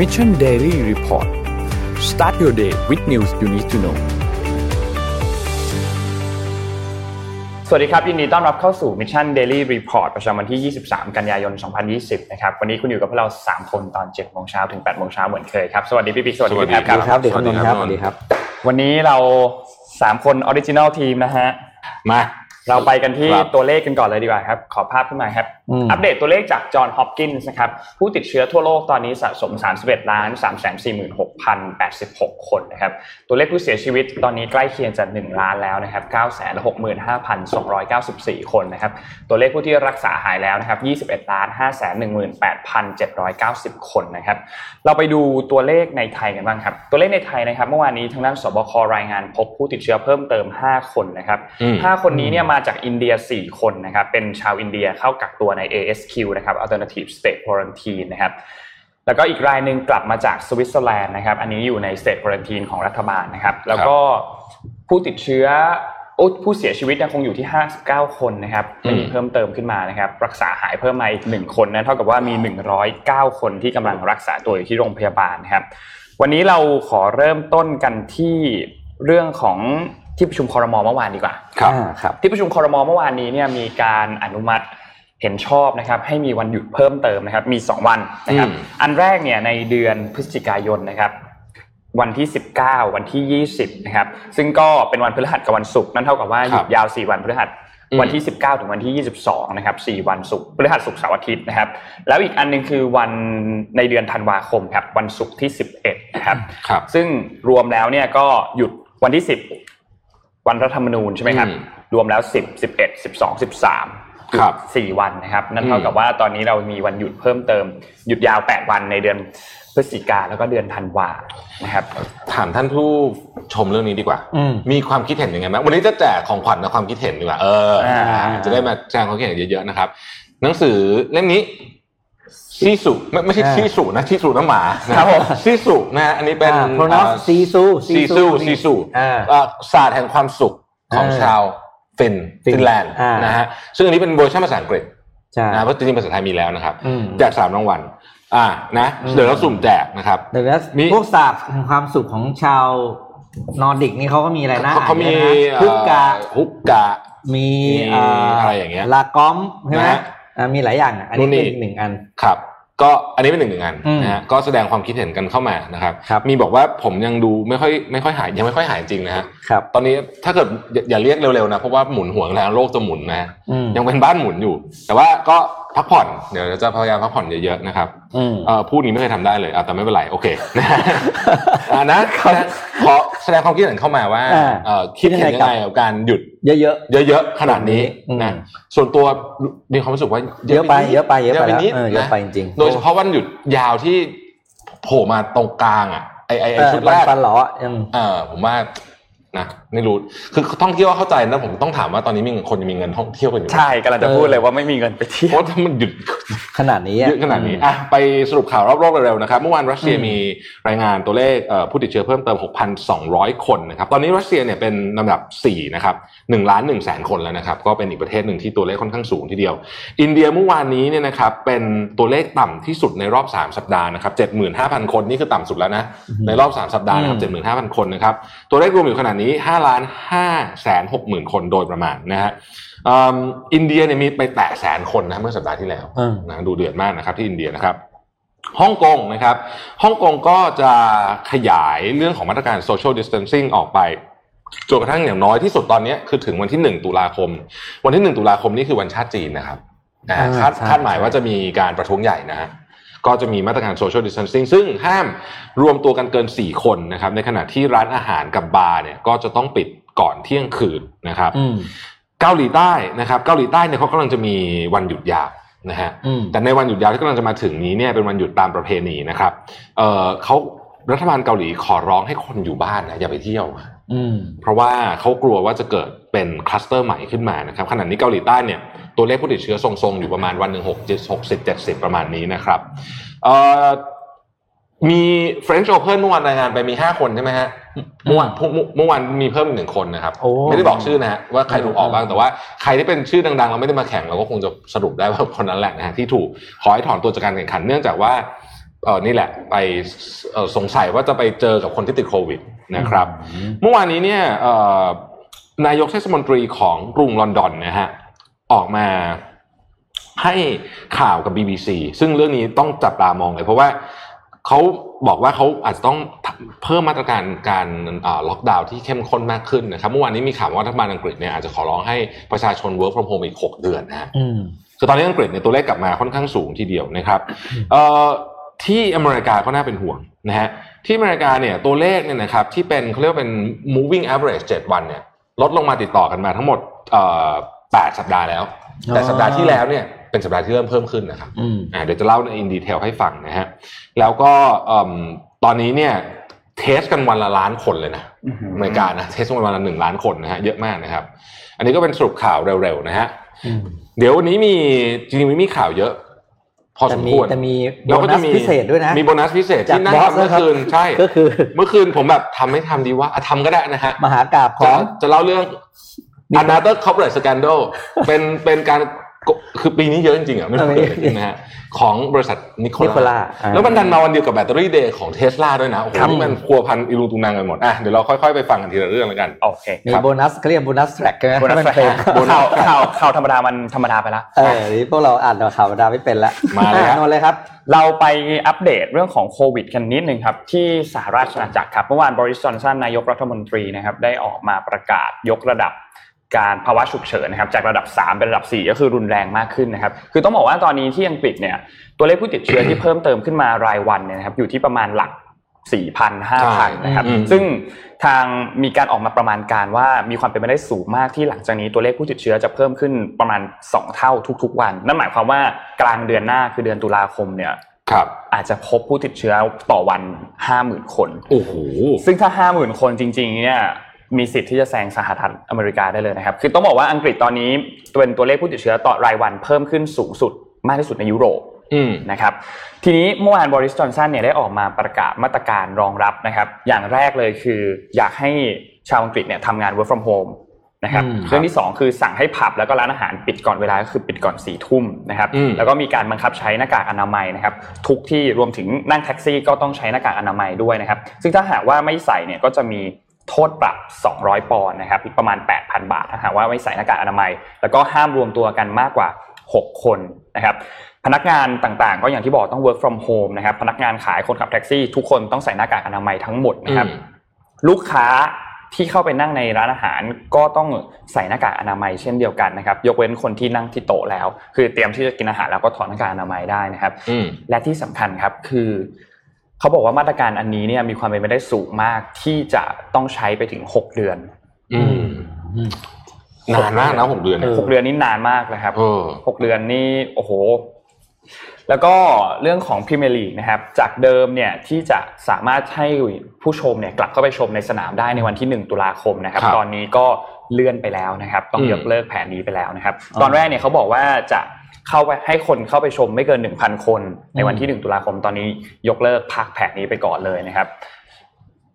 Mission Daily Report start your day with news you need to know สวัสดีครับ ยินดีต้อนรับเข้าสู่ Mission Daily Report ประจำวันที่ 23 กันยายน 2020 นะครับ วันนี้คุณอยู่กับพวกเรา 3 คนตอน 7 โมงเช้าถึง 8 โมงเช้าเหมือนเคยครับ สวัสดีพี่ปิ๊กสวัสดีพี่แพทครับครับเด็กคนนึงครับ สวัสดีครับ วันนี้เรา 3 คนออริจิน l ลทีมนะฮะ มา เราไปกันที่ครับตัวเลขกันก่อนเลยดีกว่าครับ ขอภาพขึ้นมาครับอืมอัปเดตตัวเลขจากจอห์นฮอปกินส์นะครับ ผู้ติดเชื้อทั่วโลกตอนนี้สะสม 31ล้าน3 4 6 0 8 6 คนนะครับ ตัวเลขผู้เสียชีวิตตอนนี้ใกล้เคียงจะ1ล้านแล้วนะครับ9 6 5 2 9 4 คนนะครับ ตัวเลขผู้ที่รักษาหายแล้วนะครับ21ล้าน5 1 8 7 9 0 คนนะครับ เราไปดูตัวเลขในไทยกันบ้างครับ ตัวเลขในไทยนะครับ เมื่อวานนี้ทางด้านสบครายงานพบผู้ติดเชื้อเพิ่มเติม 5 คนนะครับอืม5คนนี้เนี่ยมาจากอินเดีย 4 คนนะครับเป็นชาวอินเดียเข้ากักตัวใน ASQ นะครับ Alternative State Quarantine นะครับแล้วก็อีกรายหนึ่งกลับมาจากสวิตเซอร์แลนด์นะครับอันนี้อยู่ใน State Quarantine ของรัฐบาลนะครับ แล้วก็ผู้ติดเชื้อโอ้ผู้เสียชีวิตยังคงอยู่ที่ 59 คนนะครับไม่มีอืมเพิ่มเติมขึ้นมานะครับ รักษาหายเพิ่มมาอีก1คนนะเท่ากับว่ามี 109 คนที่กำลังรักษาตัวอยู่ที่โรงพยาบาลนะครับ วันนี้เราขอเริ่มต้นกันที่เรื่องของ ที่ประชุมคอรมอเมื่อวานดีกว่าครับอ่าครับ ที่ประชุมคอรมอเมื่อวานนี้เนี่ยมีการอนุมัติเห็นชอบนะครับให้มีวันหยุดเพิ่มเติมนะครับ มี 2 วันนะครับอืมอันแรกเนี่ยในเดือนพฤศจิกายนนะครับวันที่ 19 วันที่ 20นะครับซึ่งก็เป็นวันพฤหัสกับวันศุกร์นั่นเท่ากับว่าหยุดยาว 4 วันพฤหัสอืมวันที่ 19 ถึงวันที่ 22 นะครับ 4 วันศุกร์พฤหัสศุกร์เสาร์อาทิตย์นะครับ แล้วอีกอันหนึงคือวันในเดือนธันวาคมครับวันศุกร์ที่ 11 นะครับครับซึ่งรวมแล้วเนี่ยก็หยุดวันที่ 10 วันรัฐธรรมนูญใช่ไหมครับอืมรวมแล้ว10 11 12 13ครับสี่วันนะครับ นั่นอืมเท่ากับว่าตอนนี้เรามีวันหยุดเพิ่มเติม หยุดยาว8วันในเดือนพฤศจิกาแล้วก็เดือนธันวานะครับ ถามท่านผู้ชมเรื่องนี้ดีกว่าอืมมีความคิดเห็นยังไงไหมวันนี้จะแจกของขวัญและความคิดเห็นดีกว่าเอออ่าอ่าจะได้มาแจ้งความคิดเห็นเยอะๆนะครับ หนังสือเล่มนี้ ซีสุไม่ไม่ใช่อ่าซีสุนะซีสุน้ำหมานะครับผมซีสุนะฮะอันนี้เป็นอ่า pronounce ซีซูซีซูซีซูอ่าเอ่อศาสตร์แห่งความสุขของอ่าชาวฟินฟินฟินแลนด์อ่านนะฮะซึ่งอันนี้เป็นเวอร์ชันภาษาอังกฤษใช่นะเพราะจริงๆภาษาไทยมีแล้วนะครับอืมแจกสามรางวัลอ่านะอืมเดี๋ยวเราสุ่มแจกนะครับเดี๋ยวนะมีพวกศาสตร์ของความสุขของชาวนอร์ดิกนี่เขาก็มีอะไรนะเขาเขามีฮุกกะเอ่อฮุกกะมีมีอะไรอย่างเงี้ยลากอมใช่ไหมนะฮะอ่ามีหลายอย่างอะอันนู่นี้นนี่เป็นอีกหนึ่งอันครับ ก็อันนี้เป็นหนึ่งหนึ่งอันอืมนะฮะก็แสดงความคิดเห็นกันเข้ามานะครับครับมีบอกว่าผมยังดูไม่ค่อยไม่ค่อยหายยังไม่ค่อยหายจริงนะฮะครับตอนนี้ถ้าเกิดอย่าอย่าเรียกเร็วๆนะเพราะว่าหมุนหัวแล้วโลกจะหมุนนะอืมยังเป็นบ้านหมุนอยู่ แต่ว่าก็ พักผ่อนเดี๋ยวเราจะพยายามพักผ่อนเยอะๆนะครับอืมเอ่อพูดนี้ไม่เคยทำได้เลยอะแต่ไม่เป็นไรโอเคนะฮะอ่านะขอแสดงความคิดเห็นเข้ามาว่าอ่าเอ่อคิดเห็นยังไงกับการหยุดเยอะเยอะๆขนาดนี้อืมนะส่วนตัวมีความรู้สึกว่าๆเยอะไปเยอะไปเยอะไปแล้วนิดเออเยอะนะไปจริงๆโดยเฉพาะวันหยุดยาวที่โผล่มาตรงกลางอะไอไอไอเออชุดปัแรนกปันหลอยังเออผมว่านะ ไม่รู้คือท่องเที่ยวเข้าใจนะผมต้องถามว่าตอนนี้มีคนมีเงินท่องเที่ยวกันอยู่ไหมใช่กำลังจะพูดเลยว่าไม่มีเงินไปเที่ยวเพราะถ้ามันหยุดขนาดนี้เยอะขนาดนี้อะไปสรุปข่าวรอบโลกเร็วๆนะครับเมื่อวานรัสเซียมีรายงานตัวเลขเอ่อผู้ติดเชื้อเพิ่มเติม 6,200 คนนะครับตอนนี้รัสเซียเนี่ยเป็นลำดับ4นะครับ1ล้าน1แสนคนแล้วนะครับก็เป็นอีกประเทศหนึ่งที่ตัวเลขค่อนข้างสูงทีเดียว อินเดียเมื่อวานนี้เนี่ยนะครับเป็นตัวเลขต่ำที่สุดในรอบ 3 สัปดาห์นะครับ75,000 คนนี่คือต่ำสุดแล้วนะในรอบ 3 สัปดาห์นะครับ75,000 คนนะครับตัวเลขรวมอยู่ขนาดนี้5ล้าน5แสน6หมื่นคนโดยประมาณนะฮะอืมอินเดียเนี่ยมีไปแตะแสนคนนะเมื่อสัปดาห์ที่แล้วอืมนะดูเดือดมากนะครับที่อินเดียนะครับฮ่องกงนะครับฮ่องกงก็จะขยายเรื่องของมาตรการ social distancing ออกไปจนกระทั่งอย่างน้อยที่สุดตอนนี้คือถึงวันที่ 1 ตุลาคม วันที่ 1 ตุลาคมนี่คือวันชาติจีนนะครับอ่าอ่าคาดใช่คาดหมายว่าจะมีการประท้วงใหญ่นะฮะ ก็จะมีมาตรการ social distancing ซึ่งห้ามรวมตัวกันเกิน 4 คนนะครับในขณะที่ร้านอาหารกับบาร์เนี่ยก็จะต้องปิดก่อนเที่ยงคืนนะครับอืมเกาหลีใต้นะครับเกาหลีใต้เนี่ยเขากำลังจะมีวันหยุดยาวนะฮะอืมแต่ในวันหยุดยาวที่กำลังจะมาถึงนี้เนี่ยเป็นวันหยุดตามประเพณีนะครับเอ่อเขา รัฐบาลเกาหลีขอร้องให้คนอยู่บ้านนะอย่าไปเที่ยวอืมเพราะว่าเขากลัวว่าจะเกิดเป็นคลัสเตอร์ใหม่ขึ้นมานะครับขณะนี้เกาหลีใต้เนี่ยตัวเลขผู้ติดเชื้อทรงๆ อยู่ประมาณวันหนึ่งหกเจ็ดหกสิบเจ็ดสิบประมาณนี้นะครับเอ่อมี French Open เมื่อวานรายงานไปมีห้าคนใช่ไหมฮะเมื่อวานเมื่อเมื่อวานมีเพิ่มอีกหนึ่งคนนะครับโอ้ไม่ได้บอกชื่อนะฮะว่าใครถูกออกบ้างแต่ว่าใครที่เป็นชื่อดังๆ เราไม่ได้มาแข่งเราก็คงจะสรุปได้ว่าคนนั้นแหละนะฮะที่ถูกขอให้ถอนตัวจากการแข่งขันเนื่องจากว่า เออนี่แหละไปเอ่อสงสัยว่าจะไปเจอกับคนที่ติดโควิดนะครับ เมื่อวานนี้เนี่ยเอ่อนายกเทศมนตรีของกรุงลอนดอนนะฮะออกมาให้ข่าวกับ BBC ซึ่งเรื่องนี้ต้องจับตามองเลย เพราะว่าเขาบอกว่าเขาอาจจะต้องเพิ่มมาตรการการล็อกดาวน์ที่เข้มข้นมากขึ้นนะครับเมื่อวานนี้มีข่าวว่ารัฐบาลอังกฤษเนี่ยอาจจะขอร้องให้ประชาชน work from home อีก 6 เดือนนะฮะอืมคือตอนนี้อังกฤษเนี่ยตัวเลขกลับมาค่อนข้างสูงทีเดียวนะครับเอ่อ ที่อเมริกาก็น่าเป็นห่วงนะฮะที่อเมริกาเนี่ยตัวเลขเนี่ยนะครับที่เป็นเขาเรียกว่าเป็น moving average 7 วันเนี่ยลดลงมาติดต่อกันมาทั้งหมดเอ่อ8สัปดาห์แล้ว แต่อ๋อสัปดาห์ที่แล้วเนี่ยเป็นสัปดาห์ที่เริ่มเพิ่มขึ้นนะครับอืมอ่าเดี๋ยวจะเล่าในอินดีเทลให้ฟังนะฮะแล้วก็เอิ่มตอนนี้เนี่ยเทสกันวันละล้านคนเลยนะอเมริกานะ test กันวันละหนึ่งล้านคนนะฮะเยอะมากนะครับ อันนี้ก็เป็นสรุปข่าวเร็วๆนะฮะอืมเดี๋ยววันนี้มีจริงๆมีข่าวเยอะ พอสแต่มมีควรแต่มีโบเราก็นัจะสมีพิเศษด้วยนะ มีโบนัสพิเศษจากที่นั่งบอสทำเมื่อนะครับคืนใช่ก็คือ เมื่อคืนผมแบบทำไม่ทำดีว่าอะทำก็ได้นะฮะมหากราบขจะองจะเล่าเรื่อง another corporate scandal เป็นเป็นการโก คือปีนี้เยอะจริงๆอะไม่รู้เกิดอะไรขึ้นนะฮะของบริษัทนิโคนิโคลาล่าอ่าแล้วมันดันมาวันเดียวกับ Battery Day ของเทสลาด้วยนะโอ้โหครับนี่มันพัวพันอิรูตุงนางกันหมดอะเดี๋ยวเราค่อยๆไปฟังกันทีละเรื่องแล้วกันโอเคมีครับโบนัสเขาเรียกโบนัสแทร็กใช่ไหมโบนัสถ้ามันแฟเป็นข่าวข่าวข่าวธรรมดามันธรรมดาไปละเออนี่พวกเราอ่านข่าวธรรมดาไม่เป็นละมาเลยครับอ่นนเลยครับ เราไปอัปเดตเรื่องของโควิดกันนิดนึงครับที่สหราชอาณาจักรครับเมื่อวานบริสจอนสันนายกรัฐมนตรีนะครับได้ออกมาประกาศยกระดับ การภาวะฉุกเฉินนะครับจากระดับ 3 เป็นระดับ 4 ก็คือรุนแรงมากขึ้นนะครับ คือต้องบอกว่าตอนนี้ที่อังกฤษเนี่ยตัวเลขผู้ติดเชื้อที่เพิ่มเติมขึ้นมารายวันเนี่ยนะครับอยู่ที่ประมาณหลัก4,000 5,000นะครับอืมซึ่งทางมีการออกมาประมาณการว่ามีความเป็นไปได้สูงมากที่หลังจากนี้ตัวเลขผู้ติดเชื้อจะเพิ่มขึ้นประมาณ 2 เท่าทุก ๆ วัน นั่นหมายความว่ากลางเดือนหน้าคือเดือนตุลาคมเนี่ยครับอาจจะพบผู้ติดเชื้อต่อวัน 50,000 คนโอ้โหซึ่งถ้า 50,000 คนจริงๆเนี่ย มีสิทธิ์ที่จะแซงสหรัฐอเมริกาได้เลยนะครับ คือต้องบอกว่าอังกฤษตอนนี้เป็นตัวเลขผู้ติดเชื้อต่อรายวันเพิ่มขึ้นสูงสุดมากที่สุดในยุโรปอืมนะครับ ทีนี้เมื่อวานบริสจอนสันเนี่ยได้ออกมาประกาศมาตรการรองรับนะครับ อย่างแรกเลยคืออยากให้ชาวอังกฤษเนี่ยทำงาน work from home นะครับอืมเรื่องที่สองคือสั่งให้ผับแล้วก็ร้านอาหารปิดก่อนเวลาก็คือปิดก่อนสี่ทุ่มนะครับอืมแล้วก็มีการบังคับใช้หน้ากากอนามัยนะครับทุกที่รวมถึงนั่งแท็กซี่ก็ต้องใช้หน้ากากอนามัยด้วยนะครับ ซึ่งถ้าหากว่าไม่ใส่เนี่ยก็จะมี โทษปรับ 200 ปอนด์นะครับประมาณ 8,000 บาทถ้าหากว่าไม่ใส่หน้ากากอนามัย แล้วก็ห้ามรวมตัวกันมากกว่า 6 คนนะครับพนักงานต่างๆ ก็อย่างที่บอกต้อง work from home นะครับพนักงานขายคนขับแท็กซี่ ทุกคนต้องใส่หน้ากากอนามัยทั้งหมดนะครับอืมลูกค้าที่เข้าไปนั่งในร้านอาหารก็ต้องใส่หน้ากากอนามัยเช่นเดียวกันนะครับ ยกเว้นคนที่นั่งที่โต๊ะแล้ว คือเตรียมที่จะกินอาหารแล้วก็ถอดหน้ากากอนามัยได้นะครับอืมและที่สำคัญครับคือ เขาบอกว่ามาตรการอันนี้เนี่ยมีความเป็นไปได้สูงมากที่จะต้องใช้ไปถึง6เดือนอืมอืมนานมากนะหกเดือนเออ6เดือนนี่นานมากนะครับเออหกเดือนนี่โอ้โห แล้วก็เรื่องของพรีเมียร์ลีกนะครับ จากเดิมเนี่ยที่จะสามารถให้ผู้ชมเนี่ยกลับเข้าไปชมในสนามได้ในวันที่ 1 ตุลาคมนะครับครับตอนนี้ก็เลื่อนไปแล้วนะครับ ต้องอืมยกเลิกแผนนี้ไปแล้วนะครับอ๋อตอนแรกเนี่ยเขาบอกว่าจะ เข้าไปให้คนเข้าไปชมไม่เกิน 1,000 คน ในวันที่ 1 ตุลาคมตอนนี้ยกเลิกพักแผนนี้ไปก่อนเลยนะครับ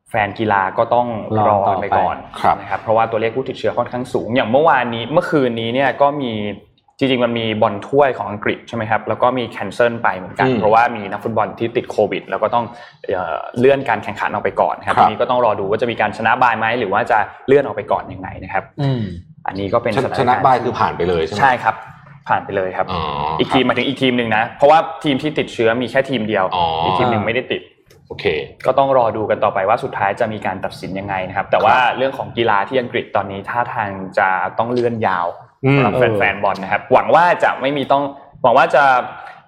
แฟนกีฬาก็ต้องรรออต่อไปไปก่อนครับนะครับเพราะว่าตัวเลขผู้ติดเชื้อค่อนข้างสูง อย่างเมื่อวานนี้เมื่อคืนนี้เนี่ยก็มีจริงๆมันมีบอลถ้วยของอังกฤษใช่ไหมครับแล้วก็มีแคนเซิลไปเหมือนกันอืมเพราะว่ามีนักฟุตบอลที่ติดโควิด แล้วก็ต้องเอ่อเลื่อนการแข่งขันออกไปก่อนครับครับทีนี้ก็ต้องรอดูว่าจะมีการชนะบายไหมหรือว่าจะเลื่อนออกไปก่อนยังไงนะครับอืมอันนี้ก็เป็นชสถานชการณ์นะบายคือผ่านไปเลยใช่ไหมใช่ครับ ผ่านไปเลยครับอ๋ออีกครับทีมหมายถึงอีกทีมหนึ่งนะ เพราะว่าทีมที่ติดเชื้อมีแค่ทีมเดียวอ๋ออีกทีมหนึ่งไม่ได้ติดโอเค ก็ต้องรอดูกันต่อไปว่าสุดท้ายจะมีการตัดสินยังไงนะครับ แต่ว่าเรื่องของกีฬาที่อังกฤษตอนนี้ท่าทางจะต้องเลื่อนยาวอืมสำหรับเออแฟนๆบอลนะครับ หวังว่าจะไม่มีต้องหวังว่าจะ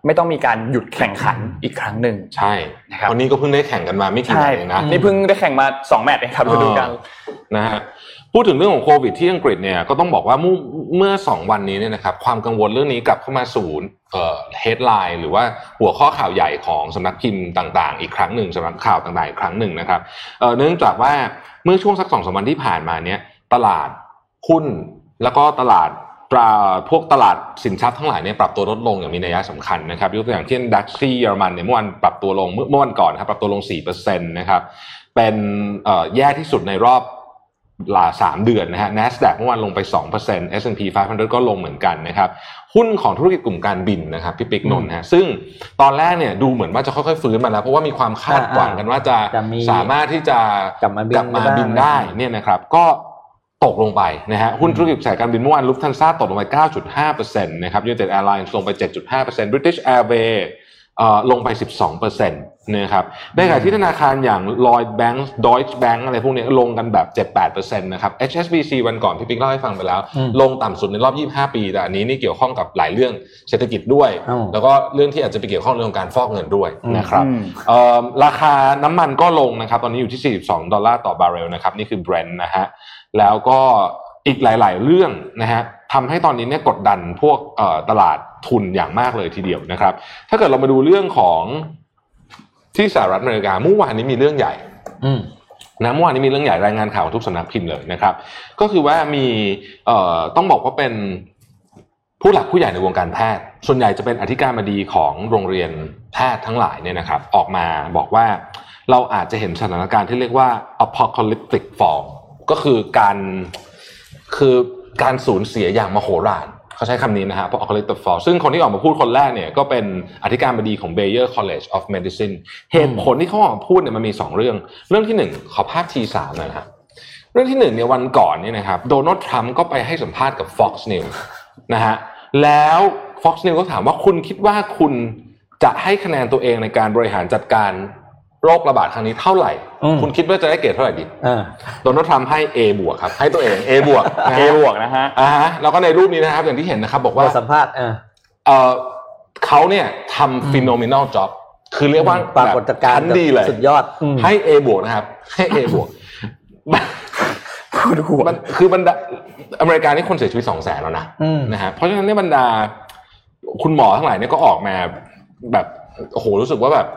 ไม่ต้องมีการหยุดแข่งขันอีกครั้งหนึ่งใช่นะครับวันนี้ก็เพิ่งได้แข่งกันมาไม่กี่ใช่แมตช์เองนะนี่เพิ่งได้แข่งมาสองแมตช์เองครับอ๋อฤดูกาลนะฮะ พูดถึงเรื่องของโควิดที่อังกฤษเนี่ยก็ต้องบอกว่าเมื่อเมื่อสองวันนี้เนี่ยนะครับความกังวลเรื่องนี้กลับเข้ามาสู่เอ่อ headline หรือว่าหัวข้อข่าวใหญ่ของสำนักพิมพ์ต่างๆ อีกครั้งหนึ่งสำนักข่าวต่างๆอีกครั้งหนึ่งนะครับเนื่องจากว่าเมื่อช่วงสักสองสามวันที่ผ่านมาเนี่ยตลาดหุ้นแล้วก็ตลาดตราพวกตลาดสินทรัพย์ทั้งหลายเนี่ยปรับตัวลดลงอย่างมีนัยสำคัญนะครับยกตัวอย่างเช่นดัชชี่เยอรมันเนี่ยเมื่อวันปรับตัวลงเมื่อเมื่อวันก่อนครับปรับตัวลง4%นะครับเป็นแย่ที่สุดในรอบ ลาสามเดือนนะฮะ NASDAQ เมื่อวานลงไป 2% S&P 500 ก็ลงเหมือนกันนะครับหุ้นของธุรกิจกลุ่มการบินนะครับพี่ปิ๊กนนท์ฮะซึ่งตอนแรกเนี่ยดูเหมือนว่าจะค่อยๆฟื้นมาแล้ว เพราะว่ามีความคาดหวังกันว่าจะจะมีสามารถที่จะกลับมาบินกลับมาได้บินได้เนี่ยนะครับก็ตกลงไปนะฮะหุ้นธุรกิจสายการบินเมื่อวานลุฟท์ฮันซ่าตกลงไป 9.5%นะครับยูไนเต็ดแอร์ไลน์ลงไป 7.5% British Airways เอ่อ ลงไป 12%นะครับในขณะที่ธนาคารอย่าง Lloyd Bank Deutsche Bank อะไรพวกนี้ลงกันแบบ 7-8%นะครับ HSBC วันก่อนพี่ปิ๊กเล่าให้ฟังไปแล้วอืมลงต่ำสุดในรอบ 25 ปี แต่อันนี้นี่เกี่ยวข้องกับหลายเรื่องเศรษฐกิจด้วยอ้าวแล้วก็เรื่องที่อาจจะไปเกี่ยวข้องเรื่องของการฟอกเงินด้วยนะครับอืมเอ่อราคาน้ำมันก็ลงนะครับ ตอนนี้อยู่ที่ 42 ดอลลาร์ต่อบาร์เรลนะครับ นี่คือ Brent นะฮะแล้วก็อีกหลาย ๆ เรื่องนะฮะทำให้ตอนนี้เนี่ยกดดันพวกเอ่อตลาด ทุนอย่างมากเลยทีเดียวนะครับ ถ้าเกิดเรามาดูเรื่องของที่สหรัฐอเมริกาเมื่อวานนี้มีเรื่องใหญ่อืมนะเมื่อวานนี้มีเรื่องใหญ่รายงานข่าวของทุกสำนักพิมพ์เลยนะครับ ก็คือว่ามีเอ่อต้องบอกว่าเป็นผู้หลักผู้ใหญ่ในวงการแพทย์ ส่วนใหญ่จะเป็นอธิการบดีของโรงเรียนแพทย์ทั้งหลายเนี่ยนะครับ ออกมาบอกว่าเราอาจจะเห็นสถานการณ์ที่เรียกว่า apocalyptic fall ก็คือการคือการสูญเสียอย่างมโหฬาร เขาใช้คำนี้นะฮะ apocalyptic fall ซึ่งคนที่ออกมาพูดคนแรกเนี่ยก็เป็นอธิการบดีของ Bayer College of Medicine เหตุผลที่เขาออกมาพูดเนี่ยมันมีสองเรื่อง เรื่องที่หนึ่งขอภาพทีสามหนอยนะฮะเรื่องที่หนึ่งเนี่ยวันก่อนเนี่ยนะครับโดนัลด์ทรัมป์ก็ไปให้สัมภาษณ์กับ Fox News นะฮะแล้ว Fox News ก็ถามว่าคุณคิดว่าคุณจะให้คะแนนตัวเองในการบริหารจัดการ โรคระบาดครั้งนี้เท่าไหร่อืมคุณคิดว่าจะได้เกรดเท่าไหร่ดีเออโดนัลด์ทรัมป์ให้ A บวกครับ ให้ตัวเอง A บวกนะเอฮะบวกนะฮะอ่าฮะแล้วก็ในรูปนี้นะครับ อย่างที่เห็นนะครับ บอกว่าว่าสัมภาษณ์เออเออเขาเนี่ยทำ phenomenal job คือเรียกว่าปรากฏการชั้ณ์นดีเลยสุดยอดอืมให้ A บวกนะครับ ให้ A บวกพูดหัวมันคือบรรดาอเมริกานี่คนเสียชีวิตสองแสนแล้วนะอืมนะฮะเพราะฉะนั้นเนี่ยบรรดาคุณหมอทั้งหลายเนี่ยก็ออกมาแบบ โอ้โหรู้สึกว่าแบบ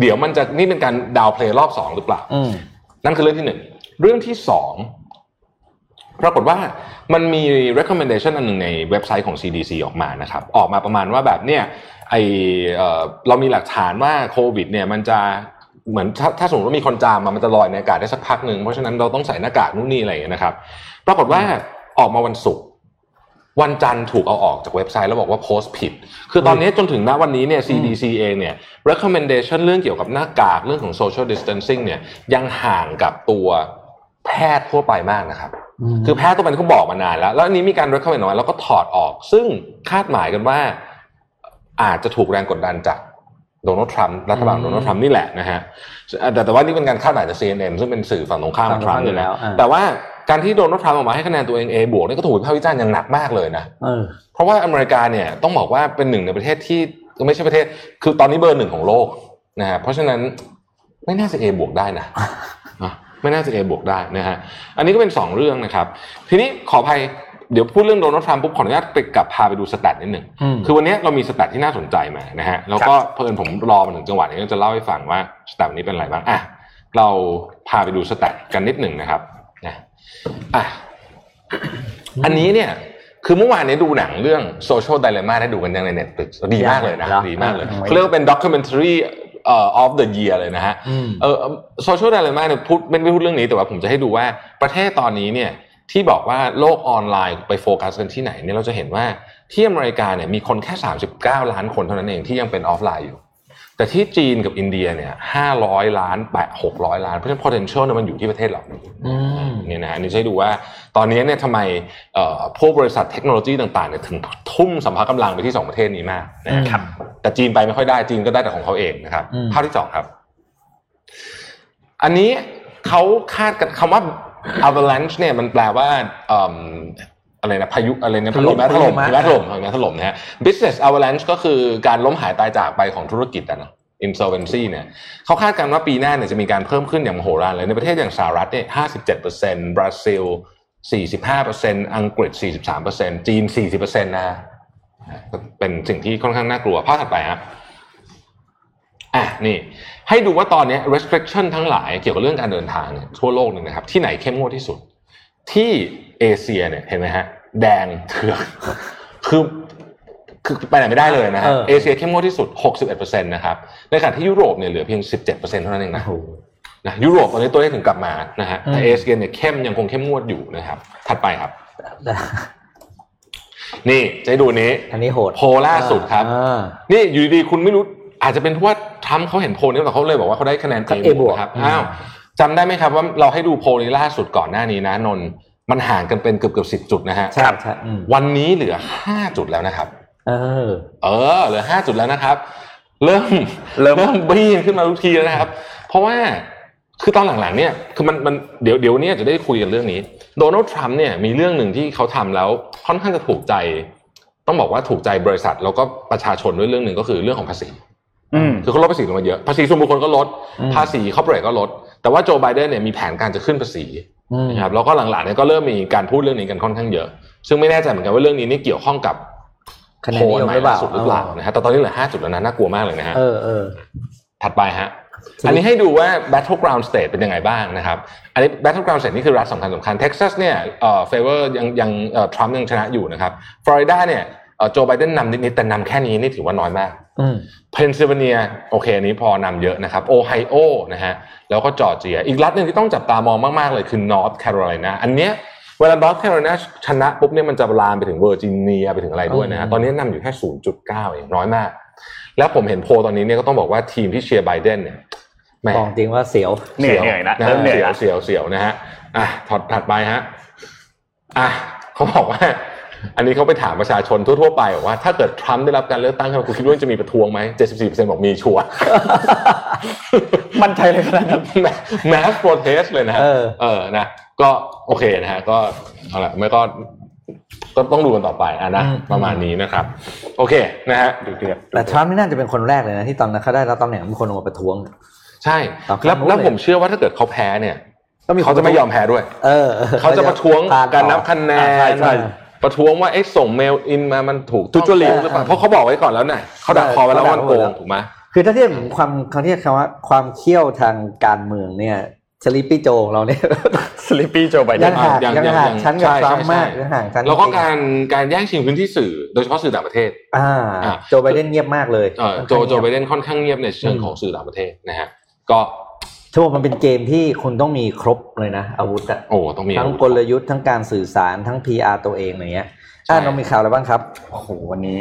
เดี๋ยวมันจะนี่เป็นการดาวน์เพลย์รอบสองหรือเปล่าอืมนั่นคือเรื่องที่หนึ่งเรื่องที่สองปรากฏว่ามันมี recommendation อันหนึ่งในเว็บไซต์ของ CDC ออกมานะครับ ออกมาประมาณว่าแบบเนี่ยไอเอ่อเรามีหลักฐานว่าโควิด เนี่ยมันจะเหมือนถ้าถ้าสมมติว่ามีคนจามมามันจะลอยในอากาศได้สักพักหนึ่งเพราะฉะนั้นเราต้องใส่หน้ากากนู่นนี่อะไรอย่างเงี้ยนะครับ ปรากฏว่าออกมาวันศุกร์ วันจันทร์ถูกเอาออกจากเว็บไซต์แล้วบอกว่าโพสต์ผิด คือตอนนี้จนถึงณวันนี้เนี่ย CDC เองเนี่ย recommendation เรื่องเกี่ยวกับหน้ากากเรื่องของ social distancing เนี่ยยังห่างกับตัวแพทย์ทั่วไปมากนะครับอืมคือแพทย์ตัวเป็นเขาบอกมานานแล้ว แล้วอันนี้มีการ recommend ออกมาแล้วก็ถอดออก ซึ่งคาดหมายกันว่า อาจจะถูกแรงกดดันจากโดนัลด์ทรัมป์รัฐบาลอืมโดนัลด์ทรัมป์นี่แหละนะฮะแต่แต่ว่านี่เป็นการคาดหมายจาก CNN ซึ่งเป็นสื่อฝั่งตรงข้ามฝั่งตรงทรัมข้ามป์นี่แหละอยู่แล้วอ่าแต่ว่า การที่โดนัลด์ทรัมป์ออกมาให้คะแนนตัวเอง A บวกนี่ก็ถูกวิพากษ์วิจารณ์อย่างหนักมากเลยนะเออเพราะว่าอเมริกาเนี่ยต้องบอกว่าเป็นหนึ่งในประเทศที่ไม่ใช่ประเทศ คือตอนนี้เบอร์หนึ่งของโลกนะฮะเพราะฉะนั้นไม่น่าจะ A บวกได้นะนะไม่น่าจะ A บวกได้นะฮะอันนี้ก็เป็นสองเรื่องนะครับ ทีนี้ขออภัยเดี๋ยวพูดเรื่องโดนัลด์ทรัมป์ปุ๊บขออนุญาตไปกลับพาไปดูสแตทนิดหนึ่งอืมคือวันนี้เรามีสแตทที่น่าสนใจมานะฮะแล้วก็เพิ่นผมรอมาถึงจังหวะนี้ก็จะเล่าให้ฟังว่าสแตทนี้เป็นอะไรบ้างอะเราพาไปดูสแตทกันนิดหนึ่งนะครับนะ อะอันนี้เนี่ย คือเมื่อวานนี้ดูหนังเรื่อง Social Dilemma ได้ดูกันยังใน Netflix ดีมากเลยนะเหรอดีมากเลยอ่าเขาเรียกว่าเป็น documentary เอ่อ of the year เลยนะฮะอืมเออ Social Dilemma เนี่ยพูดไม่ได้พูดเรื่องนี้แต่ว่าผมจะให้ดูว่าประเทศตอนนี้เนี่ยที่บอกว่าโลกออนไลน์ไปโฟกัสกันที่ไหนเนี่ยเราจะเห็นว่าที่อเมริกาเนี่ยมีคนแค่ 39 ล้านคนเท่านั้นเองที่ยังเป็นออฟไลน์อยู่ แต่ที่จีนกับอินเดียเนี่ย500ล้านแปะ600ล้าน เพราะฉะนั้น potential เนี่ยมันอยู่ที่ประเทศเหล่านี้อืมเนี่ยนะฮะนี่จะให้ดูว่าตอนนี้เนี่ยทำไมเอ่อพวกบริษัทเทคโนโลยีต่างๆเนี่ยถึงทุ่มสัมภาระกำลังไปที่สองประเทศนี้มากนะครับแต่จีนไปไม่ค่อยได้จีนก็ได้แต่ของเขาเองนะครับอืมภาพที่สองครับ อันนี้เขาคาดกันคำว่า avalanche เนี่ยมันแปลว่าเอิ่มอะไรนะพายุอะไรนะถล่มหิมะถล่มหิมะหิมะถล่มหิมะถล่มนะฮะ business avalanche ก็คือการล้มหายตายจากไปของธุรกิจอะเนาะ insolvency เนี่ยเขาคาดการณ์ว่าปีหน้าเนี่ยจะมีการเพิ่มขึ้นอย่างมโหฬารเลยในประเทศอย่างสหรัฐเนี่ย57%บราซิล 45%อังกฤษ 43%จีน 40%นะฮะเป็นสิ่งที่ค่อนข้างน่ากลัวภาพถัดไปครับอะนี่ให้ดูว่าตอนนี้ restriction ทั้งหลายเกี่ยวกับเรื่องการเดินทางเนี่ยทั่วโลกเนี่ยนะครับที่ไหนเข้มงวดที่สุด ที่เอเชียเนี่ยเห็นไหมฮะ แดงเถือกคือคือไปไหนไม่ได้เลยนะฮะเออเอเชียเข้มงวดที่สุด 61%นะครับในขณะที่ยุโรปเนี่ยเหลือเพียง 17%เท่านั้นเองนะโอ้โหนะยุโรปตอนนี้ตัวเลขถึงกลับมานะฮะแต่อืมเอเชียเนี่ยเข้มยังคงเข้มงวดอยู่นะครับ ถัดไปครับ นี่จะให้ดูนี้ อันนี้โหดโพลล่าสุดครับอ่านี่อยู่ดีๆคุณไม่รู้อาจจะเป็นเพราะว่าทรัมป์เขาเห็นโพลนี้แต่เขาเลยบอกว่าเขาได้คะแนนก็ A A บวกนะครับอืมอ้าวจำได้ไหมครับว่าเราให้ดูโพลนี้ล่าสุดก่อนหน้านี้นะนนท์ มันห่างกันเป็นเกือบเกือบสิบจุดนะฮะใช่ใช่อืมวันนี้เหลือห้าจุดแล้วนะครับ เออ เออ เหลือห้าจุดแล้วนะครับเริ่มเริ่มเริ่มบี้ขึ้นมาทุกทีแล้วนะครับ เพราะว่าคือตอนหลังๆเนี่ยคือมันมันเดี๋ยวเดี๋ยวเนี้จะได้คุยกันเรื่องนี้โดนัลด์ทรัมป์เนี่ยมีเรื่องหนึ่งที่เขาทำแล้วค่อนข้างจะถูกใจ ต้องบอกว่าถูกใจบริษัท แล้วก็ประชาชนด้วยเรื่องหนึ่งก็คือเรื่องของภาษีอืมคือเขาลดภาษีลงมาเยอะภาษีส่วนบุคคลก็ลดอืมภาษี corporate ก็ลด แต่ว่าโจไบเดนเนี่ยมีแผนการจะขึ้นภาษีอืม นะครับแล้วก็หลังๆเนี่ยก็เริ่มมีการพูดเรื่องนี้กันค่อนข้างเยอะ ซึ่งไม่แน่ใจเหมือนกันว่าเรื่องนี้นี่เกี่ยวข้องกับคะแนนโพลนิยมใหม่หรือเปล่าล่าสุดหรือเปล่านะฮะแต่ตอนนี้เหลือห้าจุดแล้วนะน่ากลัวมากเลยนะฮะเออเออถัดไปฮะทีนี้อันนี้ให้ดูว่า battleground state เป็นยังไงบ้างนะครับอันนี้ battleground state นี่คือรัฐสำคัญสำคัญเท็กซัสเนี่ยเอ่อ favor ยังยังเอ่อทรัมป์ยังชนะอยู่นะครับฟลอริดาเนี่ยเอ่อ โจไบเดนนำนิดๆแต่นำแค่นี้นี่ถือว่าน้อยมากอืมเพนซิลเวเนียโอเคอันนี้พอนำเยอะนะครับโอไฮโอนะฮะแล้วก็จอร์เจีย อีกรัฐหนึ่งที่ต้องจับตามองมากๆเลยคือ North Carolina อันเนี้ยเวลา North Carolina ชนะปุ๊บเนี่ยมันจะลามไปถึงเวอร์จิเนียไปถึงอะไรด้วยนะฮะอืมตอนนี้นำอยู่แค่ 0.9เองน้อยมาก แล้วผมเห็นโพลตอนนี้เนี่ยก็ต้องบอกว่าทีมที่เชียร์ไบเดนเนี่ยแหม่บอกจริงว่าเสียวเหนื่อยเหนื่อยนะเริ่มเหนื่อยละเสียวเสียวๆนะฮะอะถัดถัดไปฮะอะเขาบอกว่า อันนี้เขาไปถามประชาชนทั่วๆไปบอกว่าถ้าเกิดทรัมป์ได้รับการเลือกตั้งขึ้นมาคุณคิดว่าจะมีประท้วงไหม74%บอกมีชัวร์มั่นใจเลยขนาดนั้น mass protest เลยนะฮะเออเออนะก็โอเคนะฮะก็เอาละไม่ก็ก็ต้องดูกันต่อไปอะนะอืมประมาณนี้นะครับ โอเคนะฮะดูเดือดแต่ทรัมป์นี่น่าจะเป็นคนแรกเลยนะที่ตอนนั้นเขาได้รับตำแหน่งมีคนออกมาประท้วง ใช่ตามคำแล้วนู้นแล้วเลยผมเชื่อว่าถ้าเกิดเขาแพ้เนี่ยก็มีคนเขาจะไม่ยอมแพ้ด้วย เออออเขาจะประท้วงผ่การต่อนับคะแนอ่านใช่ใช่ ประท้วงว่าเอ๊ะส่งเมลอินมามันถูกทุจริตหรือเปล่าเพราะเขาบอกไว้ก่อนแล้วเนี่ยเขาดักคอไว้แล้วว่ามันโกงถูกไหมคือถ้าเทียบความเขาเรียกคำว่าความเขี้ยวทางการเมืองเนี่ยสลิปปี้โจของเราเนี่ยสลิปปี้โจไบเดยันงห่างยังยังยังห่างยังชั้นกับใช่ทรัมป์ใช่มากใช่ยังห่างชั้นแล้วก็จริงการการแย่งชิงพื้นที่สื่อ โดยเฉพาะสื่อต่างประเทศ อ่าอะโจไบเดนเงียบมากเลยเออโจโจไบเดนค่อนข้างเงียบในเชิงของสื่อต่างประเทศนะฮะก็ ชั่วโมงมันเป็นเกมที่คุณต้องมีครบเลยนะ อาวุธอะโอ้ต้องมีทั้งกลยุทธ์ทั้งการสื่อสารทั้ง PR ตัวเองอะไรเงี้ยอ่าใช่น้องมีข่าวอะไรบ้างครับโอ้โหวันนี้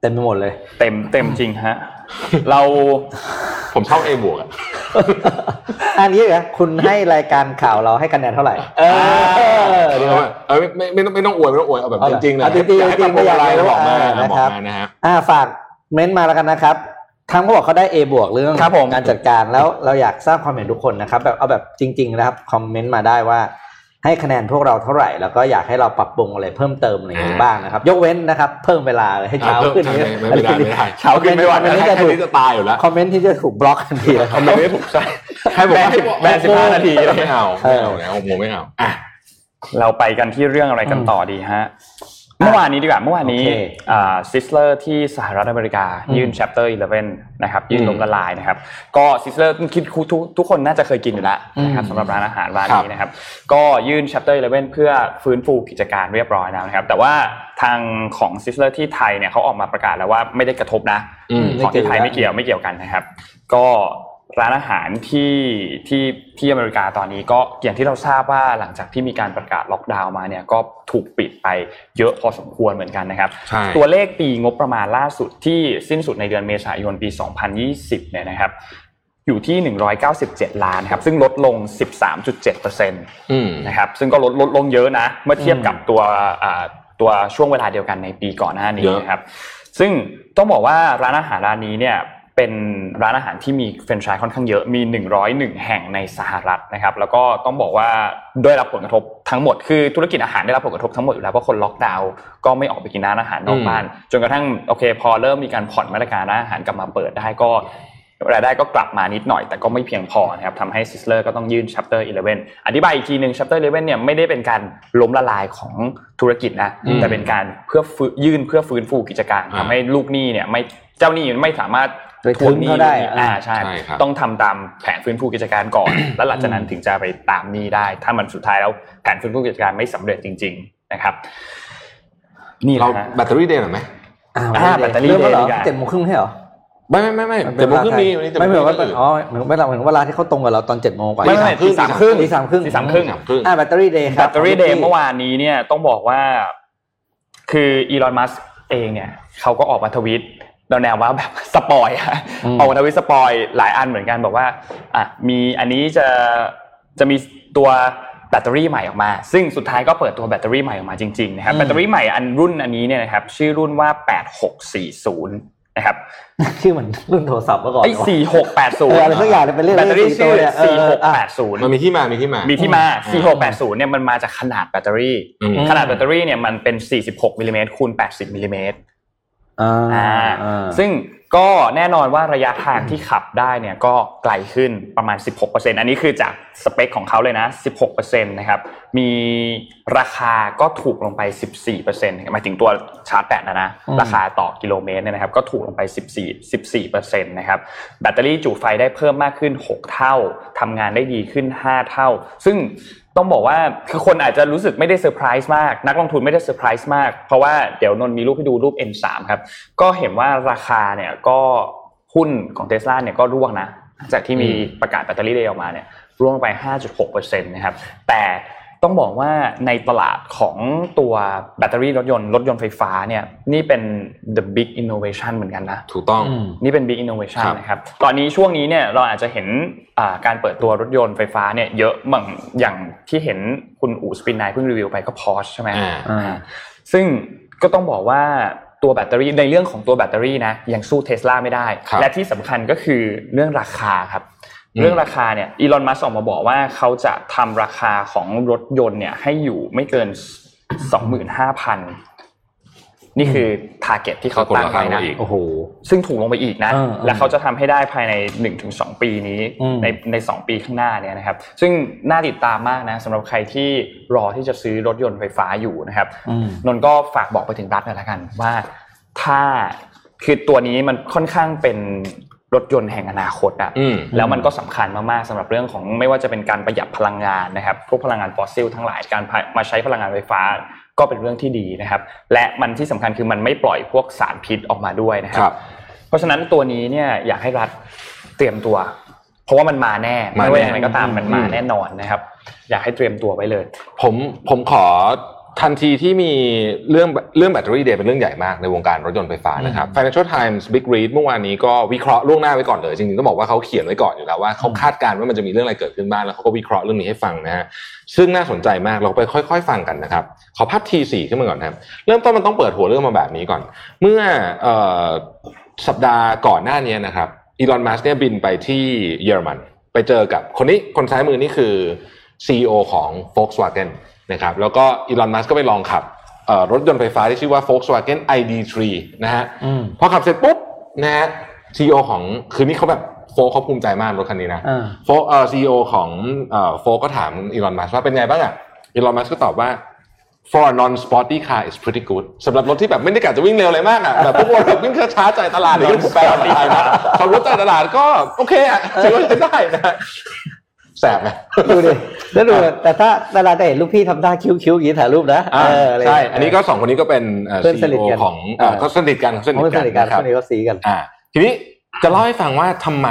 เต็มไปหมดเลย เต็มเต็มจริงฮะ เราผมชอบเอบวกอะอันนี้เหรอคุณให้รายการข่าวเราให้คะแนนเท่าไหร่ เออเอเดี๋ยวอเออไม่ไม่ไม่ต้องไม่ต้องอวยไม่ต้องอวยเอาแบบเอาจแบบริงๆนะเอาจริงๆอยากให้จริงๆปรับปรุงอะไรไม่อยากบอกมาให้นะนะบอครักบมานะฮะอ่าฝากเม้นต์มาแล้วกันนะครับ ทั้งเขาบอกเขาได้ A บวกเรื่องครับผมการจัดการแล้วเราอยากทราบความเห็นทุกคนนะครับ แบบเอาแบบจริง ๆ นะครับคอมเมนต์มาได้ว่า ให้คะแนนพวกเราเท่าไหร่ แล้วก็อยากให้เราปรับปรุงอะไรเพิ่มเติมอะไรอย่างนี้อ่าบ้างนะครับ ยกเว้นนะครับ เพิ่มเวลาให้เช้าอ่าเพิ่มขึ้นใช่ไม่ไม่ได้ไม่ได้เช้าขึ้นไม่วันนี้แค่จะถูกนี้จะตายอยู่แล้วคอมเมนต์ที่จะถูกบล็อกทันทีแล้วคอมเมนต์ไม่ถูกใช่ให้บอกว่าแบนสิบห้านาทีเลยไม่เอาไม่เอานะผมไม่เอาอะเราไปกันที่เรื่องอะไรกันต่อดีฮะ เมื่อวานนี้ดีกว่าเมื่อวานนี้โอเคอ่า Sizzler ที่สหรัฐอเมริกาอืมยื่น chapter 11 นะครับ ยื่นอืมล้มละลายนะครับ ก็ Sizzler คิดทุกทุกทุกคนน่าจะเคยกินอยู่แล้วนะครับอืมสำหรับร้านอาหารร้านครับนี้นะครับ ก็ยื่น chapter 11 เพื่อฟื้นฟูกิจการเรียบร้อยแล้วนะครับ แต่ว่าทางของ Sizzler ที่ไทยเนี่ยเขาออกมาประกาศแล้วว่าไม่ได้กระทบนะอืมของที่ไทยไม่เกี่ยวไม่เกี่ยวกันนะครับ ก็ ร้านอาหารที่ที่ที่อเมริกาตอนนี้ก็อย่างที่เราทราบว่าหลังจากที่มีการประกาศล็อกดาวน์มาเนี่ยก็ถูกปิดไปเยอะพอสมควรเหมือนกันนะครับใช่ตัวเลขปีงบประมาณล่าสุดที่สิ้นสุดในเดือนเมษายนปี 2020 เนี่ยนะครับอยู่ที่ 197 ล้านครับซึ่งลดลง 13.7%อืมนะครับซึ่งก็ลดลดลงเยอะนะเมื่อเทียบกับตัวอ่าตัวช่วงเวลาเดียวกันในปีก่อนหน้านี้เยอะนะครับซึ่งต้องบอกว่าร้านอาหารร้านนี้เนี่ย เป็นร้านอาหารที่มีแฟรนไชส์ค่อนข้างเยอะมี 101 แห่งในสหรัฐนะครับ แล้วก็ต้องบอกว่าได้รับผลกระทบทั้งหมดคือธุรกิจอาหารได้รับผลกระทบทั้งหมดอยู่แล้วเพราะคนล็อกดาวน์ก็ไม่ออกไปกินร้านอาหารนอกบ้าน จนกระทั่งโอเค พอเริ่มมีการผ่อนมาตรการร้านอาหารกลับมาเปิดได้ก็รายได้ก็กลับมานิดหน่อยแต่ก็ไม่เพียงพอนะครับทำให้ซิสเลอร์ก็ต้องยื่น chapter 11 อธิบายอีกทีหนึ่ง chapter 11เนี่ยไม่ได้เป็นการล้มละลายของธุรกิจนะอืมแต่เป็นการเพื่อฟื้นยื่นเพื่อฟื้นฟูกิจการอ่าทำให้ลูกหนี้เนี่ยไม่เจ้าหนี้ไม่สามารถ ไปถึงเขาได้อ่าอ่าใช่ใช่ครับต้องทำตามแผนฟื้นฟูกิจการก่อน แล้วหลังจากนั้นถึงจะไปตามหนี้ได้ ถ้ามันสุดท้ายแล้วแผนฟื้นฟูกิจการไม่สำเร็จจริง ๆนะครับ นี่แหเราละฮะแบตเตอรี่เดย์หน่อยไหมอ้าวอ่าแบตเตอรี่เริ่มแล้วเหรอดีกว่าเจ็ดโมงครึ่งใช่เหรอไม่ไม่ไม่ไม่มันเจ็ดโมงครึ่งเวลาไทยมีวันนี้เจ็ดโมไม่งเหคมืรึ่อนงว่าอื่นอ๋อเหมือนเวลาเหมือนเวลาที่เขาตรงกับเราตอนเจ็ดโมงกว่าไม่ไม่ตีตีสาสามมคครึ่รึ่งงตีสามครึ่งตีสามครึ่งสามครึ่งอ่าแบตเตอรี่เดย์คแบรับตเตอรี่เดย์เมื่อวานนี้เนี่ยต้องบอกว่า คืออีลอนมัสเองเนี่ยเขาก็ออกมาทวีต แนวๆว่าแบบ spoil อะออกมาทวีต spoil หลายอันเหมือนกันบอกว่าอะมีอันนี้จะจะมีตัวแบตเตอรี่ใหม่ออกมา ซึ่งสุดท้ายก็เปิดตัวแบตเตอรี่ใหม่ออกมาจริงๆนะครับแบตเตอรี่ใหม่อันรุ่นอันนี้เนี่ยนะครับชื่อรุ่นว่า 8640 นะครับชื่อเหมือนรุ่นโทรศัพท์เมื่อก่อนไอ้วะ4680เอออะไรสักอย่างเนี่ยเป็นเลขแบตเตอรี่เลขสี่ชื่อตัวเนี่ยเออเอออะ4680มันมีที่มา มีที่มา มีที่มาอืม4680เนี่ยมันมาจากขนาดแบตเตอรี่อืมขนาดแบตเตอรี่เนี่ยมันเป็น46มิลลิเมตรคูณ80มิลลิเมตรอ่าอ่าอ่า ซึ่งก็แน่นอนว่าระยะทางที่ขับได้เนี่ยก็ไกลขึ้นประมาณ 16%อันนี้คือจากสเปคของเขาเลยนะ 16%นะครับมีราคาก็ถูกลงไป 14%หมายถึงตัวชาร์จแบตนะนะอืมราคาต่อกิโลเมตรเนี่ยนะครับก็ถูกลงไป 14 14%นะครับแบตเตอรี่จุไฟได้เพิ่มมากขึ้น 6 เท่าทำงานได้ดีขึ้น 5 เท่า ซึ่ง ต้องบอกว่าคือคนอาจจะรู้สึกไม่ได้เซอร์ไพรส์มาก นักลงทุนไม่ได้เซอร์ไพรส์มาก เพราะว่าเดี๋ยวนนท์มีรูปให้ดูรูป N3 ครับ ก็เห็นว่าราคาเนี่ยก็หุ้นของเทสลาเนี่ยก็ร่วงนะหลังจากที่มีประกาศ Battery Day ออกมาเนี่ยร่วงไป 5.6%นะครับแต่ ต้องบอกว่าในตลาดของตัวแบตเตอรี่รถยนต์รถยนต์ไฟฟ้าเนี่ยนี่เป็น the big innovation เหมือนกันนะถูกต้องอืมนี่เป็น big innovation ครับนะครับตอนนี้ช่วงนี้เนี่ยเราอาจจะเห็นอ่าการเปิดตัวรถยนต์ไฟฟ้าเนี่ยเยอะเหมือนอย่างที่เห็นคุณอู๋ Spin9 เพิ่งรีวิวไปก็ Porsche ใช่ไหมอ่าอ่าซึ่งก็ต้องบอกว่าตัวแบตเตอรี่ในเรื่องของตัวแบตเตอรี่นะยังสู้เทสลาไม่ได้ครับและที่สำคัญก็คือเรื่องราคาครับอืม เรื่องราคาเนี่ยอีลอนมัสออกมาบอกว่าเขาจะทำราคาของรถยนต์เนี่ยให้อยู่ไม่เกิน25,000นี่คือ target ที่เขาตั้งไว้นะอีกโอ้โหซึ่งถูกลงไปอีกนะเออเออและเขาจะทำให้ได้ภายใน 1-2 ปีนี้อืมในใน2ปีข้างหน้าเนี่ยนะครับ ซึ่งน่าติดตามมากนะสำหรับใครที่รอที่จะซื้อรถยนต์ไฟฟ้าอยู่นะครับอืมนนท์ก็ฝากบอกไปถึงรัฐหน่อยละกันว่าถ้าคือตัวนี้มันค่อนข้างเป็น รถยนต์แห่งอนาคตอะอืมแล้วมันก็สำคัญมากๆสำหรับเรื่องของไม่ว่าจะเป็นการประหยัดพลังงานนะครับพวกพลังงานฟอสซิลทั้งหลายการมาใช้พลังงานไฟฟ้าก็เป็นเรื่องที่ดีนะครับ และมันที่สำคัญคือมันไม่ปล่อยพวกสารพิษออกมาด้วยนะคครัรับบเพราะฉะนั้นตัวนี้เนี่ยอยากให้รัฐเตรียมตัว เพราะว่ามันมาแน่มาไม่แน่ว่าอย่างไรก็ตามมันมาอืมแน่นอนนะครับ อยากให้เตรียมตัวไว้เลย ผมผมขอ ทันทีที่มีเรื่องเรื่องแบตเตอรี่เดย์เป็นเรื่องใหญ่มากในวงการรถยนต์ไฟฟ้านะครับ Financial Times Big Read เมื่อวานนี้ก็วิเคราะห์ล่วงหน้าไว้ก่อนเลย จริงๆต้องบอกว่าเขาเขียนไว้ก่อนอยู่แล้วว่าเขาคาดการณ์ว่ามันจะมีเรื่องอะไรเกิดขึ้นบ้างแล้วเขาก็วิเคราะห์เรื่องนี้ให้ฟังนะฮะซึ่งน่าสนใจมากเราไปค่อย ๆ ฟังกันนะครับ ขอภาพทีสี่ขึ้นมาก่อนนะครับเริ่มต้นมันต้องเปิดหัวเรื่องมาแบบนี้ก่อน เมื่อเอ่อสัปดาห์ก่อนหน้านี้นะครับอีลอนมัสเนี่ยบินไปที่เยอรมัน ไปเจอกับคนนี้คนซ้ายมือนี่คือ CEO ของ Volkswagen นะครับแล้วก็อีลอนมัสก็ไปลองขับเอ่อรถยนต์ไฟฟ้าที่ชื่อว่า Volkswagen ID3 นะฮะอืมพอขับเสร็จปุ๊บนะฮะ CEO ของคือนี่เขาแบบโฟเขาภูมิใจมากรถคันนี้นะอ่าโฟเอ่อซีอของเอ่อโฟก็ถามอีลอนมัสว่าเป็นไงบ้างอะอีลอนมัสก็ตอบว่า for a non-sporty car is pretty good สำหรับรถที่แบบไม่ได้กะจะวิ่งเร็วอะไรมากอะแบบพวกเราแบบวิ่งช้าๆใจตลาดหรือผมแปลได้นะขับรถใจตลาดก็โอเคอะถือว่าใช้ได้นะ แสบไหมดูดิแล้วดูแต่ถ้าเวลาได้เห็นลูกพี่ทำท่าคิ้วๆอย่างนี้ถ่ายรูปนะอ่าเอออะไรใช่อันนี้ก็สองคนนี้ก็เป็นเอ่อเพื่อนสนิท CEO กันของเอ่อเออเขาสนิทกันสนิทเขาเป็นสนิทกันนะครัคบนนี้ก็ซีกันอ่าทีนี้จะเล่าให้ฟังว่าทำไม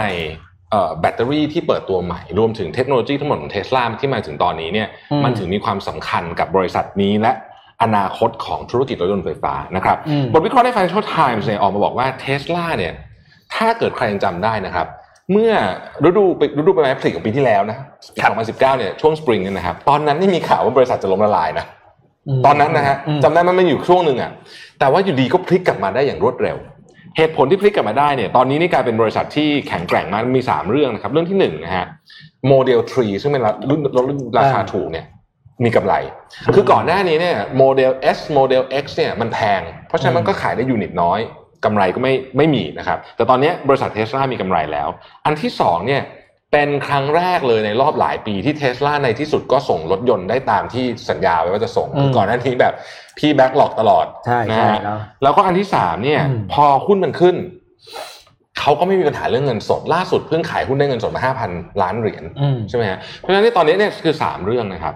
เอ่อแบตเตอรี่ที่เปิดตัวใหม่ รวมถึงเทคโนโลยีทั้งหมดของเทสลาที่มาถึงตอนนี้เนี่ยอืมมันถึงมีความสำคัญกับบริษัทนี้และอนาคตของธุรกิจรถยนต์ไฟฟ้านะครับอืมบทวิเคราะห์ใน Financial Times เนี่ยออกมาบอกว่าเทสลาเนี่ยถ้าเกิดใครยังจำได้นะครับ เมื่อฤดูฤดูใบไม้ผลิของปีที่แล้วนะปี2019เนี่ยช่วงสปริงเนี่ยนะครับ ตอนนั้นนี่มีข่าวว่าบริษัทจะล้มละลายนะมตอนนั้นนะฮะอืมจำได้มันมันอยู่ช่วงหนึ่งอะแต่ว่าอยู่ดีก็พลิกกลับมาได้อย่างรวดเร็ว เหตุผลที่พลิกกลับมาได้เนี่ยตอนนี้นี่กลายเป็นบริษัทที่แข็งแกร่งมากมี 3 เรื่องนะครับ เรื่องที่1นะฮะโมเดล3ซึ่งเป็นรุ่นรถรุ่นราคาถูกเนี่ยมีกำไร คือก่อนหน้านี้เนี่ยโมเดล S โมเดล X เนี่ยมันแพง เพราะฉะนั้นมันก็ขายได้ unit น้อย กำไรก็ไม่ไม่มีนะครับ แต่ตอนนี้บริษัทเทสลามีกำไรแล้ว อันที่สองเนี่ยเป็นครั้งแรกเลยในรอบหลายปีที่เทสลาในที่สุดก็ส่งรถยนต์ได้ตามที่สัญญาไว้ว่าจะส่งอืมคือก่อนหน้านี้แบบพี่แบ็กหลอกตลอดใช่นะใช่ฮะเนอะแล้วก็อันที่สามเนี่ยอืมพอหุ้นมันขึ้นเขาก็ไม่มีปัญหาเรื่องเงินสด ล่าสุดเพิ่งขายหุ้นได้เงินสดมาห้าพันล้านเหรียญอืมใช่ไหมฮะเพราะฉะนั้นตอนนี้เนี่ยคือสามเรื่องนะครับ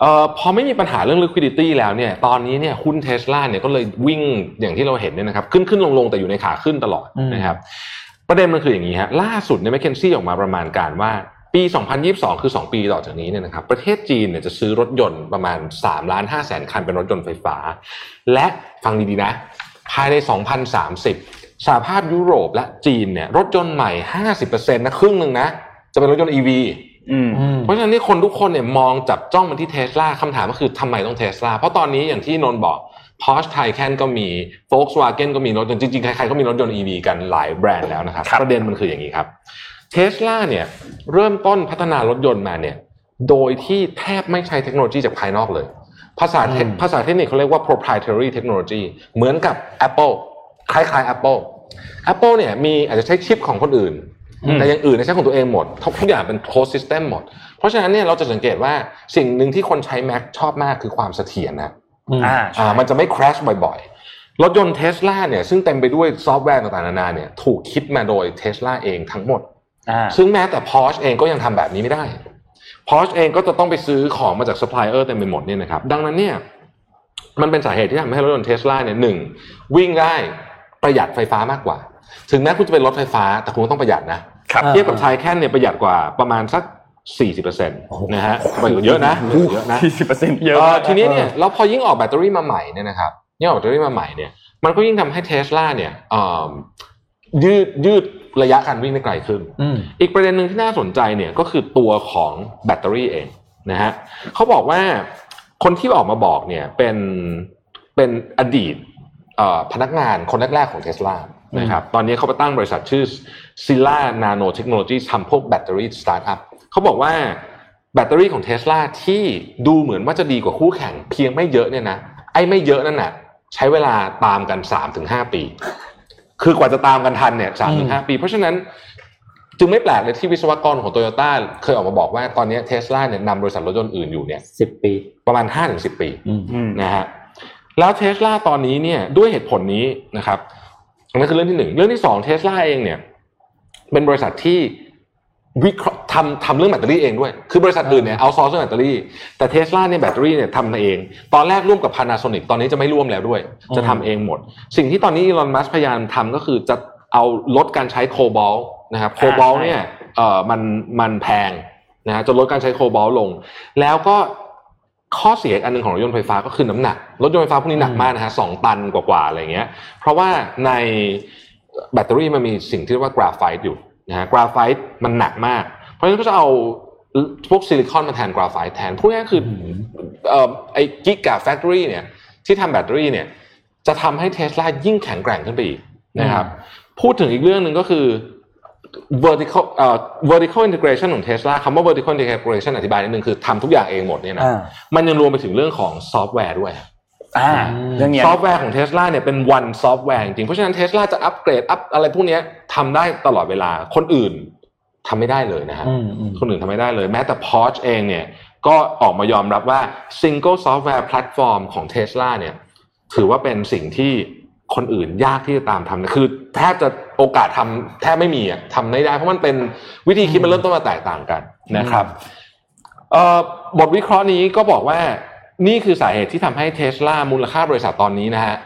เอ่อพอไม่มีปัญหาเรื่อง liquidity แล้วเนี่ยตอนนี้เนี่ยหุ้นเทสลาเนี่ยก็เลยวิ่งอย่างที่เราเห็นเนี่ยนะครับขึ้นขึ้นลงลงแต่อยู่ในขาขึ้นตลอดอืมนะครับประเด็นมันคืออย่างนี้ฮะล่าสุดเนี่ยแมคเคนซี่ออกมาประมาณการว่าปี 2022 คือ 2 ปีต่อจากนี้เนี่ยนะครับประเทศจีนเนี่ยจะซื้อรถยนต์ประมาณ3ล้าน5แสนคันเป็นรถยนต์ไฟฟ้า และฟังดีๆนะ ภายใน 2030สหภาพยุโรปและจีนเนี่ยรถยนต์ใหม่ 50%นะครึ่งหนึ่งนะจะเป็นรถยนต์ EV อืมอืม เพราะฉะนั้นนี่คนทุกคนเนี่ยมองจับจ้องมาที่เทสลาคำถามก็คือทำไมต้องเทสลาเพราะตอนนี้อย่างที่นนท์บอก Porsche Taycan ก็มี Volkswagen ก็มีรถยนต์จริงๆ ใครๆ ก็มีรถยนต์ EV กันหลายแบรนด์แล้วนะครับครับประเด็นมันคืออย่างนี้ครับเทสลาเนี่ยเริ่มต้นพัฒนารถยนต์มาเนี่ยโดยที่แทบไม่ใช้เทคโนโลยีจากภายนอกเลย ภาษาเทคอืมภาษาเทคนิคเขาเรียกว่า proprietary technology เหมือนกับ Apple คล้ายๆ Apple Apple เนี่ยมีอาจจะใช้ชิปของคนอื่นอืม แต่อย่างอื่นเนี่ยใช้ของตัวเองหมดทุกทุกอย่างเป็น closed system หมด เพราะฉะนั้นเนี่ยเราจะสังเกตว่าสิ่งหนึ่งที่คนใช้ Mac ชอบมากคือความเสถียรนะอืมอ่าอ่ามันจะไม่ crash บ่อยๆ รถยนต์เทสลาเนี่ยซึ่งเต็มไปด้วยซอฟต์แวร์ต่างๆนานาเนี่ยถูกคิดมาโดยเทสลาเองทั้งหมดอ่าซึ่งแม้แต่ Porsche เองก็ยังทำแบบนี้ไม่ได้ Porsche เองก็จะต้องไปซื้อของมาจากซัพพลายเออร์เต็มไปหมดเนี่ยนะครับดังนั้นเนี่ยมันเป็นสาเหตุที่ทำให้รถยนต์เทสลาเนี่ยหนึ่งวิ่งได้ประหยัดไฟฟ้ามากกว่า ถึงแม้คุณจะเป็นรถไฟฟ้า แต่คุณก็ต้องประหยัดนะครับ เทียบกับ Taycan เนี่ยประหยัดกว่าประมาณสัก40%นะฮะประหยัดเยอะนะเยอะนะสี่สิบเปอร์เซ็นต์เยอะเอ่อมากะทีนี้เนี่ยแล้วพอยิ่งออกแบตเตอรี่มาใหม่เนี่ยนะครับยิ่งออกแบตเตอรี่มาใหม่เนี่ยมันก็ยิ่งทำให้เทสลาเนี่ยเอ่อยืดยืดระยะการวิ่งได้ไกลขึ้นอืมอีกประเด็นหนึ่งที่น่าสนใจเนี่ยก็คือตัวของแบตเตอรี่เองนะฮะเขาบอกว่าคนที่ออกมาบอกเนี่ยเป็นเป็นอดีตเอ่อพนักงานคนแรกๆของเทสลานะครับตอนนี้เขาไปตั้งบริษัทชื่อ s i l a Nano Technology ทำพวกแบตเตอรี่สตาร์ทอัพเขาบอกว่าแบตเตอรี่ของเทสลาที่ดูเหมือนว่าจะดีกว่าคู่แข่งเพียงไม่เยอะเนี่ยนะไอ้ไม่เยอะนั่นน่ะใช้เวลาตามกัน3-5ปี คือกว่าจะตามกันทันเนี่ยสามถึงห้าปี เพราะฉะนั้นจึงไม่แปลกเลยที่วิศวกรของโตโยต้าเคยออกมาบอกว่าตอนนี้เทสลาเนี่ยนำบริษัทรถยนต์อื่นอยู่เนี่ยสิบปี ประมาณ5-10ปีอืมอืมนะฮะแล้วเทสลาตอนนี้เนี่ยด้วยเหตุผลนี้นะครับอันนั้นคือเรื่องที่หนึ่งเรื่องที่สองเทสลาเองเนี่ย เป็นบริษัทที่วิเคราะห์ทำทำเรื่องแบตเตอรี่เองด้วย คือบริษัทอื่นเนี่ย outsource เรื่องแบตเตอรี่ แต่เทสลาเนี่ยแบตเตอรี่เนี่ยทำเอง ตอนแรกร่วมกับ Panasonic ตอนนี้จะไม่ร่วมแล้วด้วย จะทำเองหมด สิ่งที่ตอนนี้อีลอนมัสก์พยายามทำก็คือจะเอาลดการใช้โคบอลต์นะครับ โคบอลต์เนี่ยเอ่อมันมันแพงนะฮะจะลดการใช้โคบอลต์ลง แล้วก็ข้อเสียอีกอันหนึ่งของรถยนต์ไฟฟ้าก็คือน้ำหนัก รถยนต์ไฟฟ้าพวกนี้หนักมากนะฮะสองตันกว่าๆอะไรเงี้ย เพราะว่าใน แบตเตอรี่มันมีสิ่งที่เรียกว่ากราไฟต์อยู่นะฮะกราไฟต์มันหนักมาก เพราะฉะนั้นก็จะเอาพวกซิลิคอนมาแทนกราไฟต์แทนพวกนี้คือเอ่อไอ้ Gigafactory เนี่ยที่ทำแบตเตอรี่เนี่ยจะทำให้เทสลายิ่งแข็งแกร่งขึ้นไปอีกนะครับพูดถึงอีกเรื่องหนึ่งก็คือ vertical เอ่อ vertical integration ของ Tesla คำว่า vertical integration อธิบายนิดนึงคือทำทุกอย่างเองหมดเนี่ยนะอ่ามันยังรวมไปถึงเรื่องของซอฟต์แวร์ด้วย อ่าเรื่องเนี้ยซอฟต์แวร์ของ Tesla เนี่ยเป็น one ซอฟต์แวร์จริงๆเพราะฉะนั้น Tesla จะอัปเกรดอัพอะไรพวกเนี้ยทำได้ตลอดเวลาคนอื่นทำไม่ได้เลยนะฮะอืมอืมคนอื่นทำไม่ได้เลย แม้แต่ Porsche เองเนี่ยก็ออกมายอมรับว่า single software platform ของ Tesla เนี่ยถือว่าเป็นสิ่งที่คนอื่นยากที่จะตามทำนะคือแทบจะโอกาสทำแทบไม่มีอะทำไม่ได้ เพราะมันเป็นวิธีคิดมันเริ่มต้นมาแตกต่างกันนะครับเอ่อบทวิเคราะห์นี้ก็บอกว่า นี่คือสาเหตุที่ทำให้เทสลามูลค่าบริษัทตอนนี้นะฮะ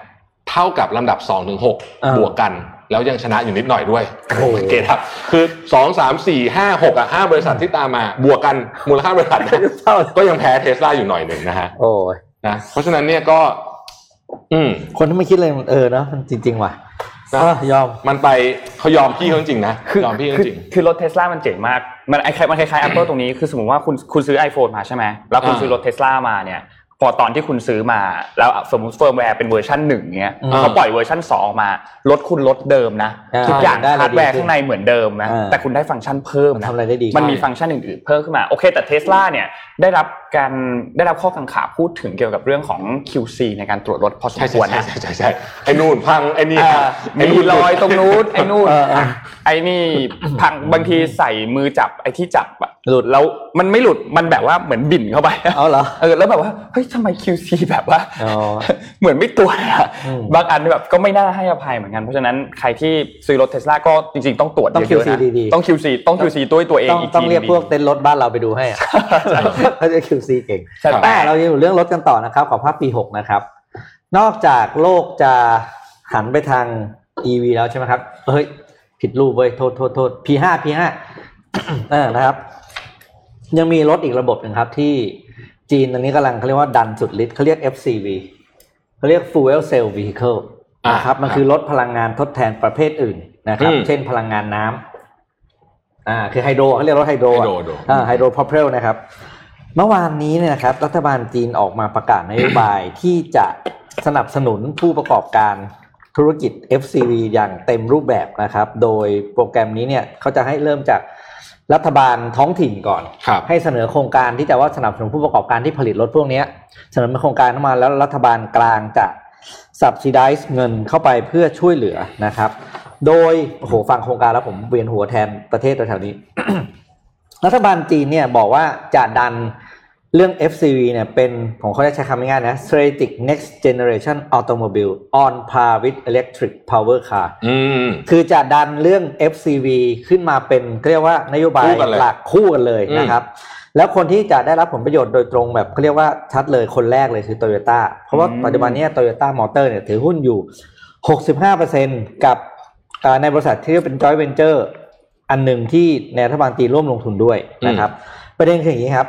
เท่ากับลำดับ2-6ถึงอ่าบวกกันแล้วยังชนะอยู่นิดหน่อยด้วยโอ้โหสังเกตครับ คือ2 3 4 5 6อะ5บริษัทที่ตามมาบวกกันมูลค่าบริษัทนะเท่าก็ยังแพ้เทสลาอยู่หน่อยหนึ่งนะฮะโอ้ยนะเพราะฉะนั้นเนี่ยก็ อืมคนที่ไม่คิดเลยมันเออเนาะมันจริง ๆ ว่ะนะเออยอมมันไปเขายอมพี่เขาจริงๆนะคือยอมพี่เขาคือจริงคือรถเทสลามันเจ๋งมาก มันไอ้มันคล้ายๆ Apple ตรงนี้คือสมมติว่าคุณคุณซื้อ iPhone มาใช่ไหมแล้วคุณอ่าซื้อรถเทสลามาเนี่ย พอตอนที่คุณซื้อมาแล้วสมมติเฟิร์มแวร์เป็นเวอร์ชันหนึ่งเนี้ยอืมเขาปล่อยเวอร์ชันสองออกมารถคุณรถเดิมนะอ่าทุกอย่างได้เลยฮาร์ดแวร์ดีขึ้นข้างในเหมือนเดิมนะอ่าแต่คุณได้ฟังก์ชันเพิ่มมันนะทำอะไรได้ดีมันมีขึ้ฟังก์ชันอื่นๆเพิ่มขึ้นมาโอเคแต่เทสลาเนี่ยได้รับการได้รับข้อกังขาพูดถึงเกี่ยวกับเรื่องของ QC ในการตรวจรถพอสมใช่ควรใช่นะใช่ใช่ใช่ไอ้นู่นพังไอ้นี่อ่าไอ้มีรอยตรงนู้นไอ้นู่นเออเอออะไอ้นี่พังบางทีใส่มือจับไอ้ที่จับอะหลุดแล้วมันไม่หลุดมันแบบว่าเหมือนบิ่นเข้าไปเอาเหรอเออแล้วแบบว่าเฮ้ยทำไม QC แบบว่าอ๋อเหมือนไม่ตรวจอะอืมบางอันแบบก็ไม่น่าให้อภัยเหมือนกันเพราะฉะนั้นใครที่ซื้อรถเทสลาก็จริงๆต้องตรวจต้องเยอะๆ QC นะดีๆต้อง QC ต้อง QC ด้วยตัวเองต้องอีกต้องทีเรียกดีพวกเต้นรถบ้านเราไปดูให้อะใช่เขาจะ QC เก่งใช่แต่เรายังอยู่เรื่องรถกันต่อนะครับ ขอภาพปี6นะครับ นอกจากโลกจะหันไปทาง EV แล้วใช่ไหมครับเฮ้ยผิดรูปเว้ยโทษโทษโทษ P5 P5 เออนะครับ ยังมีรถอีกระบบหนึ่งครับที่จีนตอนนี้กำลังเขาเรียกว่าดันสุดฤทธิ์เขาเรียก FCV เขาเรียก Fuel Cell Vehicle อ่านะครับ มันคือรถพลังงานทดแทนประเภทอื่นนะครับอืมเช่นพลังงานน้ำอ่าคือไฮโดรเขาเรียกรถไฮโดรอะไฮโดรโดรอ่าไฮโดรพอเพลนะครับ เมื่อวานนี้เนี่ยนะครับรัฐบาลจีนออกมาประกาศนโยบายที่จะสนับสนุนผู้ประกอบการธุรกิจ FCV อย่างเต็มรูปแบบนะครับ โดยโปรแกรมนี้เนี่ยเขาจะให้เริ่มจากรัฐบาลท้องถิ่นก่อนครับให้เสนอโครงการที่จะว่าสนับสนุนผู้ประกอบการที่ผลิตรถพวกเนี้ยเสนอเป็นโครงการเข้ามาแล้วรัฐบาลกลางจะ subsidize เงินเข้าไปเพื่อช่วยเหลือนะครับ โดยโอ้โหฟังโครงการแล้วผมเวียนหัวแทนประเทศแถวๆนี้ รัฐบาลจีนเนี่ยบอกว่าจะดัน เรื่อง FCV เนี่ยเป็นผมเขาจะใช้คำง่ายๆนะ strategic next generation automobile on par with electric power car อืมคือจะดันเรื่อง FCV ขึ้นมาเป็นเรียกว่านโยบายคู่กันเลยหลักคู่กันเลยอืมนะครับ แล้วคนที่จะได้รับผลประโยชน์โดยตรงแบบเขาเรียกว่าชัดเลยคนแรกเลยคือโตโยต้าเพราะว่าปัจจุบันเนี้โตโยต้ามอเตอร์เนี่ยถือหุ้นอยู่ 65%กับอ่าในบริษัทที่เรียกเป็น joint venture อันหนึ่งที่ในรัฐบาลจีนร่วมลงทุนด้วยนะครับ ประเด็นคืออย่างนี้ครับ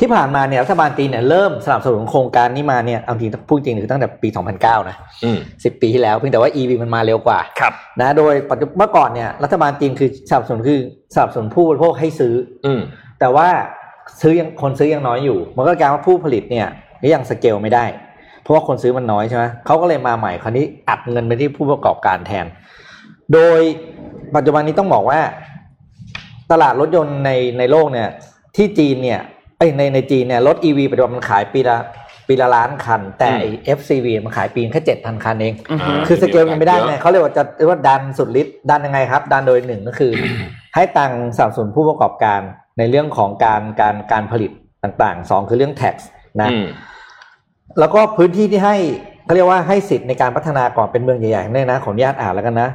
ที่ผ่านมาเนี่ยรัฐบาลจีนเนี่ยเริ่มสนับสนุนโครงการนี้มาเนี่ยเอาจริงพูดจริงคือตั้งแต่ปี 2009 นะอืมสิบปีที่แล้วเพียงแต่ว่า EV มันมาเร็วกว่าครับนะโดยปัจจุเมื่อก่อนเนี่ยรัฐบาลจีนคือสนับสนุนคือสนับสนุนผู้บริโภคให้ซื้อ อืมแต่ว่าซื้อยังคนซื้อยังน้อยอยู่ มันก็กลายว่าผู้ผลิตเนี่ยก็ยังสเกลไม่ได้ เพราะว่าคนซื้อมันน้อยใช่ไหมเขาก็เลยมาใหม่คราวนี้อัดเงินไปที่ผู้ประกอบการแทน โดยปัจจุบันนี้ต้องบอกว่า ตลาดรถยนต์ในในโลกเนี่ยที่จีนเนี่ย ไอยในในจีนเนี่ยรถ EV ปัจจุบันมันขายปีละปีละล้านคัน แต่ไอ้ FCV มันขายปีแค่เจ็ดพันคันเอง อือฮึ คือสเกลยังไม่ได้ไงเขาเรียกว่าจะเรียกว่าดันสุดฤทธิ์ดันยังไงครับ ดันโดยหนึ่งก็คือ ให้ตังค์สนับสนุนผู้ประกอบการในเรื่องของการการการผลิตต่างๆสองคือเรื่อง tax นะ อืม แล้วก็พื้นที่ที่ให้เขาเรียกว่าให้สิทธิ์ในการพัฒนาก่อนเป็นเมืองใหญ่ๆเนี่ยนะขออนุญาตอ่านแล้วกันนะ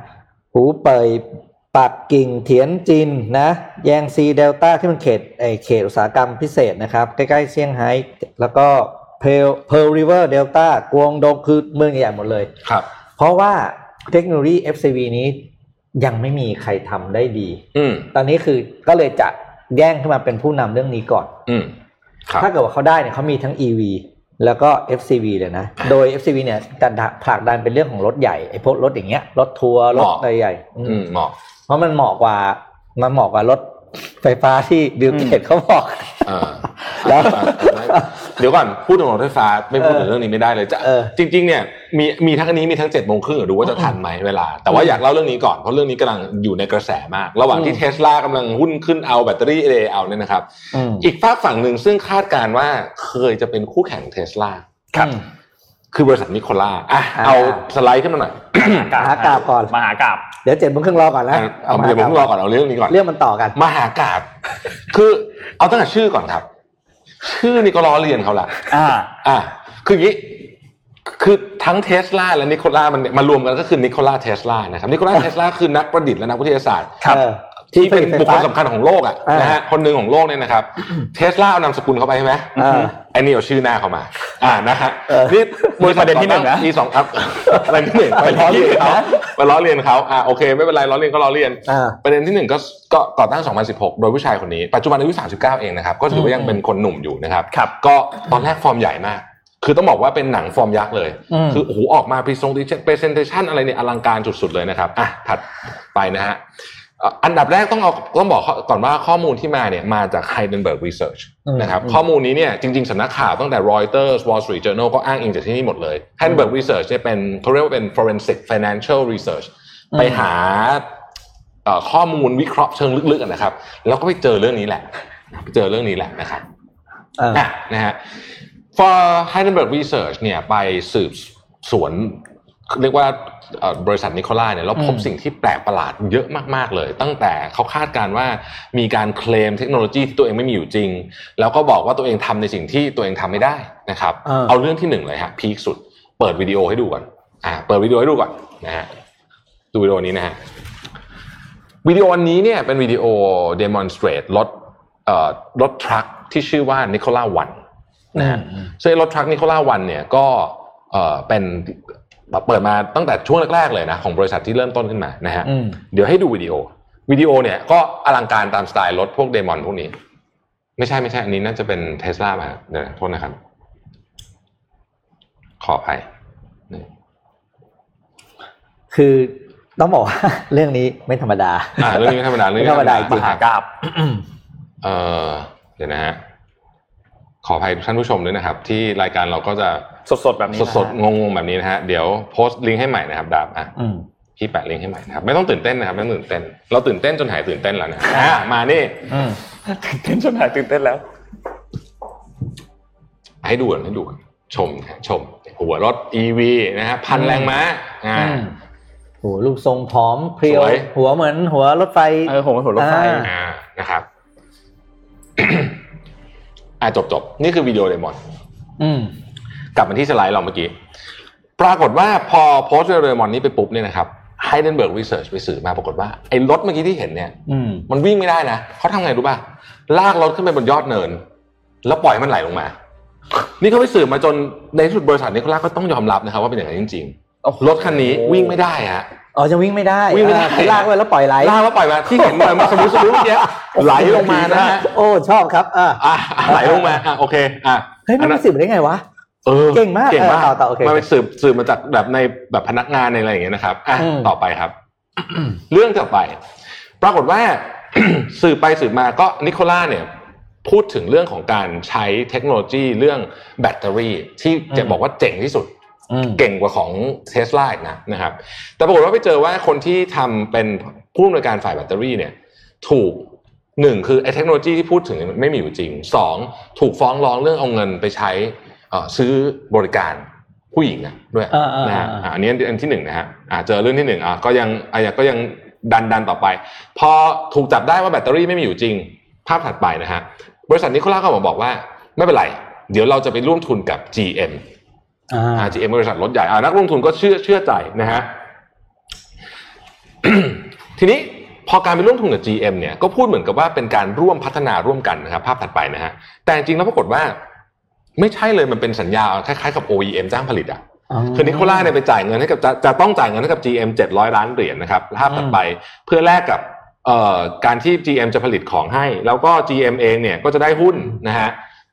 หูเปย ปักกิ่งเถียนจินนะแยงซีเดลต้าที่มันเขตไอเขตอุตสาหกรรมพิเศษนะครับ ใกล้ๆเซี่ยงไฮ้แล้วก็ Pearl Pearl River Delta กวงดงคือเมืองใหญ่ๆหมดเลยครับ เพราะว่าเทคโนโลยี FCV นี้ยังไม่มีใครทำได้ดีอืมตอนนี้คือก็เลยจะแย่งขึ้นมาเป็นผู้นำเรื่องนี้ก่อนอืมครับถ้าเกิดว่าเขาได้เนี่ยเขามีทั้ง EV แล้วก็ FCV เลยนะ โดย FCV เนี่ยจะผลักดันเป็นเรื่องของรถใหญ่ไอ้พวกรถอย่างเงี้ยรถทัวร์รถเมล์อะไรใหญ่อืมอืมเหมาะ เพราะมันเหมาะกว่ามันเหมาะกว่ารถไฟฟ้าที่บิลเกตส์เขาบอกเออแล้วเดี๋ยวก่อนพูดถึงรถไฟฟ้าไม่พูดถึงเออเรื่องนี้ไม่ได้เลยจะเออจริง ๆ เนี่ยมีมีทั้งอันนี้มีทั้งเจ็ดโมงครึ่งเดี๋ยวดูว่าจะทันไหมเวลา แต่ว่าอยากเล่าเรื่องนี้ก่อนเพราะเรื่องนี้กำลังอยู่ในกระแสมาก ระหว่างที่อืมเทสลากำลังหุ้นขึ้นเอาแบตเตอรี่เอเอาเนี่ยนะครับอืมอีกฝากฝั่งหนึ่งซึ่งคาดการณ์ว่าเคยจะเป็นคู่แข่งเทสลาครับอืมคือบริษัทนิโคล่าอะอ่าเอาสไลด์ขึ้นมาหน่อยมหากาพย์ก่อนมหากราบ เดี๋ยวเจ็ดโมงครึ่งรอก่อนนะเอาเดี๋ยวผมรอก่อนเอาเรื่องนี้ก่อนเรื่องมันต่อกัน มหากาบคือเอาตั้งแต่ชื่อก่อนครับ ชื่อนี่ก็ล้อเลียนเขาละอ่า อะคืออย่างนี้คือทั้งเทสลาและนิโคล่ามันมารวมกันก็คือนิโคล่าเทสลานะครับนิโคล่าเทสลาคือนักประดิษฐ์และนักวิทยาศาสตร์ครับเออ ที่เป็นผลิตบุคไฟคฟ้าลสำคัญของโลกอะอ่านนะฮะคนหนึ่งของโลกเนี่ยนะครับเทสลาเอานามสกุลเข้าไปใช่ไหมเออไอ้นี่เอาชื่อหน้าเข้ามา อ่านะฮะเออนี่มีประเด็นที่หนึ่งนะมีสองครับประเด็นที่หนึ่งไปล้อเลียนเขาไปล้อเลียนเขาอ่าโอเค ไม่เป็นไรล้อเลียนก็ล้อเลียนอ่าประเด็นที่หนึ่งก็ก็ก่อตั้ง 2016 โดยผู้ชายคนนี้ ปัจจุบันอายุ 39 เองนะครับ ก็ถือว่ายังเป็นคนหนุ่มอยู่นะครับครับก็ตอนแรกฟอร์มใหญ่มากคือต้องบอกว่าเป็นหนังฟอร์มยักษ์เลยอืมคือโอ้โหออกมา presentation presentation อะไรเนี่ยอลังการสุดๆเลยนะครับ อะถัดไปนะฮะเอ่ออันดับแรกต้องเอาต้องบอกก่อนว่าข้อมูลที่มาเนี่ยมาจาก Heidelberg Research อืมนะครับอืมข้อมูลนี้เนี่ยจริงๆสำนักข่าวตั้งแต่ Reuters Wall Street Journal ก็อ้างอิงจากที่นี่หมดเลย Heidelberg Research เนี่ยเป็นเขาเรียกว่าเป็น forensic financial research อืมไปหาเอ่อข้อมูลวิเคราะห์เชิงลึกๆอะนะครับ แล้วก็ไปเจอเรื่องนี้แหละไปเจอเรื่องนี้แหละนะครับเอออะนะฮะ for Heidelberg Research เนี่ยไปสืบสวนเรียกว่าเอ่อ บริษัทนิโคล่าเนี่ยเราพบอืมสิ่งที่แปลกประหลาดเยอะมากๆเลย ตั้งแต่เขาคาดการณ์ว่ามีการเคลมเทคโนโลยีที่ตัวเองไม่มีอยู่จริง แล้วก็บอกว่าตัวเองทำในสิ่งที่ตัวเองทำไม่ได้นะครับเออเอาเรื่องที่หนึ่งเลยฮะพีคสุด เปิดวิดีโอให้ดูก่อนอ่าเปิดวิดีโอให้ดูก่อนนะฮะดูวิดีโอนี้นะฮะวิดีโออันนี้เนี่ยเป็นวิดีโอ demonstrate รถเอ่อรถทรัคที่ชื่อว่านิโคล่าวันนะฮะอืมซึ่งรถทรัคนิโคล่าวันเนี่ยก็เอ่อเป็น เปิดมาตั้งแต่ช่วงแรกๆเลยนะของบริษัทที่เริ่มต้นขึ้นมานะฮะอืมเดี๋ยวให้ดูวิดีโอวิดีโอเนี่ยก็อลังการตามสไตล์รถพวกเดมอนพวกนี้ ไม่ใช่ไม่ใช่อันนี้น่าจะเป็นเทสลามาเดี๋ยวนะโทษนะครับ ขออภัยนี่คือต้องบอกว่าเรื่องนี้ไม่ธรรมดาอ่าเรื่องนี้ไม่ธรรมดาเรื่องนี้ไม่ธรรมดาคือมหากราบเออเดี๋ยวนะฮะขออภัยท่านผู้ชมด้วยนะครับ ที่รายการเราก็จะ สดๆแบบนี้นะฮะสดๆงงๆแบบนี้นะฮะเดี๋ยวโพสต์ลิงก์ให้ใหม่นะครับดาบอะอืมพี่แปะลิงก์ให้ใหม่นะครับไม่ต้องตื่นเต้นนะครับไม่ต้องตื่นเต้น เราตื่นเต้นจนหายตื่นเต้นแล้วนะอะมานี่อืมตื่นเต้นจนหายตื่นเต้นแล้ว ให้ดูก่อนให้ดูก่อนชมนะฮะชม หัวรถ EV นะฮะพันแรงม้าอ่าอืมโหลูกทรงผอมเพรียวสวยหัวเหมือน หัวรถไฟเออผมเป็นหัวรถไฟอ่าอ่านะครับอ่าจบจบนี่คือวิดีโอ demo อืม กลับมาที่สไลด์เราเมื่อกี้ ปรากฏว่าพอโพสต์ demo นี้ไปปุ๊บเนี่ยนะครับ Hindenburg Research ไปสืบมาปรากฏว่าไอ้รถเมื่อกี้ที่เห็นเนี่ยอืมมันวิ่งไม่ได้นะเขาทำไงรู้ป่ะลากรถขึ้นไปบนยอดเนิน แล้วปล่อยให้มันไหลลงมา นี่เขาไปสืบมาจนในที่สุดบริษัทนี้เขาลากก็ต้องยอมรับนะครับว่าเป็นอย่างนั้นจริงโอ้โหๆรถคันนี้วิ่งไม่ได้ฮะอ๋อจะวิ่งไม่ได้วิ่งไม่ได้อ่าคือลากไว้แล้วปล่อยไหลลากแล้วปล่อยมาที่เห็นมาสมมติสมมติเมื่อกี้ไหลลงมานะฮะโอ้ชอบครับอ่าอะไหลลงมาอะโอเคอะเฮ้ยมันไม่สืบได้ไงวะ เออเก่งมากเก่งมากเออต่อต่อโอเคมันไปสืบสืบมาจากแบบในแบบพนักงานในอะไรอย่างเงี้ยนะครับอะอืมต่อไปครับ เรื่องต่อไป ปรากฏว่าสืบไปสืบมาก็นิโคล่าเนี่ยพูดถึงเรื่องของการใช้เทคโนโลยีเรื่องแบตเตอรี่ที่จะบอกว่าเจ๋งที่สุดอืมเก่งกว่าของเทสลาอีกนะนะครับ แต่ปรากฏว่าไปเจอว่าคนที่ทำเป็นผู้อำนวยการฝ่ายแบตเตอรี่เนี่ย ถูกหนึ่งคือไอ้เทคโนโลยีที่พูดถึงเนี่ยมันไม่มีอยู่จริงสองถูกฟ้องร้องเรื่องเอาเงินไปใช้เอ่อ ซื้อบริการผู้หญิงนะด้วยอ่าๆๆนะฮะอ่าอันนี้อันที่หนึ่งนะฮะอ่าเจอเรื่องที่หนึ่งอะก็ยังอะก็ยังดันดันต่อไป พอถูกจับได้ว่าแบตเตอรี่ไม่มีอยู่จริง ภาพถัดไปนะฮะบริษัทนิโคล่าก็มาบอกว่า ไม่เป็นไร เดี๋ยวเราจะไปร่วมทุนกับ GM อ่า RGM บริษัทรถใหญ่อ่านักลงทุนก็เชื่อเชื่อใจนะฮะทีนี้พอการไปร่วมทุนกับ GM เนี่ยก็พูดเหมือนกับว่าเป็นการร่วมพัฒนาร่วมกันนะครับ ภาพถัดไปนะฮะแต่จริงๆแล้วปรากฏว่า ไม่ใช่เลยมันเป็นสัญญาคล้ายๆกับ OEM จ้างผลิตอะคือนิโคล่าเนี่ยไปจ่ายเงินให้กับจะจะต้องจ่ายเงินให้กับ GM 700 ล้านเหรียญนะครับภาพถัดไปเพื่อแลกกับเอ่อการที่ GM จะผลิตของให้ แล้วก็ GM เองเนี่ยก็จะได้หุ้นนะฮะ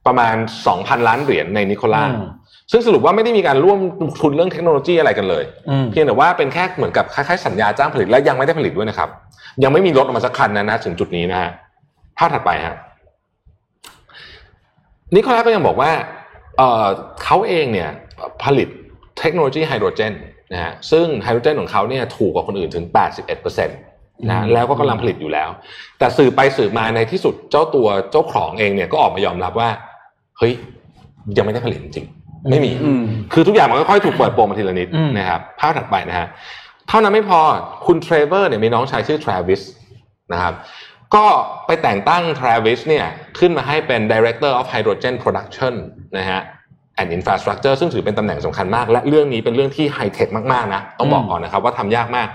ประมาณ 2,000 ล้านเหรียญในนิโคล่าอืมซึ่งสรุปว่าไม่ได้มีการร่วมทุนเรื่องเทคโนโลยีอะไรกันเลยอืมเพียงแต่ว่าเป็นแค่เหมือนกับคล้ายๆสัญญาจ้างผลิตและยังไม่ได้ผลิตด้วยนะครับ ยังไม่มีรถออกมาสักคันนะนะถึงจุดนี้นะฮะภาพถัดไปฮะ นิโคล่าก็ยังบอกว่าเอ่อเขาเองเนี่ยผลิตเทคโนโลยีไฮโดรเจนนะฮะซึ่งไฮโดรเจนของเขาเนี่ยถูกกว่าคนอื่นถึง 81%นะแล้วก็กำลังผลิตอยู่แล้ว แต่สืบไปสืบมาในที่สุดเจ้าตัวเจ้าของเองเนี่ยก็ออกมายอมรับว่า เฮ้ย ยังไม่ได้ผลิตจริงๆไม่มีอืมคือทุกอย่างมันก็ค่อยถูกเปิดโปงมาทีละนิดอืมนะครับภาพถัดไปนะฮะเท่านั้นไม่พอคุณเทรเวอร์เนี่ยมีน้องชายชื่อทร a วิสนะครับ ก็ไปแต่งตั้งทร a วิสเนี่ยขึ้นมาให้เป็น Director of Hydrogen Production นะฮะ and Infrastructure ซึ่งถือเป็นตำแหน่งสำคัญมาก และเรื่องนี้เป็นเรื่องที่ไฮเทคมากๆนะ ต้องบอกก่อนนะครับว่าทำยากมาก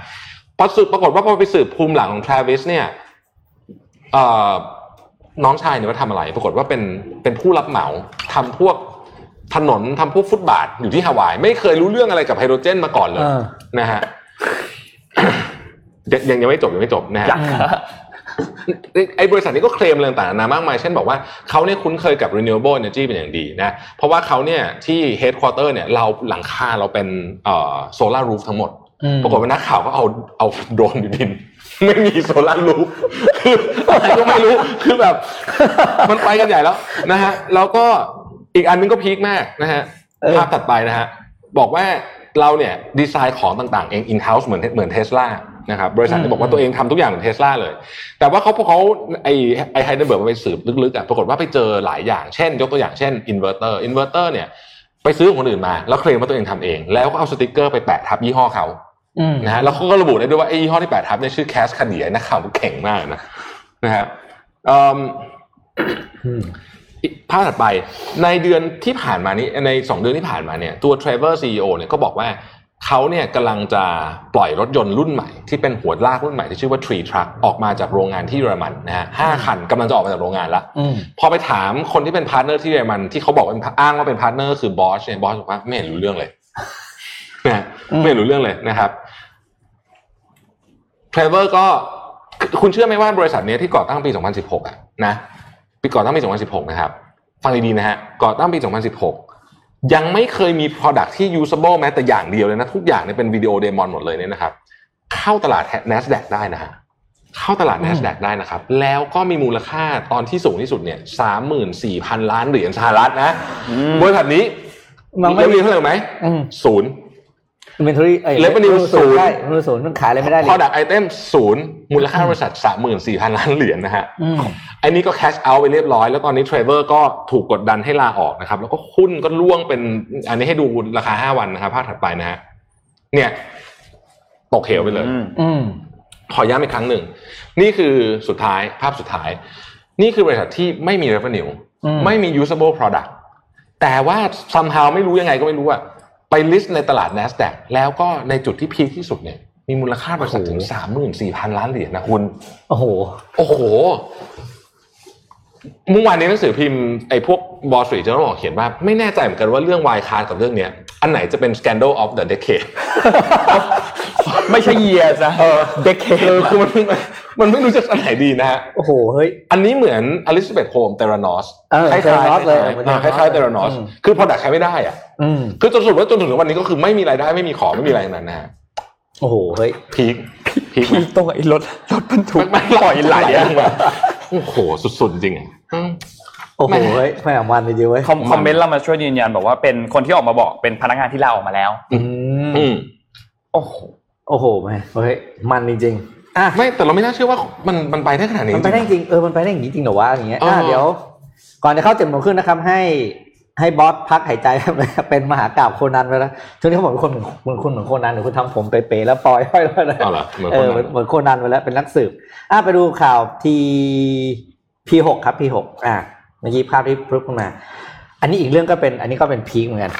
พอสืบปรากฏว่าพอไปสืบภูมิหลังของทร a วิสเนี่ยเอ่อน้องชายเนี่ยว่าทำอะไร ปรากฏว่าเป็นเป็นผู้รับเหมาทำพวกถนนทำพวกฟุตบาทอยู่ที่ฮาวาย ไม่เคยรู้เรื่องอะไรกับไฮโดรเจนมาก่อนเลยเออนะฮะยังยังยังไม่จบยังไม่จบนะฮะอยาก ไอ้ไอ้บริษัทนี้ก็เคลมเรื่องต่างๆนานามากมาย เช่นบอกว่าเขาเนี่ยคุ้นเคยกับ renewable energy เป็นอย่างดีนะ เพราะว่าเขาเนี่ยที่ headquarter เนี่ยเราหลังคาเราเป็นเอ่อ solar roof ทั้งหมดอืมปรากฏว่านักข่าวก็เอาเอาโดรนไปบิน ไม่มีโซลาร์รูฟคืออะไรก็ไม่รู้ คือแบบ มันไปกันใหญ่แล้วนะฮะ แล้วก็อีกอันนึงก็พีคมากนะฮะเออภาพถัดไปนะฮะ บอกว่าเราเนี่ยดีไซน์ของต่างๆ เอง in house เหมือนเหมือนเทสลา นะครับบริษัทเนี่ยบอกว่าตัวเองทำทุกอย่างเหมือนเทสลาเลย แต่ว่าเขาพอเขาไอไอ Hindenburg ไปสืบลึกๆอะปรากฏว่าไปเจอหลายอย่างเช่น ยกตัวอย่างเช่นอินเวอร์เตอร์อินเวอร์เตอร์เนี่ยไปซื้อของคนอื่นมาแล้วเคลมว่าตัวเองทำเอง แล้วก็เอาสติกเกอร์ไปแปะทับยี่ห้อเขาอืมนะฮะแล้วเขาก็ระบุได้ด้วยว่าไอ้ยี่ห้อที่แปะทับเนี่ยชื่อ Cascadia นักข่าวเก่งมากนะนะครับเอิ่มอืมอีกภาพถัดไปในเดือนที่ผ่านมานี้ในสองเดือนที่ผ่านมาเนี่ยตัว Trevor CEO เนี่ยก็บอกว่า เขาเนี่ยกำลังจะปล่อยรถยนต์รุ่นใหม่ที่เป็นหัวลากรุ่นใหม่ที่ชื่อว่า Tre Truck ออกมาจากโรงงานที่เยอรมันนะฮะห้าคันกำลังจะออกมาจากโรงงานแล้วอืมพอไปถามคนที่เป็น partner ที่เยอรมันที่เขาบอกว่าเป็นอ้างว่าเป็น partner คือ Bosch เนี่ย Bosch บอกว่าไม่เห็นรู้เรื่องเลยนะฮะอืมไม่เห็นรู้เรื่องเลยนะครับเทรเวอร์ก็คุณเชื่อไหมว่าบริษัทเนี้ยที่ก่อตั้งปี 2016 อะนะปีก่อตั้งปี 2016 นะครับ ฟังดีๆนะฮะก่อตั้งปี 2016 ยังไม่เคยมี Product ที่ usable แม้แต่อย่างเดียวเลยนะ ทุกอย่างเนี่ยเป็นวิดีโอเดมอนหมดเลยเนี่ยนะครับ เข้าตลาด NASDAQ ได้นะฮะเข้าตลาด NASDAQ ได้นะครับ แล้วก็มีมูลค่าตอนที่สูงที่สุดเนี่ย34,000ล้านเหรียญสหรัฐนะบริษัทนี้มันไม่เรียนเท่าไหร่ไหม อืมศูนย์ inventory เอ้ย Revenue ศูนย์ได้ revenue ศูนย์มันขายอะไรไม่ได้เลย product item ศูนย์มูลค่าบริษัท34,000ล้านเหรียญนะฮะอืมอันนี้ก็ cash out ไปเรียบร้อย แล้วตอนนี้เทรเวอร์ก็ถูกกดดันให้ลาออกนะครับ แล้วก็หุ้นก็ล่วงเป็น อันนี้ให้ดูราคา5วันนะครับภาพถัดไปนะฮะเนี่ย ตกเหวไปเลยอืมอืมขอย้ำอีกครั้งหนึ่ง นี่คือสุดท้ายภาพสุดท้าย นี่คือบริษัทที่ไม่มี revenue อืมไม่มี usable product แต่ว่า somehow ไม่รู้ยังไงก็ไม่รู้อะ ไป list ในตลาด NASDAQ แล้วก็ในจุดที่ peak ที่สุดเนี่ยมีมูลค่าบริษัทถึง34,000ล้านเหรียญนะคุณ โอ้โห โอ้โห เมื่อวานนี้หนังสือพิมพ์ไอ้พวก Wall Street Journal บอกเขียนว่า ไม่แน่ใจเหมือนกันว่าเรื่อง Wirecard กับเรื่องเนี้ยอันไหนจะเป็น scandal of the decade ไม่ใช่ year นะ decade เออคือมันมันมันไม่รู้จะอันไหนดีนะฮะโอ้โหเฮ้ยอันนี้เหมือนอลิซาเบธโฮล์มส์ Theranosเออคล้าย Theranos ๆเลยคล้ายๆคล้ายๆเตรานอสอืมคือพอดักใช้ไม่ได้อะอืมคือจนสุดว่าจนถึงวันนี้ก็คือไม่มีรายได้ไม่มีของไม่มีอะไรทั้งนั้นนะฮะโอ้โหเฮ้ยพีคพีคไหมพี่ต้องไอ้รถรถบรรทุกไม่ปล่อยไหลอะ โอ้โหสุดๆจริงอะอืมโอ้โหแม่เฮ้ยไม่เอามันไปดีเว้ยคอมคอมเมนต์เรามาช่วยยืนยันบอกว่าเป็นคนที่ออกมาบอกเป็นพนักงานที่ลาออกมาแล้วอืมอืมโอ้โหโอ้โหแม่เฮ้ยมันจริงๆอะไม่แต่เราไม่น่าเชื่อว่ามันมันไปได้ขนาดนี้มันไปได้จริงเออมันไปได้อย่างนี้จริงเหรอวะอย่างเงี้ยเอออ่อะเดี๋ยว ก่อนจะเข้าเจ็ดโมงครึ่งนะครับให้ ให้บอสพักหายใจเป็นมหากราบโคนันไปแล้วช่วงนี้เขาบอกเป็นคนเหมือนคุณเหมือนโคนันหรือคุณทำผมเป๋ๆแล้วปล่อยห้อยแล้วนะอ๋อเหรอเหมือนเอคนอนั้นเหมือนโคนันไปแล้วเป็นนักสืบอะไปดูข่าวทีพีหกครับพีหกอะเมื่อกี้ภาพที่พลุกขึ้นมา อันนี้อีกเรื่องก็เป็น อันนี้ก็เป็นพีคเหมือนกัน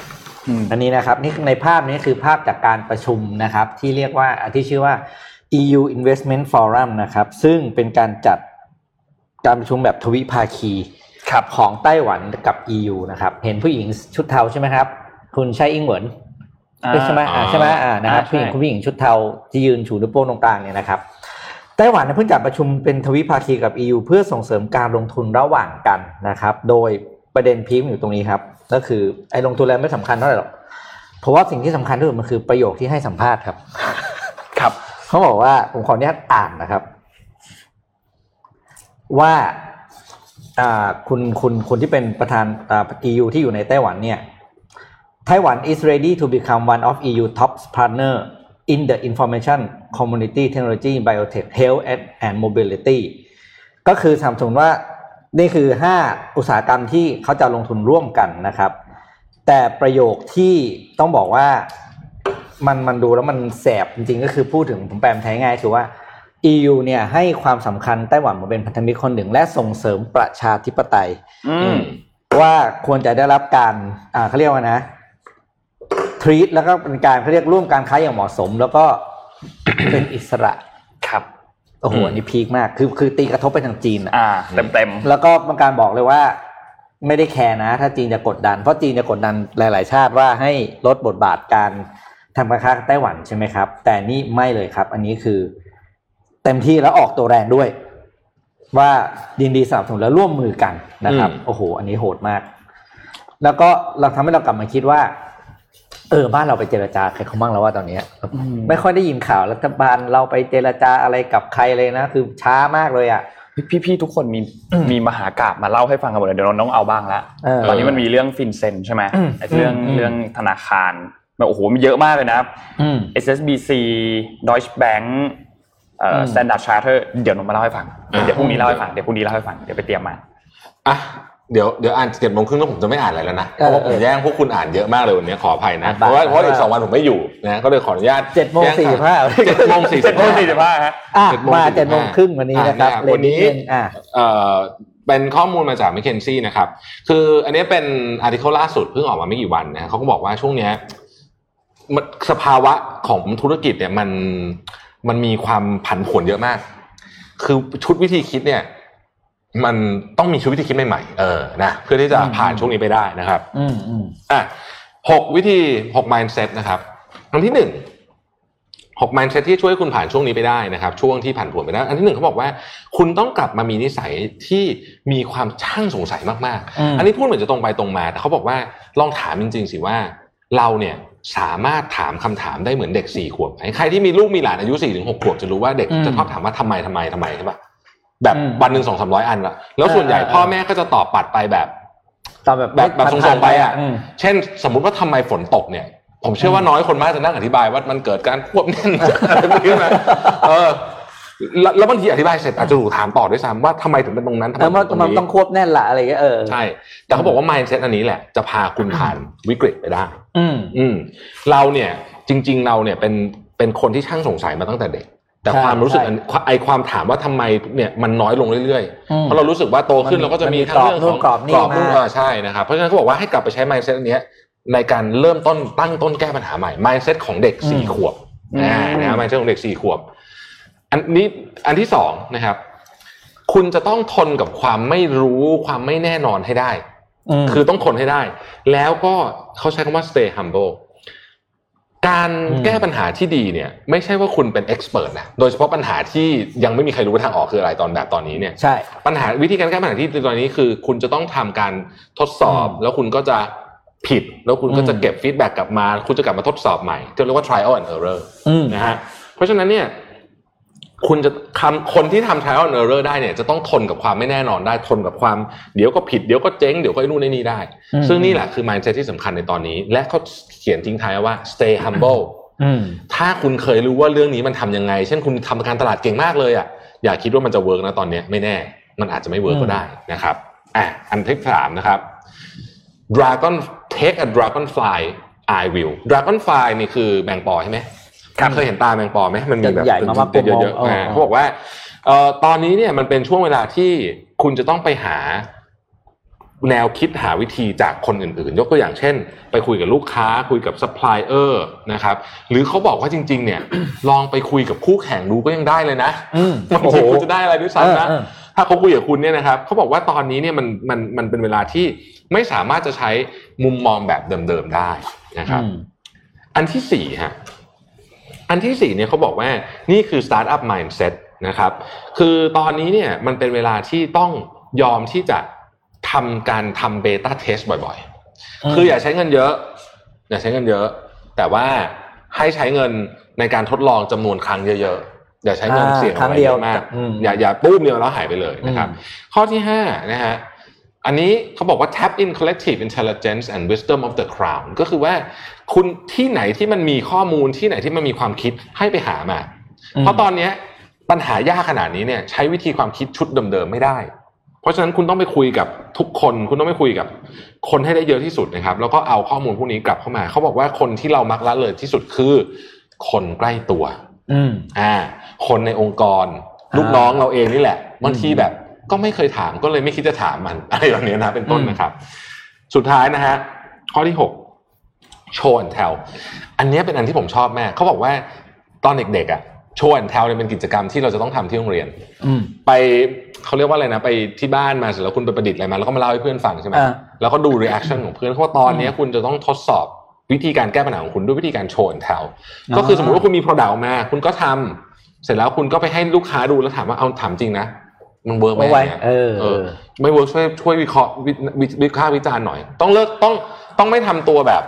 อืมอันนี้นะครับนี่ในภาพนี้คือภาพจากการประชุมนะครับ ที่เรียกว่าอะที่ชื่อว่า EU Investment Forum นะครับ ซึ่งเป็นการจัดการประชุมแบบทวิภาคีครับ ของไต้หวันกับ EU นะครับ เห็นผู้หญิงชุดเทาใช่ไหมครับ คุณใช่อิงเหวินเอ้ยใช่ไหมอ่าใช่ไหมอ่านะครับอ่าผู้หญิงใช่คุณผู้หญิงชุดเทาที่ยืนชูนิ้วโป้งตรงกลางเนี่ยนะครับไต้หวันเนี่ยเพิ่งจัดประชุมเป็นทวิภาคีกับ EU เพื่อส่งเสริมการลงทุนระหว่างกันนะครับ โดยประเด็นพีคอยู่ตรงนี้ครับ ก็คือไอ้ลงทุนอะไรไม่สำคัญเท่าไหร่หรอกเพราะว่าสิ่งที่สำคัญที่สุดมันคือประโยคที่ให้สัมภาษณ์ครับ ครับเขาบอกว่าผมขออนุญาตอ่านนะครับ ว่าอ่า คุณคุณคุณที่เป็นประธานอ่า EU ที่อยู่ในไต้หวันเนี่ย Taiwan is ready to become one of EU top partner in the information community technology biotech health and, and mobility ก็คือสนับสนุนว่านี่คือ 5 อุตสาหกรรมที่เขาจะลงทุนร่วมกันนะครับ แต่ประโยคที่ต้องบอกว่ามันมันดูแล้วมันแสบจริงๆก็คือพูดถึงผมแปลเป็นไทยง่ายคือว่า EU เนี่ยให้ความสำคัญไต้หวันมาเป็นพันธมิตรคนหนึ่ง และส่งเสริมประชาธิปไตยอือืมมว่าควรจะได้รับการอ่าเขาเรียกว่านะทรีตแล้วก็เป็นการเขาเรียกร่วมการค้าอย่างเหมาะสม แล้วก็เป็นอิสระครับโอ้โหอืมอันนี้พีคมากคือคือตีกระทบไปทางจีนอะอ่าเต็มเต็มแล้วก็ต้องการบอกเลยว่า ไม่ได้แคร์นะ ถ้าจีนจะกดดัน เพราะจีนจะกดดันหลาย ๆ ชาติว่าให้ลดบทบาทการทำการค้ากับไต้หวันใช่ไหมครับ แต่นี่ไม่เลยครับ อันนี้คือ เต็มที่แล้วออกตัวแรงด้วย ว่ายินดีสนับสนุนและร่วมมือกันนะครับอืมโอ้โห อันนี้โหดมาก แล้วก็เราทำให้เรากลับมาคิดว่า เออบ้านเราไปเจรจาใครเขาบ้างแล้วว่าตอนเนี้ยอืมไม่ค่อยได้ยินข่าวรัฐบาลเราไปเจรจาอะไรกับใครเลยนะ คือช้ามากเลยอะพี่พี่ๆทุกคนมีอืมมีมหากราบมาเล่าให้ฟังกันหมดเลยเดี๋ยวเราต้องเอาบ้างละเออตอนนี้มันมีเรื่องฟินเซนใช่ไหมอืมไอ้เรื่องอืมเรื่องธนาคารแบบโอ้โหมีเยอะมากเลยนะอืม SSBC Deutsche Bank เอ่ออืม Standard Charter เดี๋ยวนมมาเล่าให้ฟังอ่าเดี๋ยวพรุ่งนี้เล่าให้ฟัง เดี๋ยวพรุ่งนี้เล่าให้ฟัง เดี๋ยวไปเตรียมมาอะเดี๋ยวเดี๋ยวอ่านเจ็ดโมงครึ่งแล้วผมจะไม่อ่านอะไรแล้วนะ เพเออราะว่าผมเออแย่งพวกคุณอ่านเยอะมากเลยวันนี้ขออภัยนะอะเพราะว่าบาทเพราะอีกสองวันผมไม่อยู่นะก็เลยขออนุญาตเจ็ดโมงแย่สี่สิบห้าเจ็ดโมงสี่เจ็สิดบโมงห้าสี่สิบห้าฮะอะเจ็ดโมงมาสี่สิบห้าเจ็ดโมงครึ่งวันนี้นะครับอะเลวันนี้นิดนึงอะเอ่อเป็นข้อมูลมาจาก m c k เคนซี่นะครับ คืออันนี้เป็นอาร์ติเคิลล่าสุดเพิ่งออกมาไม่กี่วันนะเขาก็บอกว่าช่วงเนี้ยมันสภาวะของธุรกิจเนี่ยมัน มันมีความผันผวนเยอะมาก คือชุดวิธีคิดเนี่ย มันต้องมีชุดวิธีคิดใหม่ๆเออนะเพื่อที่จะอืมผ่านช่วงนี้ไปได้นะครับอืมอืมอะหกวิธีหก mindset นะครับอันที่หนึ่งหก mindset ที่ช่วยคุณผ่านช่วงนี้ไปได้นะครับ ช่วงที่ผ่านผวนไปได้อันที่หนึ่งเขาบอกว่า คุณต้องกลับมามีนิสัยที่มีความช่างสงสัยมากอืมๆอันนี้พูดเหมือนจะตรงไปตรงมา แต่เขาบอกว่าลองถามจริงๆสิว่า เราเนี่ย สามารถถามคำถามได้เหมือนเด็กสี่ขวบไหมใครที่มีลูกมีหลานอายุสี่ถึงหกขวบจะรู้ว่าเด็กอืมจะชอบถามว่าทำไมทำไมทำไมใช่ปะแบบอืมวันหนึ่งสองสามร้อยอันละแล้วส่วนใหญ่เออเออพ่อแม่ก็จะตอบปัดไปแบบตอนแบบแบบแบบทรงๆไปอะมเช่น สมมุติว่าทำไมฝนตกเนี่ย ผมเชื่อว่าน้อยคนมากจะนั่งอธิบายว่ามันเกิดการควบแน่นอะไรพวกนี้นะเออ แล้วแล้วบางทีอธิบายเสร็จอาจจะถูกถามต่อด้วยซ้ำว่าทำไมถึงเป็นตรงนั้นทำไมแล้วมันถึงตรงมันนี้ต้องควบแน่นละอะไรเงี้ยเออใช่แต่เขาบอกว่า mindset อันนี้แหละจะพาคุณผ่านวิกฤตไปได้ อืมอืมเราเนี่ยจริง ๆ เราเนี่ยเป็นเป็นคนที่ช่างสงสัยมาตั้งแต่เด็ก แต่ใช่ความรู้สึกใช่อันไอความถามว่าทำไมเนี่ยมันน้อยลงเรื่อยอืๆมเพราะเรารู้สึกว่าโตขึ้นมันเราก็จะมีมันมีทั้งเรื่องของกรอบนู่นกรอบนี่นู่นมาเออใช่นะครับเพราะฉะนั้นเขาบอกว่าให้กลับไปใช้ mindset อันเนี้ยในการเริ่มต้นตั้งต้นแก้ปัญหาใหม่ mindset ของเด็กสี่ขวบอืมอ่านะ mindset ของเด็กสี่ขวบ อันนี้อันที่สองนะครับ คุณจะต้องทนกับความไม่รู้ความไม่แน่นอนให้ได้มคือต้องทนให้ได้ แล้วก็เขาใช้คำว่า stay humble การอืมแก้ปัญหาที่ดีเนี่ย ไม่ใช่ว่าคุณเป็น expert นะโดยเฉพาะปัญหาที่ยังไม่มีใครรู้ว่าทางออกคืออะไรตอนแบบตอนนี้เนี่ยใช่ปัญหาวิธีการแก้ปัญหาที่ดีตอนนี้คือ คุณจะต้องทำการทดสอบอืมแล้วคุณก็จะผิด แล้วคุณก็จะอืมเก็บ feedback กลับมา คุณจะกลับมาทดสอบใหม่ที่เรียกว่า trial and error อืมนะฮะเพราะฉะนั้นเนี่ย คุณจะทำคนที่ทำ trial and error ได้เนี่ยจะต้องทนกับความไม่แน่นอนได้ทนกับความเดี๋ยวก็ผิดเดี๋ยวก็เจ๊งเดี๋ยวก็ไอ้นู่นไอ้นี่ได้อืมซึ่งนี่แหละคือ mindset ที่สำคัญในตอนนี้ และเขาเขียนทิ้งท้ายว่า stay humble อืมถ้าคุณเคยรู้ว่าเรื่องนี้มันทำยังไง เช่นคุณทำการตลาดเก่งมากเลยอะอย่าคิดว่ามันจะ work นะตอนเนี้ยไม่แน่ มันอาจจะไม่ work ก็ได้นะครับอะอันที่สามนะครับ dragon take a dragonfly I will dragonfly นี่คือแมงปอใช่ไหมครับ เคยเห็นตาแมงปอไหมมันมีแบบใหญ่ๆมากๆเยอะกลมๆๆอ่าเออเขาบอกว่าเอ่อตอนนี้เนี่ยมันเป็นช่วงเวลาที่คุณจะต้องไปหาแนวคิดหาวิธีจากคนอื่นๆ ยกตัวอย่างเช่น ไปคุยกับลูกค้าคุยกับซัพพลายเออร์นะครับ หรือเขาบอกว่าจริง ๆ เนี่ย ลองไปคุยกับคู่แข่งดูก็ยังได้เลยนะอืมบางทีคุณจะได้อะไรด้วยซ้ำนะเออเออถ้าเขาคุยกับคุณเนี่ยนะครับเขาบอกว่าตอนนี้เนี่ยมันมันมันเป็นเวลาที่ไม่สามารถจะใช้มุมมองแบบเดิมๆได้นะครับอืมอันที่สี่ฮะ อันที่สี่เนี่ยเขาบอกว่านี่คือ startup mindset นะครับคือตอนนี้เนี่ยมันเป็นเวลาที่ต้องยอมที่จะทำการทำเบต้าเทสบ่อยอืมๆคืออย่าใช้เงินเยอะ อย่าใช้เงินเยอะ แต่ว่าให้ใช้เงินในการทดลองจำนวนครั้งเยอะๆ อย่าใช้เงินอ่าเสี่ยงครั้งอะไรเดีเยยวอะมากอืมอย่าอย่าปุ้มเดียวแล้วหายไปเลยนะครับอืมข้อที่ห้านะฮะ อันนี้เขาบอกว่า tap in collective intelligence and wisdom of the crown ก็คือว่า คุณที่ไหนที่มันมีข้อมูลที่ไหนที่มันมีความคิดให้ไปหามา เพราะตอนเนี้ยปัญหายากขนาดนี้เนี่ยใช้วิธีความคิดชุดเดิมๆไม่ได้ เพราะฉะนั้นคุณต้องไปคุยกับทุกคน คุณต้องไปคุยกับ คนให้ได้เยอะที่สุดนะครับ แล้วก็เอาข้อมูลพวกนี้กลับเข้ามา เขาบอกว่าคนที่เรามักละเลยที่สุดคือ คนใกล้ตัว อืมอ่า คนในองค์กรอ่าลูกน้องเราเองนี่แหละบางทีอืมแบบก็ไม่เคยถามก็เลยไม่คิดจะถามมันอะไรแบบนี้นะเป็นต้นอืมนะครับ สุดท้ายนะฮะข้อที่หก show and tell อันเนี้ยเป็นอันที่ผมชอบมากเขาบอกว่าตอนเด็กๆอะ show and tell เนี่ยเป็นกิจกรรมที่เราจะต้องทำที่โรงเรียนอืมไปเขาเรียกว่าอะไรนะไปที่บ้านมาเสร็จแล้วคุณไปประดิษฐ์อะไรมาแล้วก็มาเล่าให้เพื่อนฟังใช่ไหมอ่าแล้วก็ดู reaction ของเพื่อนเพราะว่าตอนเนี้ยคุณจะต้องทดสอบวิธีการแก้ปัญหาของคุณด้วยวิธีการ show and tell อ่าก็คือสมมติว่าคุณมี product ออกมา คุณก็ทำเสร็จแล้วคุณก็ไปให้ลูกค้าดูแล้วถามว่าเอาถามจริงนะมัน work ไหมเอาไว้เนี่ยเออเออไม่ work ช่วยช่วยวิเคราะห์วิวิวิเคราะห์วิจารณ์หน่อย ต้องเลิกต้องต้องไม่ทำตัวแบบ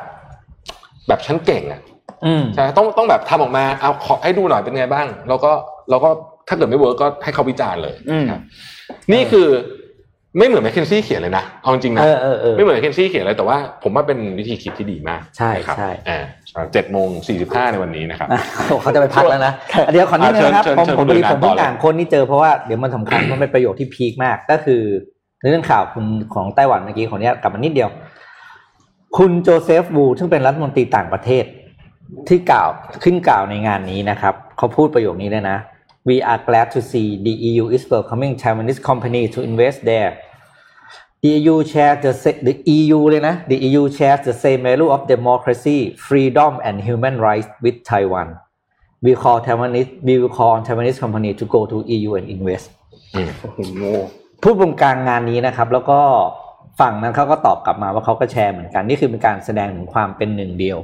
แบบฉันเก่งอะอืมใช่ต้องต้องแบบทำออกมาเอาขอให้ดูหน่อยเป็นไงบ้าง แล้วก็แล้วก็ถ้าเกิดไม่ work ก็ให้เขาวิจารณ์เลยอืมครับนี่คือไม่เหมือน McKinsey เขียนเลยนะเอาจริงๆนะเออเออเออไม่เหมือน McKinsey เขียนเลยแต่ว่าผมว่าเป็นวิธีคิดที่ดีมาก ใช่นะครับใช่อ่าเจ็ดโมงสี่สิบห้าในวันนี้นะครับอะเขาจะไปพักแล้วนะเดี๋ยวขอนิดนึงนะครับเชิญผมเชิญผมพอดีคุณผมเพิ่งต่อเลยอ่านคนนี้เจอเพราะว่าเดี๋ยวมันสำคัญมันเป็นประโยคที่ peak มากก็คือเรื่องข่าวคุณของไต้หวันเมื่อกี้ของเนี้ยกลับมานิดเดียว คุณโจเซฟวูซึ่งเป็นรัฐมนตรีต่างประเทศ ที่กล่าวขึ้นกล่าวในงานนี้นะครับ เขาพูดประโยคนี้เลยนะ We are glad to see the EU is welcoming Taiwanese company to invest there. The EU shares the sa- the EU เลยนะ The EU shares the same value of democracy, freedom and human rights with Taiwan. We call Taiwanese we will call on Taiwanese company to go to EU and invest. อืมโอ้โหพูดบงกลางงานนี้นะครับ แล้วก็ ฝั่งนั้นเขาก็ตอบกลับมาว่าเขาก็แชร์เหมือนกัน นี่คือเป็นการแสดงถึงความเป็นหนึ่งเดียว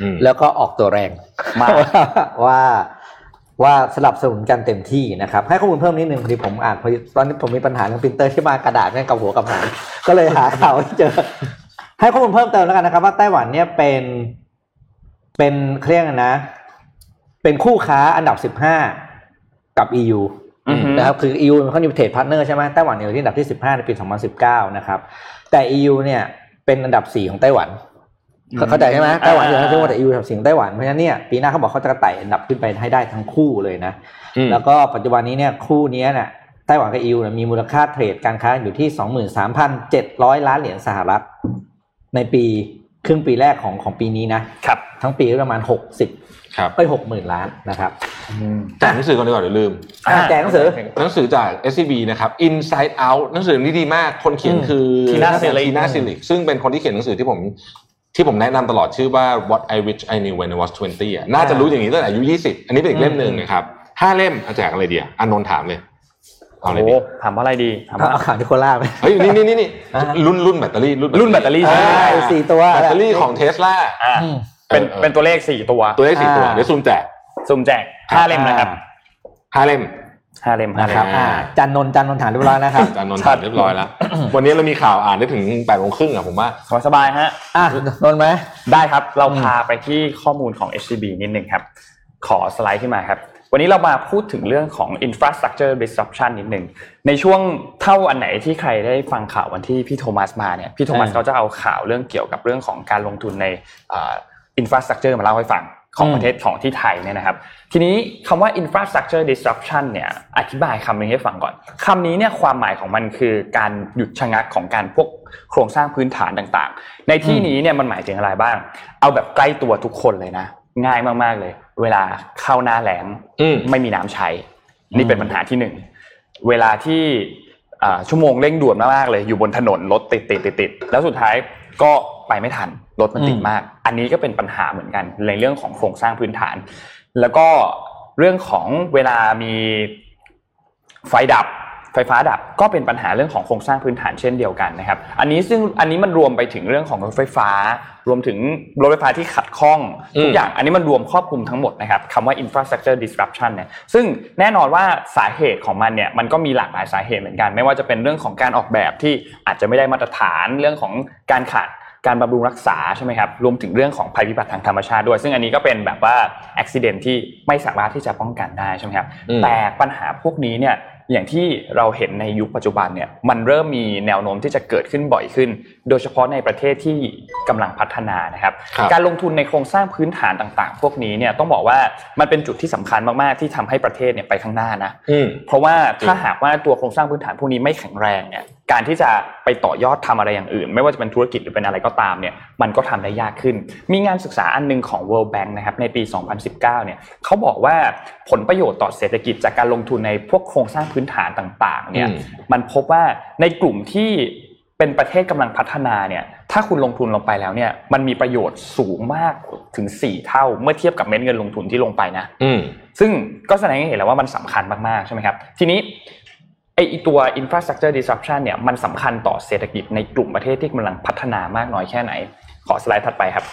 อืมแล้วก็ออกตัวแรงมากว่าว่าสลับสนุนกันเต็มที่นะครับ ให้ข้อมูลเพิ่มนิดนึงพอดีผมอ่านพอดีตอนนี้ผมมีปัญหาเรื่องปรินเตอร์ที่มากระดาษแม่งกับหัวกับหางก็เลยหาข่าวไม่เจอ ให้ข้อมูลเพิ่มเติมแล้วกันนะครับ ว่าไต้หวันเนี่ยเป็นเป็นเครียกอะไรนะ เป็นคู่ค้าอันดับสิบห้ากับ EU อือฮึ นะครับคือ EU เขาอยู่ trade partner ใช่ไหมไต้หวันอยู่ที่อันดับที่ 15 ในปี 2019 นะครับ แต่ EU เนี่ยเป็นอันดับ 4 ของไต้หวัน เข้าเข้าใจใช่ไหมไต้หวันอยู่ในช่วงแต่ EU อันดับ 4 ของไต้หวันเพราะฉะนั้นเนี่ยปีหน้าเขาบอกเขาจะไต่อันดับขึ้นไปให้ได้ทั้งคู่เลยนะอืมแล้วก็ปัจจุบันนี้เนี่ยคู่เนี้ยเนี่ยไต้หวันกับ EU เนี่ยมีมูลค่า trade การค้าอยู่ที่ 23,700 ล้านเหรียญสหรัฐในปี ครึ่งปีแรกของของปีนี้นะครับ ทั้งปีก็ประมาณ 60ครับไป60,000ล้านนะครับแจกหนังสือก่อนดีกว่าเดี๋ยวลืมอะแจกหนังสือหนังสือจาก SCB นะครับ Inside Out หนังสือนี้ดีมากคนเขียนอืมคือ Tina Selig ทีน่าซิลิกซึ่งเป็นคนที่เขียนหนังสือที่ผมที่ผมแนะนำตลอดชื่อว่า What I Wish I Knew When I Was 20อะน่าจะรู้อย่างนี้ตั้งแต่อายุ 20 อันนี้เป็นอีกเล่มหนึ่งนะครับห้าเล่มเอาแจกอะไรดีอะอานนท์ถามเลย เอาอะไรโอ้ดีถามว่าอะไรดีถามเอาว่าเอาข่าวนิโคล่าไปเฮ้ยนี่นี่นี่นี่อ่ารุ่นรุ่นแบตเตอรี่รุ่นแบตเตอรี่อ่าใช่ไอ้สี่ตัวแบตเตอรี่ของเทสลาอ่าอืมเป็นเออเป็นตัวเลขสี่ตัวตัวเลขสี่ตัวอ่าเดี๋ยวซูมแจกซุ่มแจกห้าเล่มนะครับห้าเล่มห้าเล่มห้านะเล่ครับมอ่าจันนนท์จันนนท์ถามเรียบร้อยนะครับอาจารย์นนท์ถามเรียบร้อยแล้ว วันนี้เรามีข่าวอ่านได้ถึงแปดโมงครึ่งอะผมว่าสบายๆฮะอะนนท์ไหมได้ครับ เราอืมพาไปที่ข้อมูลของ HCB นิดนึงครับ ขอสไลด์ขึ้นมาครับ วันนี้เรามาพูดถึงเรื่องของ infrastructure disruption นิดนึงในช่วงเท่าอันไหนที่ใครได้ฟังข่าววันที่พี่โทมัสมาเนี่ยพี่โทมัสเออเขาจะเอาข่าวเรื่องเกี่ยวกับเรื่องของการลงทุนในอ่า infrastructure มาเล่าให้ฟังของอืมประเทศของที่ไทยเนี่ยนะครับ ทีนี้คำว่า infrastructure disruption เนี่ยอธิบายคำนี้ให้ฟังก่อนคำนี้เนี่ยความหมายของมันคือการหยุดชะงักของการพวกโครงสร้างพื้นฐานต่างๆ ในที่นี้เนี่ยมันหมายถึงอะไรบ้าง เอาแบบใกล้ตัวทุกคนเลยนะ ง่ายมากๆเลย เวลาเข้าหน้าแล้งอืมไม่มีน้ำใช้ นี่เป็นปัญหาที่หนึ่งเวลาที่อ่าชั่วโมงเร่งด่วนมากๆเลยอยู่บนถนนรถติดติดติดติดแล้วสุดท้ายก็ไปไม่ทันรถมันติดอืมมาก อันนี้ก็เป็นปัญหาเหมือนกันในเรื่องของโครงสร้างพื้นฐาน แล้วก็เรื่องของเวลามีไฟดับไฟฟ้าดับก็เป็นปัญหาเรื่องของโครงสร้างพื้นฐานเช่นเดียวกันนะครับ อันนี้ซึ่งอันนี้มันรวมไปถึงเรื่องของรถไฟฟ้า รวมถึงรถไฟฟ้าที่ขัดข้องทุกอย่างอันนี้มันรวมครอบคลุมทั้งหมดนะครับคำว่า infrastructure disruption เนี่ยซึ่งแน่นอนว่าสาเหตุของมันเนี่ยมันก็มีหลากหลายสาเหตุเหมือนกัน ไม่ว่าจะเป็นเรื่องของการออกแบบที่อาจจะไม่ได้มาตรฐานเรื่องของการขาดการบำรุงรักษาใช่ไหมครับรวมถึงเรื่องของภัยพิบัติทางธรรมชาติด้วย ซึ่งอันนี้ก็เป็นแบบว่าอุบิเหตุที่ไม่สามารถที่จะป้องกันได้ใช่ไหมครับอืมแต่ปัญหาพวกนี้เนี่ยอย่างที่เราเห็นในยุคปัจจุบันเนี่ยมันเริ่มมีแนวโน้มที่จะเกิดขึ้นบ่อยขึ้น โดยเฉพาะในประเทศที่กำลังพัฒนานะครับครับการลงทุนในโครงสร้างพื้นฐานต่างๆ พวกนี้เนี่ยต้องบอกว่ามันเป็นจุดที่สำคัญมากๆที่ทำให้ประเทศเนี่ยไปข้างหน้านะอืมเพราะว่าถ้าจริงหากว่าตัวโครงสร้างพื้นฐานพวกนี้ไม่แข็งแรงเนี่ยการที่จะไปต่อยอดทำอะไรอย่างอื่น ไม่ว่าจะเป็นธุรกิจหรือเป็นอะไรก็ตามเนี่ยมันก็ทำได้ยากขึ้น มีงานศึกษาอันหนึงของ World Bank นะครับในปี 2019 เนี่ยเขาบอกว่าผลประโยชน์ต่อเศรษฐกิจจากการลงทุนในพวกโครงสร้างพื้นฐานต่างๆเนี่ยอืมมันพบว่าในกลุ่มที่ เป็นประเทศกำลังพัฒนาเนี่ยถ้าคุณลงทุนลงไปแล้วเนี่ยมันมีประโยชน์สูงมากถึง 4 เท่าเมื่อเทียบกับเม็ดเงินลงทุนที่ลงไปนะอืมซึ่งก็แสดงให้เห็นแล้วว่ามันสำคัญมากๆใช่ไหมครับ ทีนี้ไอไอ้ตัว infrastructure disruption เนี่ยมันสำคัญต่อเศรษฐกิจในกลุ่มประเทศที่กำลังพัฒนามากน้อยแค่ไหน ขอสไลด์ถัดไปครับ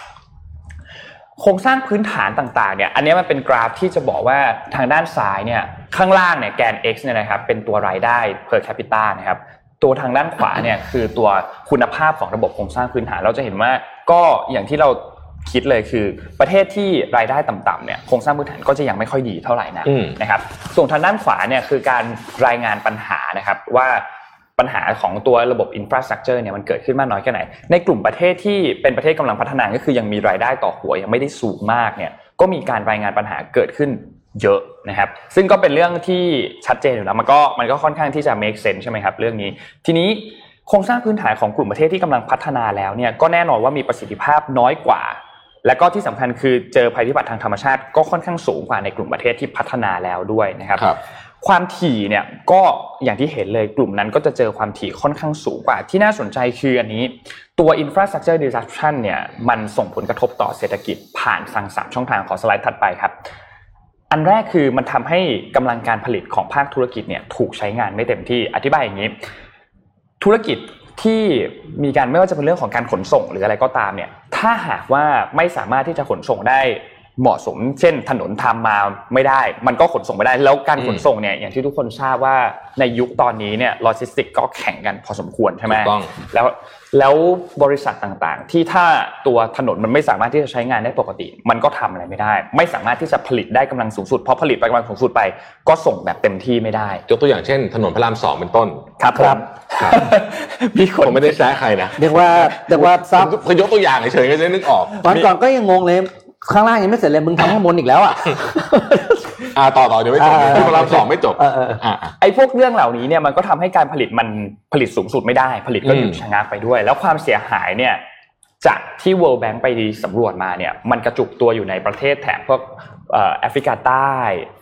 โครงสร้างพื้นฐานต่างๆ เนี่ย อันนี้มันเป็นกราฟที่จะบอกว่าทางด้านซ้ายเนี่ย ข้างล่างเนี่ยแกน x เนี่ยนะครับ เป็นตัวรายได้ per capita นะครับ ตัวทางด้านขวาเนี่ยคือตัวคุณภาพของระบบโครงสร้างพื้นฐานเราจะเห็นว่าก็อย่างที่เราคิดเลยคือประเทศที่รายได้ต่ำๆเนี่ยโครงสร้างพื้นฐานก็จะยังไม่ค่อยดีเท่าไหร่นะอืมนะครับส่วนทางด้านขวาเนี่ยคือการรายงานปัญหานะครับว่าปัญหาของตัวระบบอินฟราสตรักเจอร์เนี่ยมันเกิดขึ้นมากน้อยแค่ไหน ในกลุ่มประเทศที่เป็นประเทศกำลังพัฒนาก็คือยังมีรายได้ต่อหัวยังไม่ได้สูงมากเนี่ยก็มีการรายงานปัญหาเกิดขึ้น เยอะนะครับ ซึ่งก็เป็นเรื่องที่ชัดเจนอยู่แล้วมันก็มันก็ค่อนข้างที่จะ make sense ใช่ไหมครับ เรื่องนี้ ทีนี้โครงสร้างพื้นฐานของกลุ่มประเทศที่กำลังพัฒนาแล้วเนี่ยก็แน่นอนว่ามีประสิทธิภาพน้อยกว่า และก็ที่สำคัญคือเจอภัยพิบัติทางธรรมชาติก็ค่อนข้างสูงกว่าในกลุ่มประเทศที่พัฒนาแล้วด้วยนะครับครับความถี่เนี่ยก็อย่างที่เห็นเลยกลุ่มนั้นก็จะเจอความถี่ค่อนข้างสูงกว่า ที่น่าสนใจคืออันนี้ตัว infrastructure disruption เนี่ยมันส่งผลกระทบต่อเศรษฐกิจผ่านสังสามช่องทางของสไลด์ถัดไปครับ อันแรกคือมันทำให้กำลังการผลิตของภาคธุรกิจเนี่ยถูกใช้งานไม่เต็มที่อธิบายอย่างนี้ ธุรกิจที่มีการไม่ว่าจะเป็นเรื่องของการขนส่งหรืออะไรก็ตามเนี่ยถ้าหากว่าไม่สามารถที่จะขนส่งได้ เหมาะสม เช่น ถนนทำมาไม่ได้ มันก็ขนส่งไม่ได้ แล้วการขนส่งเนี่ยอย่างที่ทุกคนทราบว่าในยุคตอนนี้เนี่ยโลจิสติกก็แข่งกันพอสมควรใช่ไหมถูกต้องแล้วแล้วบริษัทต่างๆ ที่ถ้าตัวถนนมันไม่สามารถที่จะใช้งานได้ปกติ มันก็ทำอะไรไม่ได้ ไม่สามารถที่จะผลิตได้กำลังสูงสุดเพราะผลิตไปกำลังสูงสุดไป ก็ส่งแบบเต็มที่ไม่ได้ยกตัวอย่างเช่น ถนนพระรามสองเป็นต้นครับครับครับมีคนผมไม่ได้แซะใครนะเรียกว่าเรียกว่า sub ผมยกตัวอย่างเฉยๆก็จะได้นึกออกวันก่อนก็ยังงงเลย ข้างล่างยังไม่เสร็จเลยมึงทำข้างบนอีกแล้วอะอ่าต่อต่อเดี๋ยวไม่จบอ่าเดี๋ยวพระรามสองไม่จบเออเอออ่าอ่าไอ้พวกเรื่องเหล่านี้เนี่ยมันก็ทำให้การผลิตมันผลิตสูงสุดไม่ได้ ผลิตก็หยุดอืมชะงักไปด้วย แล้วความเสียหายเนี่ยจากที่ World Bank ไปสำรวจมาเนี่ยมันกระจุกตัวอยู่ในประเทศแถบพวกเอ่อแอฟริกาใต้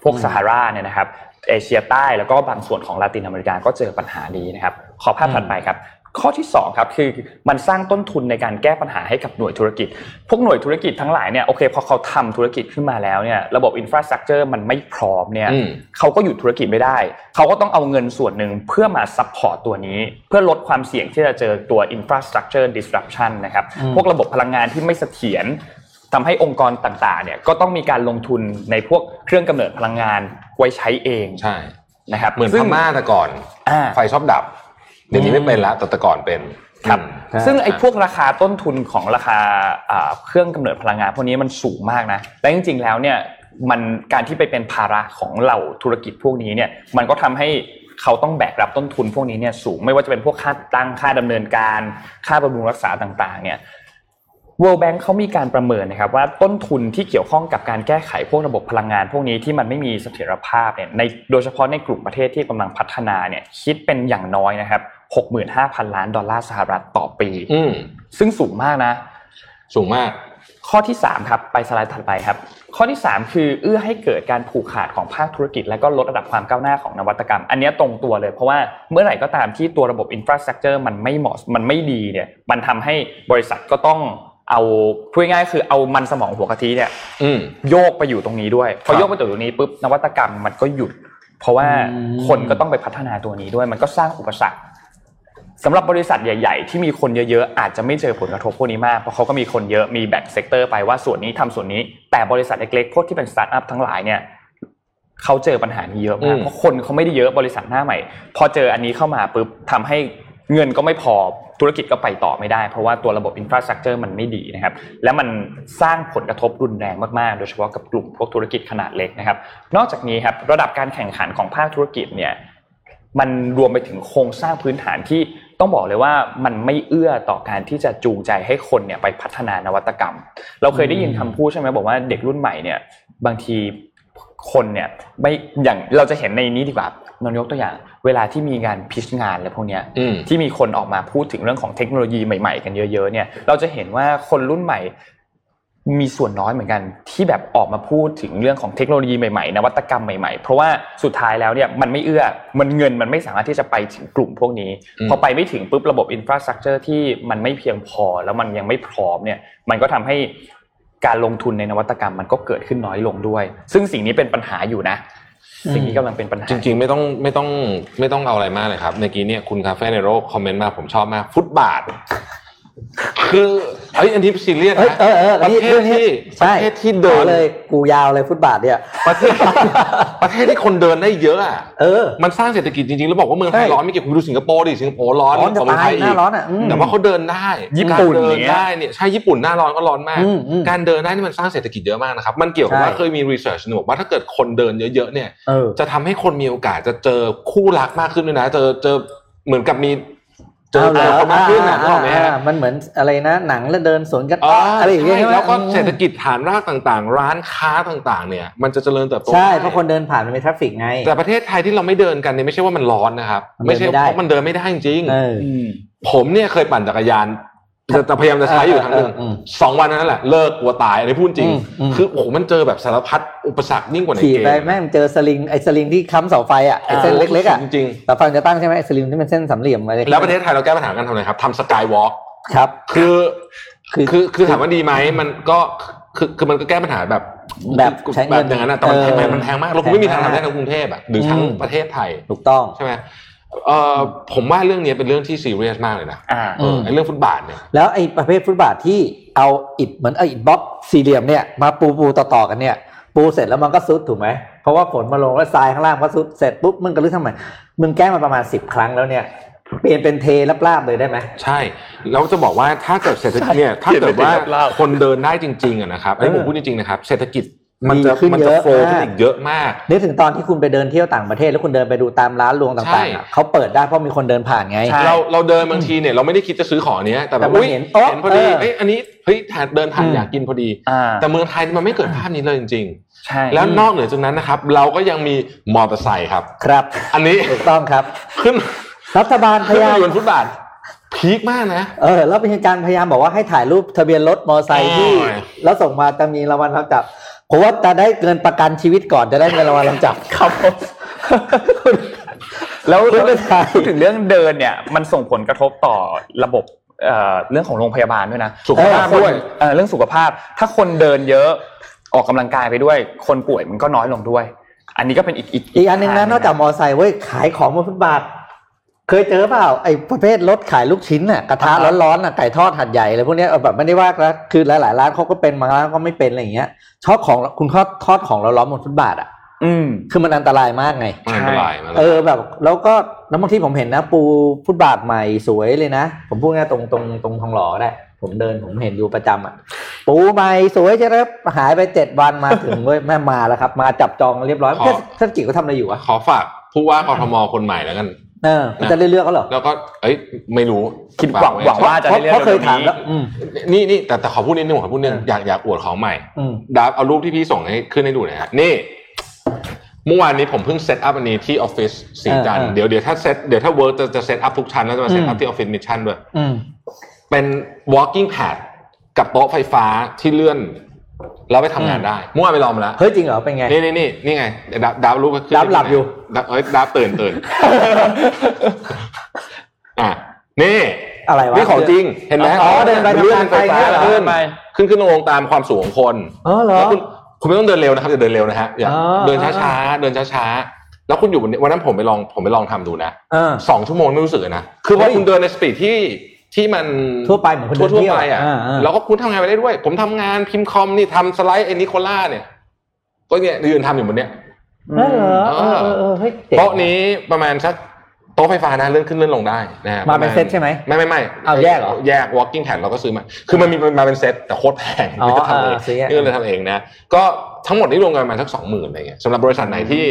พวกซาฮาราเนี่ยนะครับเอเชียใต้แล้วก็บางส่วนของลาตินอเมริกาก็เจอปัญหานี้นะครับ ขอภาพถัดไปครับ ข้อที่ 2 ครับคือมันสร้างต้นทุนในการแก้ปัญหาให้กับหน่วยธุรกิจ พวกหน่วยธุรกิจทั้งหลายเนี่ยโอเคพอเขาทำธุรกิจขึ้นมาแล้วเนี่ยระบบ infrastructure มันไม่พร้อมเนี่ยอืมเขาก็หยุดธุรกิจไม่ได้ เขาก็ต้องเอาเงินส่วนหนึ่งเพื่อมา support ตัวนี้ เพื่อลดความเสี่ยงที่จะเจอตัว infrastructure disruption นะครับอืมพวกระบบพลังงานที่ไม่เสถียรทำให้องค์กรต่างๆเนี่ยก็ต้องมีการลงทุนในพวกเครื่องกำเนิดพลังงานไว้ใช้เองใช่นะครับเหมือนซึ่งพม่าแต่ก่อนอ่าไฟชอบดับ เดี๋ยวนี้ไม่เป็นแล้วแต่แต่ก่อนเป็นครับอืมซึ่งไอ้พวกราคาต้นทุนของราคาอ่าเครื่องกำเนิดพลังงานพวกนี้มันสูงมากนะและจริง ๆ แล้วเนี่ยมันการที่ไปเป็นภาระของเหล่าธุรกิจพวกนี้เนี่ยมันก็ทำให้เขาต้องแบกรับต้นทุนพวกนี้เนี่ยสูงไม่ว่าจะเป็นพวกค่าตั้งค่าดำเนินการ ค่าบำรุงรักษาต่างๆ เนี่ย World Bank เขามีการประเมินนะครับว่าต้นทุนที่เกี่ยวข้องกับการแก้ไขพวกระบบพลังงาน พวกนี้ที่มันไม่มีเสถียรภาพเนี่ยในโดยเฉพาะในกลุ่มประเทศที่กำลังพัฒนาเนี่ยคิดเป็นอย่างน้อยนะครับ 65,000 ล้านดอลลาร์สหรัฐต่อปีอืมซึ่งสูงมากนะ สูงมาก ข้อที่ 3 ครับ ไปสไลด์ถัดไปครับ ข้อที่ 3 คือเอื้อให้เกิดการผูกขาดของภาคธุรกิจ และก็ลดระดับความก้าวหน้าของนวัตกรรม อันเนี้ยตรงตัวเลย เพราะว่าเมื่อไหร่ก็ตามที่ตัวระบบอินฟราสตรักเจอร์มันไม่เหมาะมันไม่ดีเนี่ยมันทำให้บริษัทก็ต้องเอาพูดง่ายๆคือเอามันสมองหัวกะทิเนี่ยอืมโยกไปอยู่ตรงนี้ด้วยพอโยกไปอยู่ตรงนี้ปุ๊บนวัตกรรมมันก็หยุด เพราะว่าอืมคนก็ต้องไปพัฒนาตัวนี้ด้วย มันก็สร้างอุปสรรค สำหรับบริษัทใหญ่ ๆ ที่มีคนเยอะๆอาจจะไม่เจอผลกระทบพวกนี้มากเพราะเขาก็มีคนเยอะมีแบ่ง sector ไปว่าส่วนนี้ทำส่วนนี้ แต่บริษัทเล็กๆพวกที่เป็นสตาร์ทอัพทั้งหลายเนี่ยเขาเจอปัญหานี้เยอะมากอืมเพราะคนเขาไม่ได้เยอะบริษัทหน้าใหม่ พอเจออันนี้เข้ามาปุ๊บทำให้เงินก็ไม่พอธุรกิจก็ไปต่อไม่ได้ เพราะว่าตัวระบบ infrastructure มันไม่ดีนะครับ และมันสร้างผลกระทบรุนแรงมากๆ โดยเฉพาะกับกลุ่มพวกธุรกิจขนาดเล็กนะครับ นอกจากนี้ครับระดับการแข่งขันของภาคธุรกิจเนี่ยมันรวมไปถึงโครงสร้างพื้นฐานที่ ต้องบอกเลยว่ามันไม่เอื้อต่อการที่จะจูงใจให้คนเนี่ยไปพัฒนานวัตกรรม เราเคยได้ยินคำพูดใช่ไหมบอกว่าเด็กรุ่นใหม่เนี่ยบางทีคนเนี่ยไม่อย่างเราจะเห็นในนี้ดีกว่านนยกตัวอย่าง เวลาที่มีงานพิชงานอะไรพวกเนี้ยอืมที่มีคนออกมาพูดถึงเรื่องของเทคโนโลยีใหม่ ๆ กันเยอะๆเนี่ยเราจะเห็นว่าคนรุ่นใหม่ มีส่วนน้อยเหมือนกันที่แบบออกมาพูดถึงเรื่องของเทคโนโลยีใหม่ๆนวัตกรรมใหม่ๆ เพราะว่าสุดท้ายแล้วเนี่ยมันไม่เอื้อมันเงินมันไม่สามารถที่จะไปถึงกลุ่มพวกนี้อืมพอไปไม่ถึงปุ๊บระบบ infrastructure ที่มันไม่เพียงพอแล้วมันยังไม่พร้อมเนี่ยมันก็ทำให้การลงทุนในนวัตกรรมมันก็เกิดขึ้นน้อยลงด้วย ซึ่งสิ่งนี้เป็นปัญหาอยู่นะ สิ่งนี้กำลังเป็นปัญหาจริง ๆ ไม่ต้องไม่ต้องไม่ต้องเอาอะไรมากเลยครับเมื่อกี้เนี่ยคุณคาเฟ่ในโรค comment มาผมชอบมากฟุตบาท คือเอ้ยอันนี้ซีเรียสเอ้ยนะเออเออประนี่เทเรื่ศองนี้ที่ปใช่ระเทศที่เดินอาเลยกูยาวเลยฟุตบาทเนี่ยประเทศประเทศที่คนเดินได้เยอะอะเออมันสร้างเศรษฐกิจจริงๆแล้วบอกว่าเมืองไทยใช่ร้อนไม่เกี่ยวคุณดูสิงคโปร์ดิสิงคโปร์ร้อนร้อนจะกว่เมืงตาไทยยหน้าร้อนอะอืมแต่ว่าเขาเดินได้ญี่ปุ่นการเดิอย่างเงี้ยได้เนี่ยใช่ญี่ปุ่นหน้าร้อนก็ร้อนมากอืมอืมการเดินได้นี่มันสร้างเศรษฐกิจเยอะมากนะครับมันเกี่ยวกับว่าใช่เคยมีรีเสิร์ชหนึ่งบอกว่าถ้าเกิดคนเดินเยอะๆเนี่ยเออจะทำให้คนมีโอกาสจะเจอคู่รักมากขึ้นด้วยนะ เจอเจอเหมือนกับมี เจอเจอคนมากขึ้นนะนึกออกไหมฮะอ่ามันเหมือนอะไรนะหนังแล้วเดินสวนกันอ๋ออะไรอย่างเงี้ยใช่ใช่ไหมแล้วก็อืมเศรษฐกิจฐานรากต่างๆ ร้านค้าต่างๆ เนี่ย มันจะเจริญเติบโตใช่ได้เพราะคนเดินผ่านมันมีทราฟฟิกไง แต่ประเทศไทยที่เราไม่เดินกันเนี่ยไม่ใช่ว่ามันร้อนนะครับมันไม่เดินใช่ไม่ได้เพราะมันเดินไม่ได้จริงๆเอออืมผมเนี่ยเคยปั่นจักรยาน จะจะพยายามจะใช้อยู่ครั้งหนึ่งเออเออเออสองวันนั้นแหละเลิกกลัวตายอันนี้พูดจริงอืมอืมคือโอ้โหมันเจอแบบสารพัดอุปสรรคยิ่งกว่าในขี่เกมไปแม่งเจอสลิงไอ้สลิงที่ค้ำเสาไฟอะไอ้เส้นเล็กๆอะจริงแต่ฟังจะตั้งใช่ไหมไอ้สลิงที่เป็นเส้นสามเหลี่ยมอะไรๆแล้วประเทศไทยเราแก้ปัญหากันทำไงครับทำสกายวอล์กครับคือคือคือคือถามว่าดีไหมมันก็คือคือมันก็แก้ปัญหาแบบแบบใช้เงินแบบอย่างนั้นนะแต่มันแพงเออมันแพงมากเราคงไม่มีทางแพงมากทำได้ทั้งกรุงเทพอะหรือทั้งอืมประเทศไทยถูกต้องใช่ไหม เอ่อผมว่าเรื่องนี้เป็นเรื่องที่ซีเรียสมากเลยนะอ่าเออไอ้เรื่องฟุตบาทเนี่ยแล้วไอ้ประเภทฟุตบาทที่เอาอิฐเหมือนเอาอิฐบล็อกสี่เหลี่ยมเนี่ยมาปูปูต่อๆกันเนี่ย ปูเสร็จแล้วมันก็ซุดถูกไหมเพราะว่าฝนมาลงแล้วทรายข้างล่างก็ซุดเสร็จปุ๊บมึงก็รู้ทำไมมึงแก้มาประมาณสิบครั้งแล้วเนี่ยเปลี่ยนเป็นเทลาบๆเลยได้ไหมใช่แล้วจะบอกว่าถ้าเกิดเศรษฐกิจเนี่ยถ้าเกิดว่าเปลี่ยนเป็นเรื่องเล่าคนเดินได้จริงๆอะนะครับไอ้ผมเออพูดจริงๆนะครับเศรษฐกิจ มันจะดีขึ้นมันจะเยอะโฟล์ขึ้นมากอีกเยอะมากนึกถึงตอนที่คุณไปเดินเที่ยวต่างประเทศ แล้วคุณเดินไปดูตามร้านรวงใช่ต่างๆอะเขาเปิดได้เพราะมีคนเดินผ่านไงใช่เราเราเดินบางทีเนี่ยเราไม่ได้คิดจะซื้อของเนี้ยแต่แบแต่บมันอุ้ยเห็นโอ๊ะเห็นพอดีเออเอ้ยอันนี้เฮ้ยเดินผ่านอืมอยากกินพอดีอ่าแต่เมืองไทยมันไม่เกิดภาพนี้เลยจริงใช่ๆแล้วนอกเหนือจากนั้นนะครับ เราก็ยังมีมอเตอร์ไซค์ครับ ครับ อันนี้ถูกต้องครับขึ้นรัฐบาลพขึ้นยายามมาอยู่บนฟุตบาทพีคมากนะ เออ แล้วเป็นการพยายามบอกว่าให้ถ่ายรูปทะเบียนรถมอเตอร์ไซค์ที่โอ้ยแล้วส่งมาจะมีรางวัลนำจับ ผมว่าจะได้เงินประกันชีวิตก่อนจะได้เงินรางวัลนำจับครับผมแล้วคุณไม่ถ่ายพูดถึงเรื่องเดินเนี่ย มันส่งผลกระทบต่อระบบเอ่อเรื่องของโรงพยาบาลด้วยนะสุขภาพเออด้วยเอ่อเรื่องสุขภาพ ถ้าคนเดินเยอะออกกำลังกายไปด้วย คนป่วยมันก็น้อยลงด้วย อันนี้ก็เป็นอีกอีกอีกอันหนึ่งนะนอกจากมอเตอร์ไซค์เว้ยขายของบนฟุตบาท เคยเจอเปล่าไอ้ประเภทรถขายลูกชิ้นน่ะกระทะร้อนๆน่ะไก่ทอดหัดใหญ่อะไรพวกเนี้ยเออแบบไม่ได้ว่านะคือหลายๆร้านเขาก็เป็นบางร้านก็ไม่เป็นอะไรอย่างเงี้ยชอบของคุณทอดทอดของร้อนๆบนฟุตบาทอะ อืมคือมันอันตรายมากไงมันอันตรายมันอันตรายเออแบบ แล้วก็แล้วบางที่ผมเห็นนะ ปูฟุตบาทใหม่สวยเลยนะ ผมพูดง่ายๆตรงตรงตรงทองหล่อก็ได้ผมเดินผมเห็นอยู่ประจำอะ ปูใหม่สวยจะรับหายไปเจ็ดวันมาถึงเว้ยแม่มาแล้วครับ มาจับจองเรียบร้อยขอเทศเทศกิจเขาทำอะไรอยู่วะขอฝากผู้ว่ากทมคนใหม่แล้วกัน เออมันจะได้เลือกเขาเหรอแล้วก็ เอ้ยไม่รู้คิดฝกหวังหวังว่าจะเพราะได้เลือกเพราะเคยถามเร็วๆนี้แล้วอืมนี่นี่แต่แต่ขอพูดนิดนึงขอพูดนิดนึงเอออยากอยากอวดของใหม่อืมดับเอารูปที่พี่ส่งให้ขึ้นให้ดูหน่อยฮะนี่เมื่อวานนี้ผมเพิ่ง set up อันนี้ที่ออฟฟิศสีจันทร์เออเออเดี๋ยวเดี๋ยวถ้าเซตเดี๋ยวถ้า work จะจะ set up ทุกชั้นแล้วจะมาเซตอัอืพมที่ออฟฟิศมิชชั่นด้วยอืมเป็น walking pad กับโต๊ะไฟฟ้าที่เลื่อน แล้วไปทำงานอืมได้เมื่อวานไปลองมาแล้วเฮ้ยจริงเหรอเป็นไงนี่นี่นี่นี่ไงเดี๋ยวดับดับรูปก็ขึ้นดับหลับอยู่ดับเอ้ยดับตื่นตื่นอะนี่อะไรวะนี่ของจริงเห็นไหมอ๋อเดินไปเลื่อนทำงานไฟฟ้าไปเนี่ยเหรอขึ้นขึ้นขึ้นลงตามความสูงของคนอ๋อเหรอแล้วคุณคุณไม่ต้องเดินเร็วนะครับอย่าเดินเร็วนะฮะอย่าอ๋อเดินช้าๆเดินช้าๆแล้วคุณอยู่บนนี้วันนั้นผมไปลองผมไปลองทำดูนะเออสองชั่วโมงไม่รู้สึกเลยนะคือว่าเฮ้ยคุณเดินในสปีดที่ ที่มันทั่วไปเหมือนคนเดินทั่วเที่ยวๆไปอะอ่าอ่าแล้วก็คุณทำงานไปได้ด้วย ผมทำงานพิมพ์คอมนี่ทำสไลด์ไอ้นิโคล่าเนี่ย ก็เนี่ยยืนทำอยู่บนเนี้ยเออเหรอเออเออเออเฮ้ยจ๋งโต๊ะนี้ประมาณสักโต๊ะไฟฟ้านะเลื่อนขึ้นเลื่อนลงได้นะฮะมาเป็นระณเซ็ตใช่ไหมไม่ไม่ไม่เอาแยกเหรอแยก walking pad เราก็ซื้อมา คือมันมีมาเป็นเซ็ตแต่โคตรแพงอ๋อนี่ก็ทำเองอ่าซื้อแยกนี่ก็เลยทำเองนะ ก็ทั้งหมดนี่รวมกันประมาณสักสองหมื่นอะไรเงี้ยสำหรับบริษัทไหนที่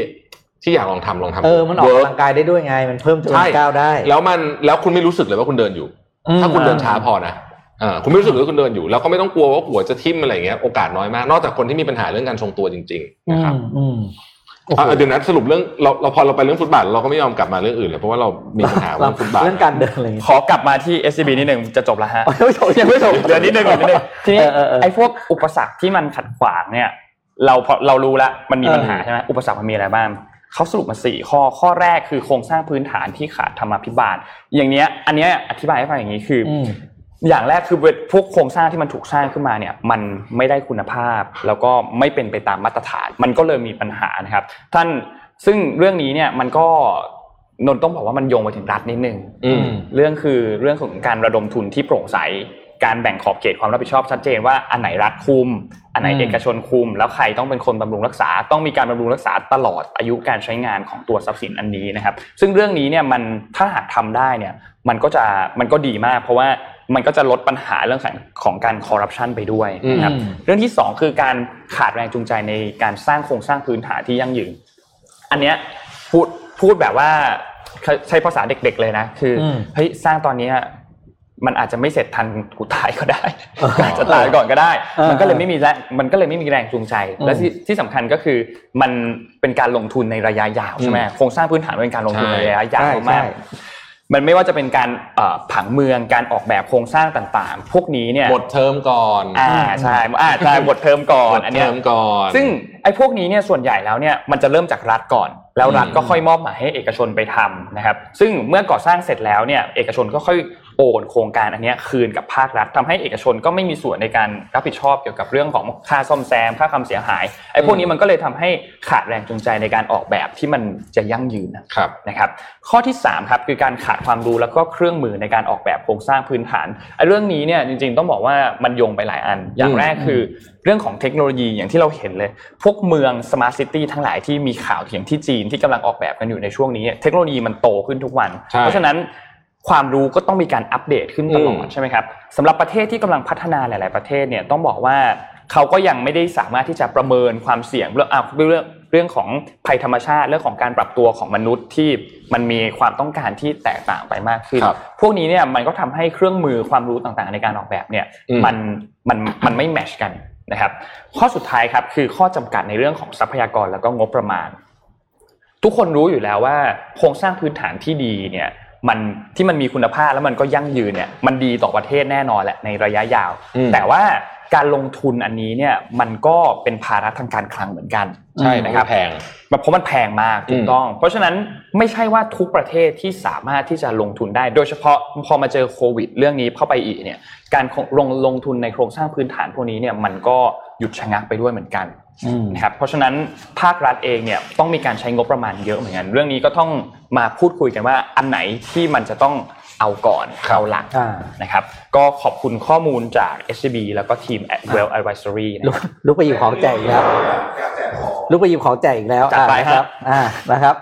ที่อยากลองทำลองทำเออมันออก Work กำลังกายได้ด้วยไง มันเพิ่มจำนวใช่นก้าวได้ แล้วมันแล้วคุณไม่รู้สึกเลยว่าคุณเดินอยู่อืม ถ้าคุณเดินช้าพอนะเออคุณไม่รู้สึกเลยว่าคุณเดินอยู่ แล้วก็ไม่ต้องกลัวว่าหัวจะทิ่มอะไรเงี้ยโอกาสน้อยมาก นอกจากคนที่มีปัญหาเรื่องการทรงตัวจริง ๆ นะครับอืมอืมโอ้โหอะเดี๋ยวนั้นสรุปเรื่องเราเราพอเราไปเรื่องฟุตบาทเราก็ไม่ยอมกลับมาเรื่องอื่นเลยเพราะว่าเรามีปัญหาเรื่องฟุตบาทเรื่องการเดินอะไรอย่างเงี้ยขอกลับมาที่ SCB นิดหนึ่งจะจบแล้วฮะยังไม่จบยังไม่จบเหลือนิดนึงเหลือนิดนึงทีนี้เออเออเออไอ้พวกอุปสรรคที่มันขัดขวางเนี่ย เราพอเรารู้แล้วมันมีเออปัญหาใช่ไหมอุปสรรคมันมีอะไรบ้าง เขาสรุปมาสี่ข้อข้อแรกคือโครงสร้างพื้นฐานที่ขาดธรรมาภิบาล อย่างเนี้ยอันเนี้ยอธิบายให้ฟังอย่างนี้คือออืมอย่างแรกคือพวกโครงสร้างที่มันถูกสร้างขึ้นมาเนี่ยมันไม่ได้คุณภาพ แล้วก็ไม่เป็นไปตามมาตรฐาน มันก็เลยมีปัญหานะครับ ท่านซึ่งเรื่องนี้เนี่ยมันก็นนท์ต้องบอกว่ามันโยงไปถึงรัฐนิดนึงอืมเรื่องคือเรื่องของการระดมทุนที่โปร่งใส การแบ่งขอบเขตความรับผิดชอบชัดเจนว่าอันไหนรัฐคุม อันไหนอืมเอกชนคุม แล้วใครต้องเป็นคนบำรุงรักษา ต้องมีการบำรุงรักษาตลอดอายุการใช้งานของตัวทรัพย์สินอันนี้นะครับ ซึ่งเรื่องนี้เนี่ยมันถ้าหากทำได้เนี่ยมันก็จะมันก็ดีมาก เพราะว่ามันก็จะลดปัญหาเรื่องของของการคอร์รัปชันไปด้วยนะครับอืมเรื่องที่สองคือการขาดแรงจูงใจในการสร้างโครงสร้างพื้นฐานที่ยั่งยืน อันเนี้ยพูดพูดแบบว่าใช้ภาษาเด็ก ๆ เลยนะ คืออมเฮ้ยสร้างตอนเนี้ย มันอาจจะไม่เสร็จทันกูตายก็ได้เอออาจจะตายก่อนก็ได้เออมันก็เลยไม่มีแรงมันก็เลยไม่มีแรงจูงใจอืมและที่ที่สำคัญก็คือมันเป็นการลงทุนในระยะยาวใช่ไหมอืมโครงสร้างพื้นฐานเป็นการลงทุนใช่ในระยะยาวใช่มากใช่มันไม่ว่าจะเป็นการเอ่อผังเมืองการออกแบบโครงสร้างต่างๆ พวกนี้เนี่ยหมดเทอมก่อนอ่าใช่อ่าใช่บทเทอมก่อหมนดอันเทเนี้ยอมก่อน ซึ่งไอ้พวกนี้เนี่ยส่วนใหญ่แล้วเนี่ยมันจะเริ่มจากรัฐก่อน แล้วรัฐก็ค่อยมอบหมายให้เอกชนไปทำนะครับ ซึ่งเมื่อก่อสร้างเสร็จแล้วเนี่ยเอกชนก็ค่อย โอนโครงการอันเนี้ยคืนกับภาครัฐทำให้เอกชนก็ไม่มีส่วนในการรับผิดชอบเกี่ยวกับเรื่องของค่าซ่อมแซมค่าความเสียหายไอ้พวกนี้มันก็เลยทำให้ขาดแรงจูงใจในการออกแบบที่มันจะยั่งยืนนะครับนะครับ ข้อที่3ครับคือการขาดความรู้แล้วก็เครื่องมือในการออกแบบโครงสร้างพื้นฐานไอ้เรื่องนี้เนี่ยจริง ๆ ต้องบอกว่ามันโยงไปหลายอัน อย่างแรกคือเรื่องของเทคโนโลยีอย่างที่เราเห็นเลย พวกเมืองสมาร์ทซิตี้ทั้งหลายที่มีข่าวอย่างที่จีนที่กำลังออกแบบกันอยู่ในช่วงนี้ เทคโนโลยีมันโตขึ้นทุกวันใช่เพราะฉะนั้น ความรู้ก็ต้องมีการอัปเดตขึ้นตลอดอืมใช่ไหมครับสำหรับประเทศที่กำลังพัฒนาหลาย ๆประเทศเนี่ยต้องบอกว่าเขาก็ยังไม่ได้สามารถที่จะประเมินความเสี่ยงเรื่องอะเรื่องเรื่องของภัยธรรมชาติเรื่องของการปรับตัวของมนุษย์ที่มันมีความต้องการที่แตกต่างไปมากขึ้นครับพวกนี้เนี่ยมันก็ทำให้เครื่องมือความรู้ต่างๆ ในการออกแบบเนี่ยอืมมันมันมันไม่แมชกันนะครับ ข้อสุดท้ายครับคือข้อจำกัดในเรื่องของทรัพยากรแล้วก็งบประมาณ ทุกคนรู้อยู่แล้วว่า โครงสร้างพื้นฐานที่ดีเนี่ย มันที่มันมีคุณภาพแล้วมันก็ยั่งยืนเนี่ยมันดีต่อประเทศแน่นอนแหละในระยะยาวอืมแต่ว่าการลงทุนอันนี้เนี่ยมันก็เป็นภาระทางการคลังเหมือนกันใช่นะนะคครัรับบแพงเพราะมันแพงมากถูกต้อง เพราะฉะนั้นไม่ใช่ว่าทุกประเทศที่สามารถที่จะลงทุนได้ โดยเฉพาะพอมาเจอโควิด เรื่องนี้เข้าไปอีกเนี่ยการลงลงทุนในโครงสร้างพื้นฐานพวกนี้เนี่ยมันก็ หยุดชะงักไปด้วยเหมือนกันอืมนะครับเพราะฉะนั้นภาครัฐเองเนี่ยต้องมีการใช้งบประมาณเยอะเหมือนกัน เรื่องนี้ก็ต้องมาพูดคุยกันว่าอันไหนที่มันจะต้องเอาก่อนเอาหลังอ่านะครับก็ขอบคุณข้อมูลจาก SCB แล้วก็ทีม Well Advisory นะลุกครับลุกไปหยิบของแจกอีกแล้วลุกไปหยิบของแจกอีกแล้วจัดไปอ่านะครับอ่านะครับ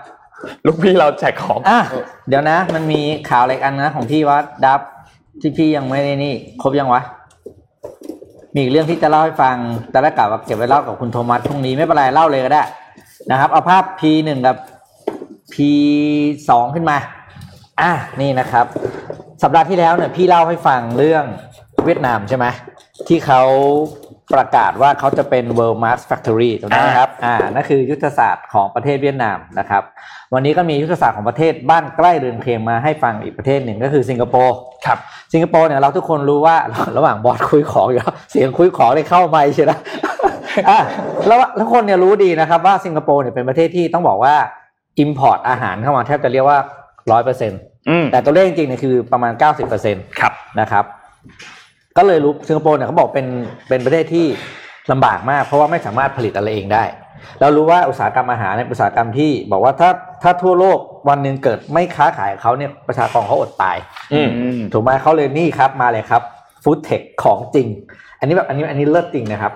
ลูกพี่เราแจกของอะเดี๋ยวนะ มันมีข่าวอะไรกันนะของพี่วัดดับที่พี่ยังไม่ได้นี่ ครบยังวะ มีอีกเรื่องที่จะเล่าให้ฟัง แต่ละกล่าวว่าเก็บไว้เล่ากับคุณโทมัสพรุ่งนี้ไม่เป็นไรเล่าเลยก็ได้นะครับ เอาภาพ P หนึ่งกับ P สองขึ้นมา อะนี่นะครับ สัปดาห์ที่แล้วเนี่ยพี่เล่าให้ฟังเรื่องเวียดนามใช่ไหมที่เขา ประกาศว่าเขาจะเป็น World Mass Factory ถูกไหมครับ อ่า นั่นคือยุทธศาสตร์ของประเทศเวียดนามนะครับ วันนี้ก็มียุทธศาสตร์ของประเทศบ้านใกล้เรือนเคียงมาให้ฟังอีกประเทศหนึ่งก็คือสิงคโปร์ ครับ สิงคโปร์เนี่ยเราทุกคนรู้ว่าระหว่างบอสคุยของอยู่แล้วเสียงคุยของเลยเข้าไปใช่ไหมอะแล้วทุกคนเนี่ยรู้ดีนะครับว่าสิงคโปร์เนี่ยเป็นประเทศที่ต้องบอกว่า import อาหารเข้ามาแทบจะเรียกว่าร้อยเปอร์เซ็นต์อืมแต่ตัวเลขจริงๆเนี่ยคือประมาณ90%เครับนะครับ ก็เลยรู้สิงคโปร์เนี่ยเขาบอกเป็นเป็นประเทศที่ลำบากมาก เพราะว่าไม่สามารถผลิตอะไรเองได้ เรารู้ว่าอุตสาหกรรมอาหารเนี่ยเป็นอุตสาหกรรมที่บอกว่าถ้าถ้าทั่วโลกวันหนึ่งเกิดไม่ค้าขายกับเขาเนี่ยประชากรเขาอดตายอืมถูกไหมเขาเลยนี่ครับมาเลยครับฟู้ดเทคของจริง อันนี้แบบอันนี้อันนี้เลิศจริงนะครับ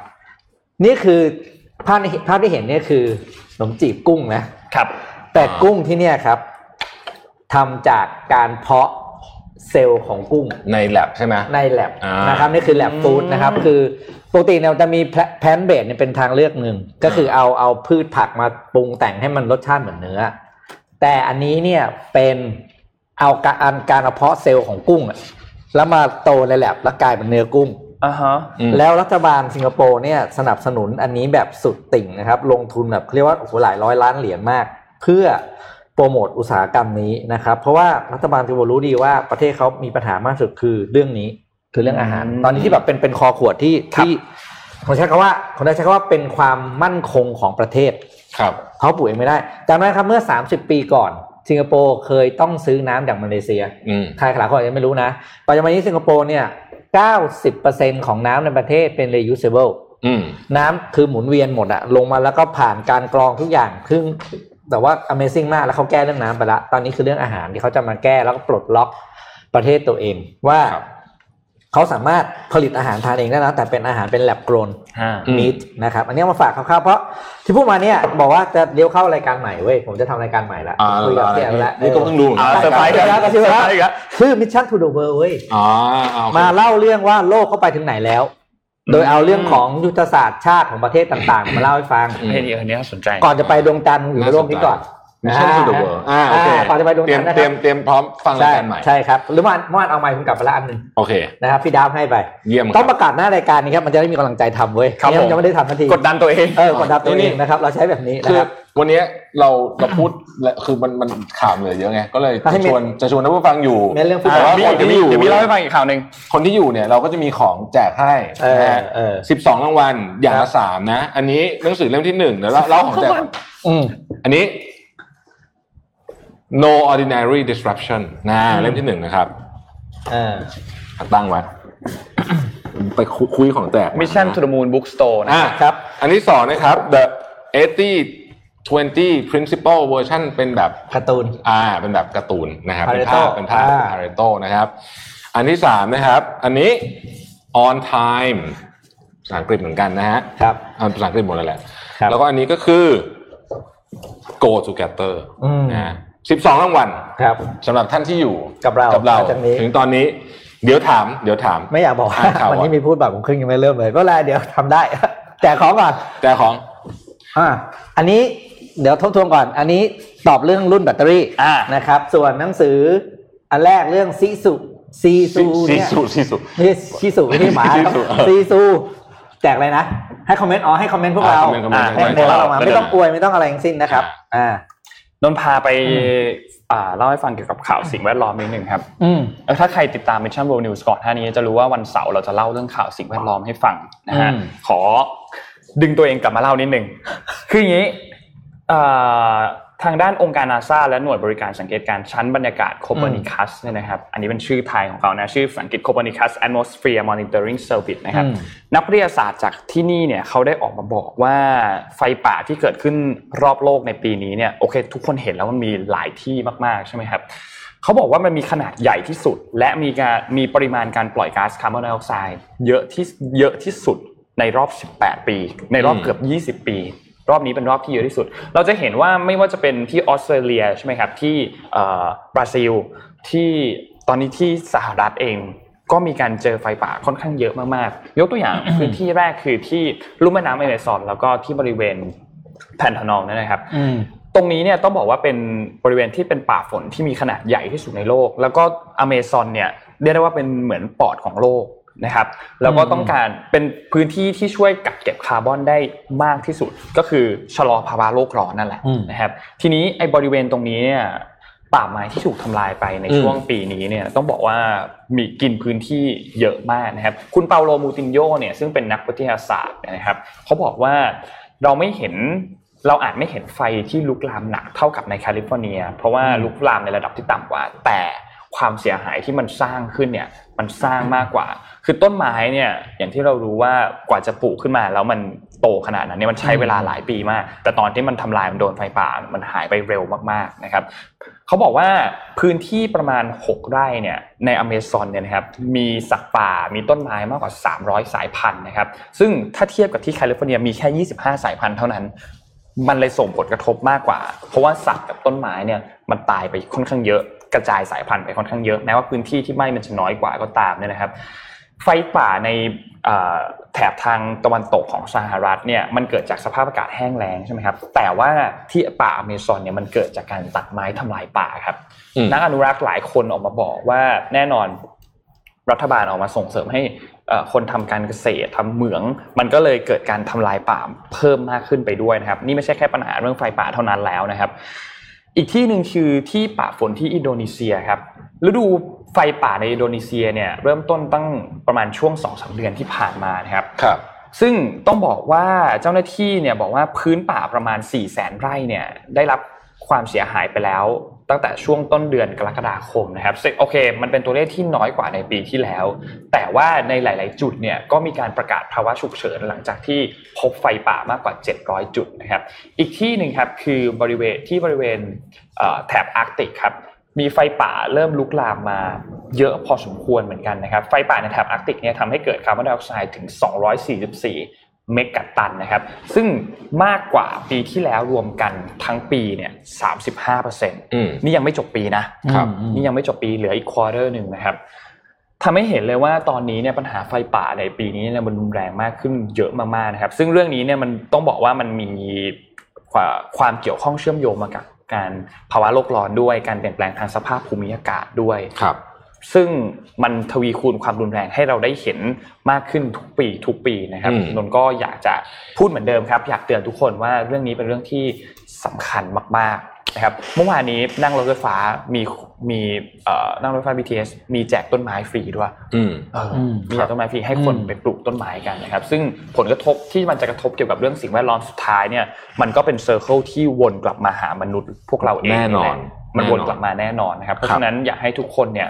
นี่คือภาพในภาพที่เห็นเนี่ยคือขนมจีบกุ้งนะครับ แต่กุ้งที่เนี่ยครับทำจากการเพาะ เซลล์ของกุ้งในแลบใช่ไหมในแลบอ่านนะครับนี่คือแลบฟู้ดนะครับคือปกติเนี่ยจะมีแพนเบดเนี่ยเป็นทางเลือกหนึ่งก็คือเอาเอาพืชผักมาปรุงแต่งให้มันรสชาติเหมือนเนื้อ แต่อันนี้เนี่ยเป็นเอาการการเอาเพาะเซลล์ของกุ้งอะแล้วมาโตในแลบแล้วกลายเป็นเนื้อกุ้งอ่าฮะอืมแล้วรัฐบาลสิงคโปร์เนี่ยสนับสนุนอันนี้แบบสุดติ่งนะครับ ลงทุนแบบเรียกว่าโอ้โหหลายร้อยล้านเหรียญมาก เพื่อ โปรโมทอุตสาหกรรมนี้นะครับ เพราะว่ารัฐบาลสิงคโปร์รู้ดีว่าประเทศเขามีปัญหามากสุดคือเรื่องนี้คือเรื่องอาหารอืมตอนนี้ที่แบบเป็นเป็นคอขวดที่ครับที่ผมใช้คำว่าผมใช้คำว่าเป็นความมั่นคงของประเทศ ครับเขาปลูกเองไม่ได้จำได้ครับเมื่อ 30 ปีก่อน สิงคโปร์เคยต้องซื้อน้ำจากมาเลเซียอืมใครหลายคนอาจจะไม่รู้นะปัจจุบันนี้สิงคโปร์เนี่ย 90%ของน้ำในประเทศเป็น reusable อืมน้ำคือหมุนเวียนหมดอะลงมาแล้วก็ผ่านการกรองทุกอย่างครึ่ง แต่ว่า Amazing มากแล้วเขาแก้เรื่องน้ำไปละตอนนี้คือเรื่องอาหารที่เขาจะมาแก้แล้วก็ปลดล็อกประเทศตัวเองว่าครับเขาสามารถผลิตอาหารทานเองได้นะแต่เป็นอาหารเป็น lab grown อ่าอืม meat นะครับ อันนี้เอามาฝากคร่าวๆเพราะที่พูดมาเนี่ยบอกว่าจะเลี้ยวเข้ารายการใหม่เว้ยผมจะทำรายการใหม่ละอ่าคุยกับพี่แอมแล้วนี่ก็เพิ่งรู้เหมือนอ่ากันเซอร์ไพรส์คครัรับบกระซิบแล้วเซอร์ไพรส์ครับชื่อ Mission to the World เว้ยอ๋ออ่โอเคมาเล่าเรื่องว่าโลกเข้าไปถึงไหนแล้ว โดยเอาเรื่องของยุทธศาสตร์ชาติของประเทศต่างๆ มาเล่าให้ฟังอืมเฮ้ยอันนี้น่าสนใจ ก่อนจะไปดวงจันทร์อยู่บนโลกนี้ก่อน Mission to the World อ่าโอเคก่อนจะไปดวงเตรียจัมนทร์นะเตครียรัมบเตรียมพร้อมฟังรายใช่การใหม่ใช่ครับหรือเมื่อวานเมื่อวานเอาไมค์คุณกลับไปละอันหนึ่งโอเคนะครับพี่ดาวให้ไปเยี่ยมคต้รัอบงประกาศหน้ารายการนี้ครับมันจะได้มีกำลังใจทำเว้ยครับเนี่ยผมยังไม่ได้ทำทันทีกดดันตัวเองเออกดดันตัวนี่เองนะครับเราใช้แบบนี้นะคือครับวันเนี้ยเราเราพูดและคือมันมันข่าวเหลือเยอะไงก็เลยให้จะเมชวนจะชวนท่านผู้ฟังอยู่เน้นเรื่องฟุตบแต่อลว่ามีคนเดี๋ยวที่มีอยู่เดี๋ยวมีเล่าให้ฟังอีกข่าวหนึ่งคนที่อยู่เนี่ยเราก็จะมีของแจกให้เออนะฮะเออสิบสองรางวัลอย่างละสามนะ อันนี้หนังสือเล่มที่หนึ่งเดี๋ยวเราเล่าของแจกก่อนอืมอันนี้ no ordinary disruption นะเล่มที่หนึ่งนะครับเออตั้งไว้ไปคุคุยของแจก Mission to the Moon Bookstore นะอะครับ อันที่สองนะครับ the 80 20 principle version เป็นแบบการ์ตูน อ่า เป็นแบบการ์ตูนนะครับ เป็น Pareto ภาพเป็นภาพอ่าพาเรโตนะครับ อันที่สามนะครับ อันนี้ on time ภาษาอังกฤษเหมือนกันนะฮะ ครับอ่าภาษาอังกฤษหมดเลยแหละครับแล้วก็อันนี้ก็คือ go together อืมนะ ฮะสิบสองรางวัลครับสำหรับท่านที่อยู่กับเรากับเราหลังจากนี้ถึงตอนนี้ เดี๋ยวถาม เดี๋ยวถาม ไม่อยากบอกอ่านข่าววันนี้ก่อนมีพูดแบบผมครึ่งยังไม่เริ่มเลยก็แล้วเดี๋ยวทำได้แจกของก่อนแต่ของอ่าอันนี้เดี๋ยวทบทวนก่อน อันนี้ตอบเรื่องรุ่นแบตเตอรี่อ่านะครับ ส่วนหนังสืออันแรกเรื่องซีซูซีซูซีเนี่ยสุซีสุนี่ชิสุไม่ใช่หมาชิสุเออซีซูแจกอะไรนะ ให้คอมเมนต์อ๋อให้คอมเมนต์พวกเราอ่าคอมเมนต์คอมเมนต์ให้คอมเมนต์คอมเมนต์เรามาไม่ต้องอวยไม่ต้องอะไรทั้งสิ้นนะครับ อ่า นนท์พาไปอ่าเล่าให้ฟังเกี่ยวกับข่าวสิ่งแวดล้อมนิดหนึ่งครับอืมเออถ้าใครติดตาม Mission World News ก่อนหน้านี้จะรู้ว่าวันเสาร์เราจะเล่าเรื่องข่าวสิ่งแวดล้อมให้ฟังนะฮะอืมขอดึงตัวเองกลับมาเล่านิดหนึ่งคืออย่างนี้อ่า ทางด้านองค์การนาซาและหน่วยบริการสังเกตการณ์ชั้นบรรยากาศโคเปอร์นิคัสเนี่ยนะครับ อันนี้เป็นชื่อไทยของเขานะ ชื่อภาษาอังกฤษ Copernicus Atmosphere Monitoring Service นะครับอืมนักวิทยาศาสตร์จากที่นี่เนี่ยเขาได้ออกมาบอกว่าไฟป่าที่เกิดขึ้นรอบโลกในปีนี้เนี่ยโอเค ทุกคนเห็นแล้วมันมีหลายที่มาก ๆ ใช่ไหมครับเขาบอกว่ามันมีขนาดใหญ่ที่สุด และมีการมีปริมาณการปล่อยก๊าซคาร์บอนไดออกไซด์เยอะที่เยอะที่สุดในรอบ 18 ปี ในรอบเกือบ 20 ปี รอบนี้เป็นรอบที่เยอะที่สุด เราจะเห็นว่าไม่ว่าจะเป็นที่ออสเตรเลียใช่ไหมครับที่เอ่อบราซิลที่ตอนนี้ที่สหรัฐเองก็มีการเจอไฟป่าค่อนข้างเยอะมากๆ ยกตัวอย่างพื้นที่แรกคือที่ลุ่มแม่น้ำแอมะซอนแล้วก็ที่บริเวณแผ่นทานองนั่นนะครับอืมตรงนี้เนี่ยต้องบอกว่าเป็นบริเวณที่เป็นป่าฝนที่มีขนาดใหญ่ที่สุดในโลก แล้วก็อเมซอนเนี่ยเรียกได้ว่าเป็นเหมือนปอดของโลก นะครับแล้วก็ต้องการเป็นพื้นที่ที่ช่วยกักเก็บคาร์บอนได้มากที่สุด ก็คือชะลอภาวะโลกร้อนนั่นแหละอืมนะครับทีนี้ไอ้บริเวณตรงนี้เนี่ยป่าไม้ที่ถูกทำลายไปในอืมช่วงปีนี้เนี่ยต้องบอกว่ามีกินพื้นที่เยอะมากนะครับคุณเปาโลมูตินโยเนี่ยซึ่งเป็นนักวิทยาศาสตร์นะครับเขาบอกว่าเราไม่เห็นเราอาจไม่เห็นไฟที่ลุกลามหนักเท่ากับในแคลิฟอร์เนีย เพราะว่าลุกลามในระดับที่ต่ำกว่า แต่ความเสียหายที่มันสร้างขึ้นเนี่ย มันสร้างมากกว่า คือต้นไม้เนี่ยอย่างที่เรารู้ว่ากว่าจะปลูกขึ้นมา แล้วมันโตขนาดนั้นเนี่ยมันใช้เวลาหลายปีมาก แต่ตอนที่มันทำลายมันโดนไฟป่ามันหายไปเร็วมากๆนะครับเขาบอกว่าพื้นที่ประมาณ 6 ไร่เนี่ยในอเมซอนเนี่ยนะครับมีสัตว์ป่ามีต้นไม้มากกว่า 300 สายพันธุ์นะครับซึ่งถ้าเทียบกับที่แคลิฟอร์เนียมีแค่ 25 สายพันธุ์เท่านั้นมันเลยส่งผลกระทบมากกว่า เพราะว่าสัตว์กับต้นไม้เนี่ยมันตายไปค่อนข้างเยอะ กระจายสายพันธุ์ไปค่อนข้างเยอะแม้ว่าพื้นที่ที่ไหม้มันจะน้อยกว่าก็ตามเนี่ยนะครับ ไฟป่าในเอ่อแถบทางตะวันตกของสหรัฐเนี่ยมันเกิดจากสภาพอากาศแห้งแล้งใช่ไหมครับแต่ว่าที่ป่าอเมซอนเนี่ยมันเกิดจากการตัดไม้ทำลายป่าครับอืมนักอนุรักษ์หลายคนออกมาบอกว่าแน่นอนรัฐบาลออกมาส่งเสริมให้เอ่อคนทำการเกษตรทำเหมือง มันก็เลยเกิดการทำลายป่าเพิ่มมากขึ้นไปด้วยนะครับ นี่ไม่ใช่แค่ปัญหาเรื่องไฟป่าเท่านั้นแล้วนะครับ อีกที่หนึ่งคือที่ป่าฝนที่อินโดนีเซียครับฤดูไฟป่าในอินโดนีเซียเนี่ยเริ่มต้นตั้งประมาณช่วง2อสเดือนที่ผ่านมานะครับครับ ซึ่งต้องบอกว่าเจ้าหน้าที่เนี่ยบอกว่าพื้นป่าประมาณ4 0 0แสนไร่เนี่ยได้รับ ความเสียหายไปแล้ว ตั้งแต่ช่วงต้นเดือนกรกฎาคมนะครับโอเค มันเป็นตัวเลขที่น้อยกว่าในปีที่แล้ว แต่ว่าในหลาย ๆ จุดเนี่ยก็มีการประกาศภาวะฉุกเฉินหลังจากที่พบไฟป่ามากกว่า 700 จุดนะครับ อีกที่หนึ่งครับคือบริเวณที่บริเวณแถบอาร์กติกครับมีไฟป่าเริ่มลุกลามมาเยอะพอสมควรเหมือนกันนะครับ ไฟป่าในแถบอาร์กติกเนี่ยทำให้เกิดคาร์บอนไดออกไซด์ถึง 244 เมกะตันนะครับ ซึ่งมากกว่าปีที่แล้วรวมกันทั้งปีเนี่ย35%อืมนี่ยังไม่จบปีนะครับอืมนี่ยังไม่จบปีเหลืออีก quarter หนึ่งนะครับทำให้เห็นเลยว่าตอนนี้เนี่ยปัญหาไฟป่าในปีนี้เนี่ยมันรุนแรงมากขึ้นเยอะมากๆนะครับ ซึ่งเรื่องนี้เนี่ยมันต้องบอกว่ามันมีความความเกี่ยวข้องเชื่อมโยงมากับการภาวะโลกร้อนด้วยการเปลี่ยนแปลงทางสภาพภูมิอากาศด้วยครับ ซึ่งมันทวีคูณความรุนแรงให้เราได้เห็นมากขึ้นทุกปีทุกปีนะครับอืมนนท์ก็อยากจะพูดเหมือนเดิมครับ อยากเตือนทุกคนว่าเรื่องนี้เป็นเรื่องที่สำคัญมากๆนะครับเมื่อวานนี้นั่งรถไฟฟ้ามีมีเอ่อนั่งรถไฟฟ้า BTS มีแจกต้นไม้ฟรีด้วยอืมเออมมีแจกต้นไม้ฟรีให้คนอืมไปปลูกต้นไม้กันนะครับ ซึ่งผลกระทบที่มันจะกระทบเกี่ยวกับเรื่องสิ่งแวดล้อมสุดท้ายเนี่ยมันก็เป็น circle ที่วนกลับมาหามนุษย์พวกเราเองแน่นอนแหละมันวนกลับมาแน่นอนนะครับ เพราะฉะนั้นอยากให้ทุกคนเนี่ย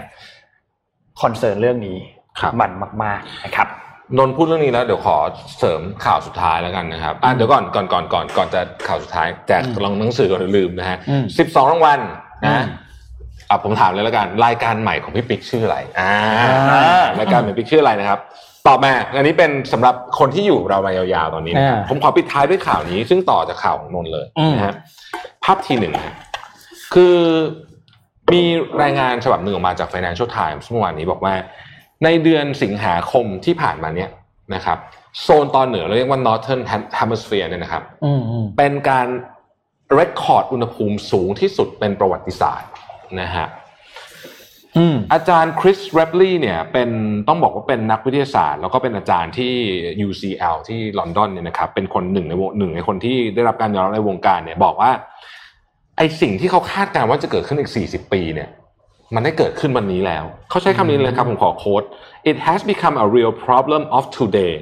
concern เรื่องนี้ครับมันมาก ๆนะครับนนท์พูดเรื่องนี้แล้วเดี๋ยวขอเสริมข่าวสุดท้ายแล้วกันนะครับอะเดี๋ยวก่อนก่อนก่อนก่อนก่อนจะข่าวสุดท้ายแจกอืมลองหนังสือก่อนเดี๋ยวลืมนะฮะอืมสิบสองรางวัลอืนะมอะผมถามเลยแล้วกัน รายการใหม่ของพี่ปิ๊กชื่ออะไรอ่าอ่ารายการใหม่พี่ปิ๊กชื่ออะไรนะครับตอบมาอันนี้เป็นสำหรับคนที่อยู่เรามายาวๆตอนนี้นะครับอ่าผมขอปิดท้ายด้วยข่าวนี้ ซึ่งต่อจากข่าวของนนท์เลยอืมนะฮะภาพทีหนึ่งนะฮะคือ มีรายงานฉบับหนึ่งออกมาจาก Financial Times เมื่อวานนี้บอกว่า ในเดือนสิงหาคมที่ผ่านมาเนี่ยนะครับโซนตอนเหนือเราเรียกว่า Northern Hemisphere เนี่ยนะครับอืมอืมเป็นการเรคคอร์ดอุณหภูมิสูงที่สุดเป็นประวัติศาสตร์นะฮะอืมอาจารย์คริสเรปลีย์เนี่ยเป็นต้องบอกว่าเป็นนักวิทยาศาสตร์ แล้วก็เป็นอาจารย์ที่ UCL ที่ลอนดอนเนี่ยนะครับเป็นคนหนึ่งในวงหนึ่งในคนที่ได้รับการยอมรับในวงการเนี่ยบอกว่า ไอสิ่งที่เขาคาดการณ์ว่าจะเกิดขึ้นอีก 40 ปีเนี่ยมันได้เกิดขึ้นวันนี้แล้ว เขาใช้คำนี้เลยครับ ผมขอโค้ด it has become a real problem of today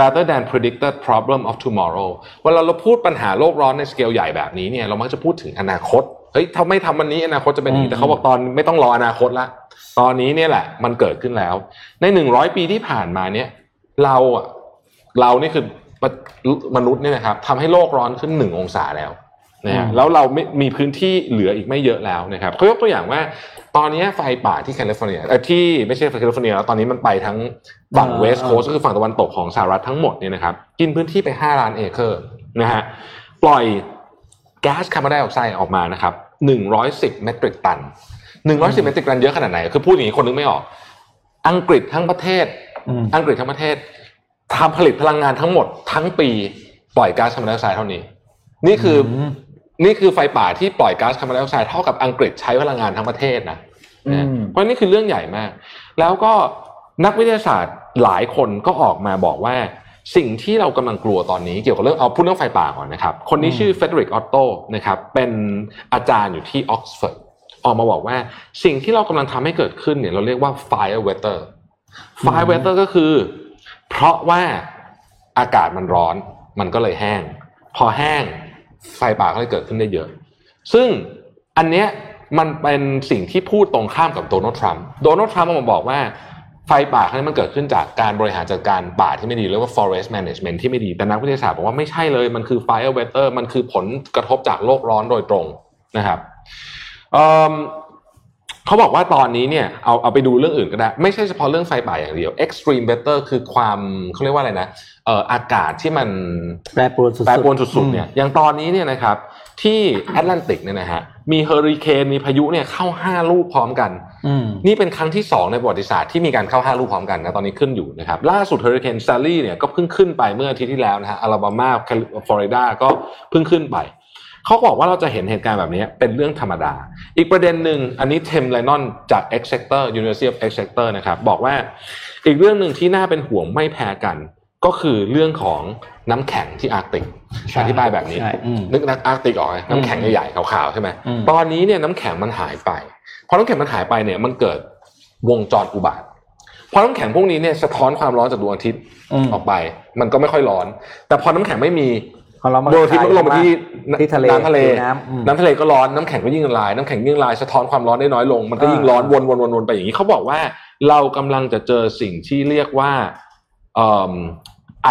rather than predicted problem of tomorrow เวลาเราพูดปัญหาโลกร้อนในสเกลใหญ่แบบนี้เนี่ยเรามักจะพูดถึงอนาคต เฮ้ยถ้าไม่ทำวันนี้อนาคตจะเป็นอย่างนี้แต่เขาบอกตอนไม่ต้องรออนาคตละ ตอนนี้เนี่ยแหละ มันเกิดขึ้นแล้ว ในหนึ่งร้อยปีที่ผ่านมาเนี่ย เราอะเรานี่คือมนุษย์เนี่ยนะครับทำให้โลกร้อนขึ้นหนึ่งองศาแล้ว นะฮะอืมแล้วเราไม่มีพื้นที่เหลืออีกไม่เยอะแล้วนะครับเขายกตัวอย่างว่าตอนนี้ไฟป่าที่แคลิฟอร์เนียเอ่อที่ไม่ใช่แคลิฟอร์เนียแล้วตอนนี้มันไปทั้งฝั่ง West Coast ก็คือฝั่งตะวันตกของสหรัฐทั้งหมดเนี่ยนะครับกินพื้นที่ไป 5 ล้านเอเคอร์นะฮะปล่อยแก๊สคาร์บอนไดออกไซด์ออกมานะครับ110เมตริกตัน 110เมตริกตันเยอะขนาดไหน คือพูดอย่างนี้คนนึกไม่ออก อังกฤษทั้งประเทศอืมอังกฤษทั้งประเทศทำผลิตพลังงานทั้งหมดทั้งปีปล่อยก๊าซคาร์บอนไดออกไซด์เท่านี้ นี่คืออม นี่คือไฟป่าที่ปล่อยก๊าซคาร์บอนไดออกไซด์เท่ากับอังกฤษใช้พลังงานทั้งประเทศนะอืมเพราะนี่คือเรื่องใหญ่มาก แล้วก็นักวิทยาศาสตร์หลายคนก็ออกมาบอกว่าสิ่งที่เรากำลังกลัวตอนนี้เกี่ยวกับเรื่องเอาพูดเรื่องไฟป่าก่อนนะครับ คนนี้ชื่อเฟเดริกออตโตนะครับเป็นอาจารย์อยู่ที่ออกซฟอร์ดออกมาบอกว่าสิ่งที่เรากำลังทำให้เกิดขึ้นเนี่ยเราเรียกว่า fire weather fire weather ก็คือ เพราะว่าอากาศมันร้อนมันก็เลยแห้ง พอแห้ง ไฟป่าก็เลยเกิดขึ้นได้เยอะ ซึ่งอันเนี้ยมันเป็นสิ่งที่พูดตรงข้ามกับโดนัลด์ทรัมป์โดนัลด์ทรัมป์ออกมาบอกว่าไฟป่าครั้งนี้มันเกิดขึ้นจากการบริหารจัดการป่าที่ไม่ดีเรียกว่า forest management ที่ไม่ดี แต่นักวิทยาศาสตร์บอกว่าไม่ใช่เลย มันคือ fire weather มันคือผลกระทบจากโลกร้อนโดยตรงนะครับ เอิ่มเขาบอกว่าตอนนี้เนี่ยเอาเอาไปดูเรื่องอื่นก็ได้ ไม่ใช่เฉพาะเรื่องไฟป่าอย่างเดียว extreme weather คือความเขาเรียกว่าอะไรนะเอ่ออากาศที่มันแปรปรวนสุดๆแปรปรวนสุดๆเนี่ยอืมอย่างตอนนี้เนี่ยนะครับที่แอตแลนติกเนี่ยนะฮะมีเฮอริเคนมีพายุเนี่ยเข้า5ลูกพร้อมกันอืมนี่เป็นครั้งที่2ในประวัติศาสตร์ที่มีการเข้า5ลูกพร้อมกันนะตอนนี้ขึ้นอยู่นะครับล่าสุดเฮอริเคนแซลลีเนี่ยก็เพิ่งขึ้นไปเมื่ออาทิตย์ที่แล้วนะฮะอลาบามาฟลอริดาก็เพิ่งขึ้นไป เขาบอกว่าเราจะเห็นเหตุการณ์แบบนี้เป็นเรื่องธรรมดา อีกประเด็นหนึ่งอันนี้ Tim Lenton จาก Exeter University of Exeter นะครับบอกว่าอีกเรื่องหนึ่งที่น่าเป็นห่วงไม่แพ้กัน ก็คือเรื่องของน้ำแข็งที่อาร์กติกใช่อธิบายแบบนี้ใช่อืมนึกนักอาร์กติกออกไหมน้ำแข็งใหญ่ๆขาวๆใช่ไหมอืมตอนนี้เนี่ยน้ำแข็งมันหายไปพอน้ำแข็งมันหายไปเนี่ยมันเกิดวงจรอุบาทว์พอน้ำแข็งพวกนี้เนี่ยสะท้อนความร้อนจากดวงอาทิตย์อืมออกไป มันก็ไม่ค่อยร้อน แต่พอน้ำแข็งไม่มี พอเรามาดวงอาทิตย์มันก็ลงมาที่ที่ทะเลน้ำทะเลผิวน้ำอืมน้ำทะเลก็ร้อนน้ำแข็งก็ยิ่งละลายน้ำแข็งยิ่งละลายสะท้อนความร้อนได้น้อยลง มันก็ยิ่งร้อนวนวนวนวนไปอย่างนี้เขาบอกว่า เรากำลังจะเจอสิ่งที่เรียกว่าเอ่อ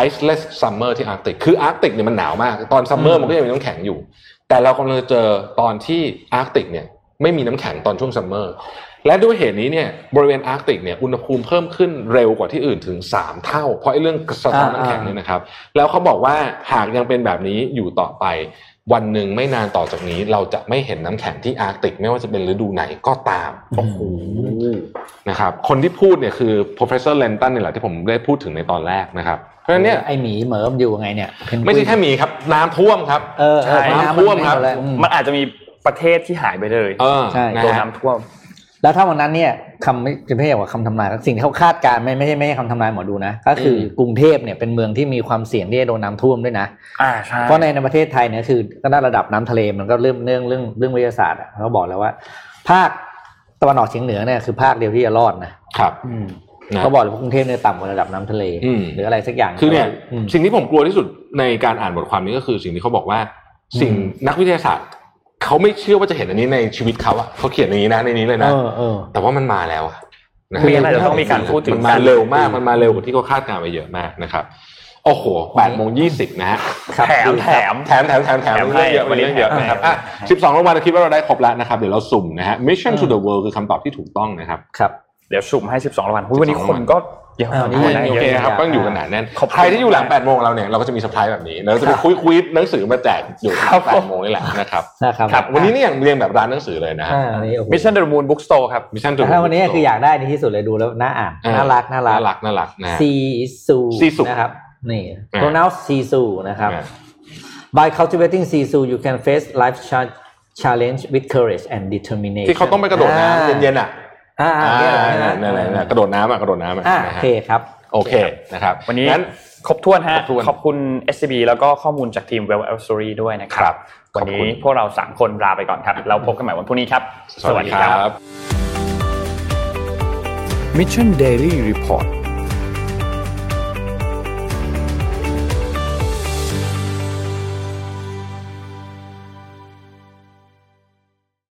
iceless summer ที่อาร์กติก คืออาร์กติกเนี่ยมันหนาวมาก ตอนซัมเมอร์มันก็ยังมีน้ำแข็งอยู่ แต่เรากำลังจะเจอตอนที่อาร์กติกเนี่ยไม่มีน้ำแข็งตอนช่วงซัมเมอร์ และด้วยเหตุนี้เนี่ยบริเวณอาร์กติกเนี่ยอุณหภูมิเพิ่มขึ้นเร็วกว่าที่อื่นถึง 3 เท่า เพราะไอ้เรื่องสะท้อนน้ำแข็งเนี่ยนะครับ แล้วเขาบอกว่าหากยังเป็นแบบนี้อยู่ต่อไป วันหนึ่งไม่นานต่อจากนี้ เราจะไม่เห็นน้ำแข็งที่อาร์กติก ไม่ว่าจะเป็นฤดูไหนก็ตามโอ้โหนะครับคนที่พูดเนี่ยคือ professor Lenton เนี่ยแหละที่ผมได้พูดถึงในตอนแรกนะครับเพราะฉะนั้นเนี่ยไอหมีเหมิมอยู่ไงเนี่ยเพนกวินไม่ใช่แค่หมีครับ น้ำท่วมครับเออเออใช่น้ำน้ำท่วมครับนหดเลยอืมมันอาจจะมีประเทศที่หายไปเลยเออใช่นะโดนฮะน้ำท่วม แล้วถ้าวันนั้นเนี่ยคำไม่จะไม่ใช่ว่าคำทำนายสิ่งที่เขาคาดการณ์ไม่ไม่ใช่ไม่ใช่คำทำนายหมอดูนะ ก็คืออกรุงเทพเนี่ยเป็นเมืองที่มีความเสี่ยงที่จะโดนน้ำท่วมด้วยนะอ่าใช่เพราะในในประเทศไทยเนี่ยคือก็ได้ระดับน้ำทะเลมันก็เรื่องเรื่องเรื่องเรื่องวิทยาศาสตร์อะเขาบอกแล้วว่า ภาคตะวันออกเฉียงเหนือเนี่ยคือภาคเดียวที่จะรอดนะครับอืมนะเขาบอกเลยว่ากรุงเทพเนี่ยต่ำกว่าระดับน้ำทะเลอืมหรืออะไรสักอย่างคือเนี่ยมสิ่งที่ผมกลัวที่สุดในการอ่านบทความนี้ก็คือสิ่งที่เขาบอกว่า สิ่งอืมนักวิทยาศาสตร์ เขาไม่เชื่อว่าจะเห็นอันนี้ในชีวิตเขาอะเขาเขียนอย่างนี้นะในนี้เลยเอนะอเออแต่ว่ามันมาแล้วอะนะคือยังไงเราต้องมีการพูดถึงมันมาเร็วมากมันมาเร็วกว่าที่เขาคาดการณ์ไปเยอะมากนะครับโอ้โหแปดโมงยี่สิบนะฮะครับแถมแถมแถมแถมแถมแถมแถมเรื่องเยอะให้เรื่องเยอะวันนี้นะครับแถมอะให้สิบสองรางวัลเราคิดว่าเราได้ครบแล้วนะครับ เดี๋ยวเราสุ่มนะฮะ Mission to the World คือคำตอบที่ถูกต้องนะครับ ครับ เดี๋ยวสุ่มให้12รางวัลอุ๊ยวันนี้12คนก็ เยอะอ่าวันนี้คโอนได้เคเยอะครับเยอะต้องอยู่กันหนาแน่นขอบคุณใครที่อยู่หลัง8โมงเราเนี่ยเราก็จะมีเซอร์ไพรส์แบบนี้เราจะไปคุยคุยหนังสือมาแจกอยู่ครับแปดโมงนี่แหละนะครับนะครับครับวันนี้นี่อย่างเรียงแบบร้านหนังสือเลยนะฮะอ่าวันนี้โอ้โหมิชชั่นเดอะมูนบุ๊กสโตร์ครับ Mission to แต่ the ถ้า World วันนี้คืออยากได้ในที่สุดเลยดูแล้วน่าอ่านอ่น่ารักน่ารักน่ารักน่ารักนะฮะซีซูซีซูนะครับนี่อ่า pronounce ซีซูนะครับอ่า by cultivating ซีซู you can face life cha- challenge with courage and determination ที่เขาต้องไปกระโดดน้ำเย็นๆอะ อ่าอ่าอ่านั่นนั่นนั่นกระโดดน้ำอะกระโดดน้ำอะอ่านะโอฮะเคครับโอเคนะครับวันนี้งั้นครบถ้วนฮะครบถ้วนขอบคุณ SCB แล้วก็ข้อมูลจากทีม Well L Story ด้วยนะคครัรับบวันขอบคุนี้ณพวกเราสามคนลาไปก่อนครับแล้วพบกันใหม่วันพรุ่งนี้ครับ Mission Daily Report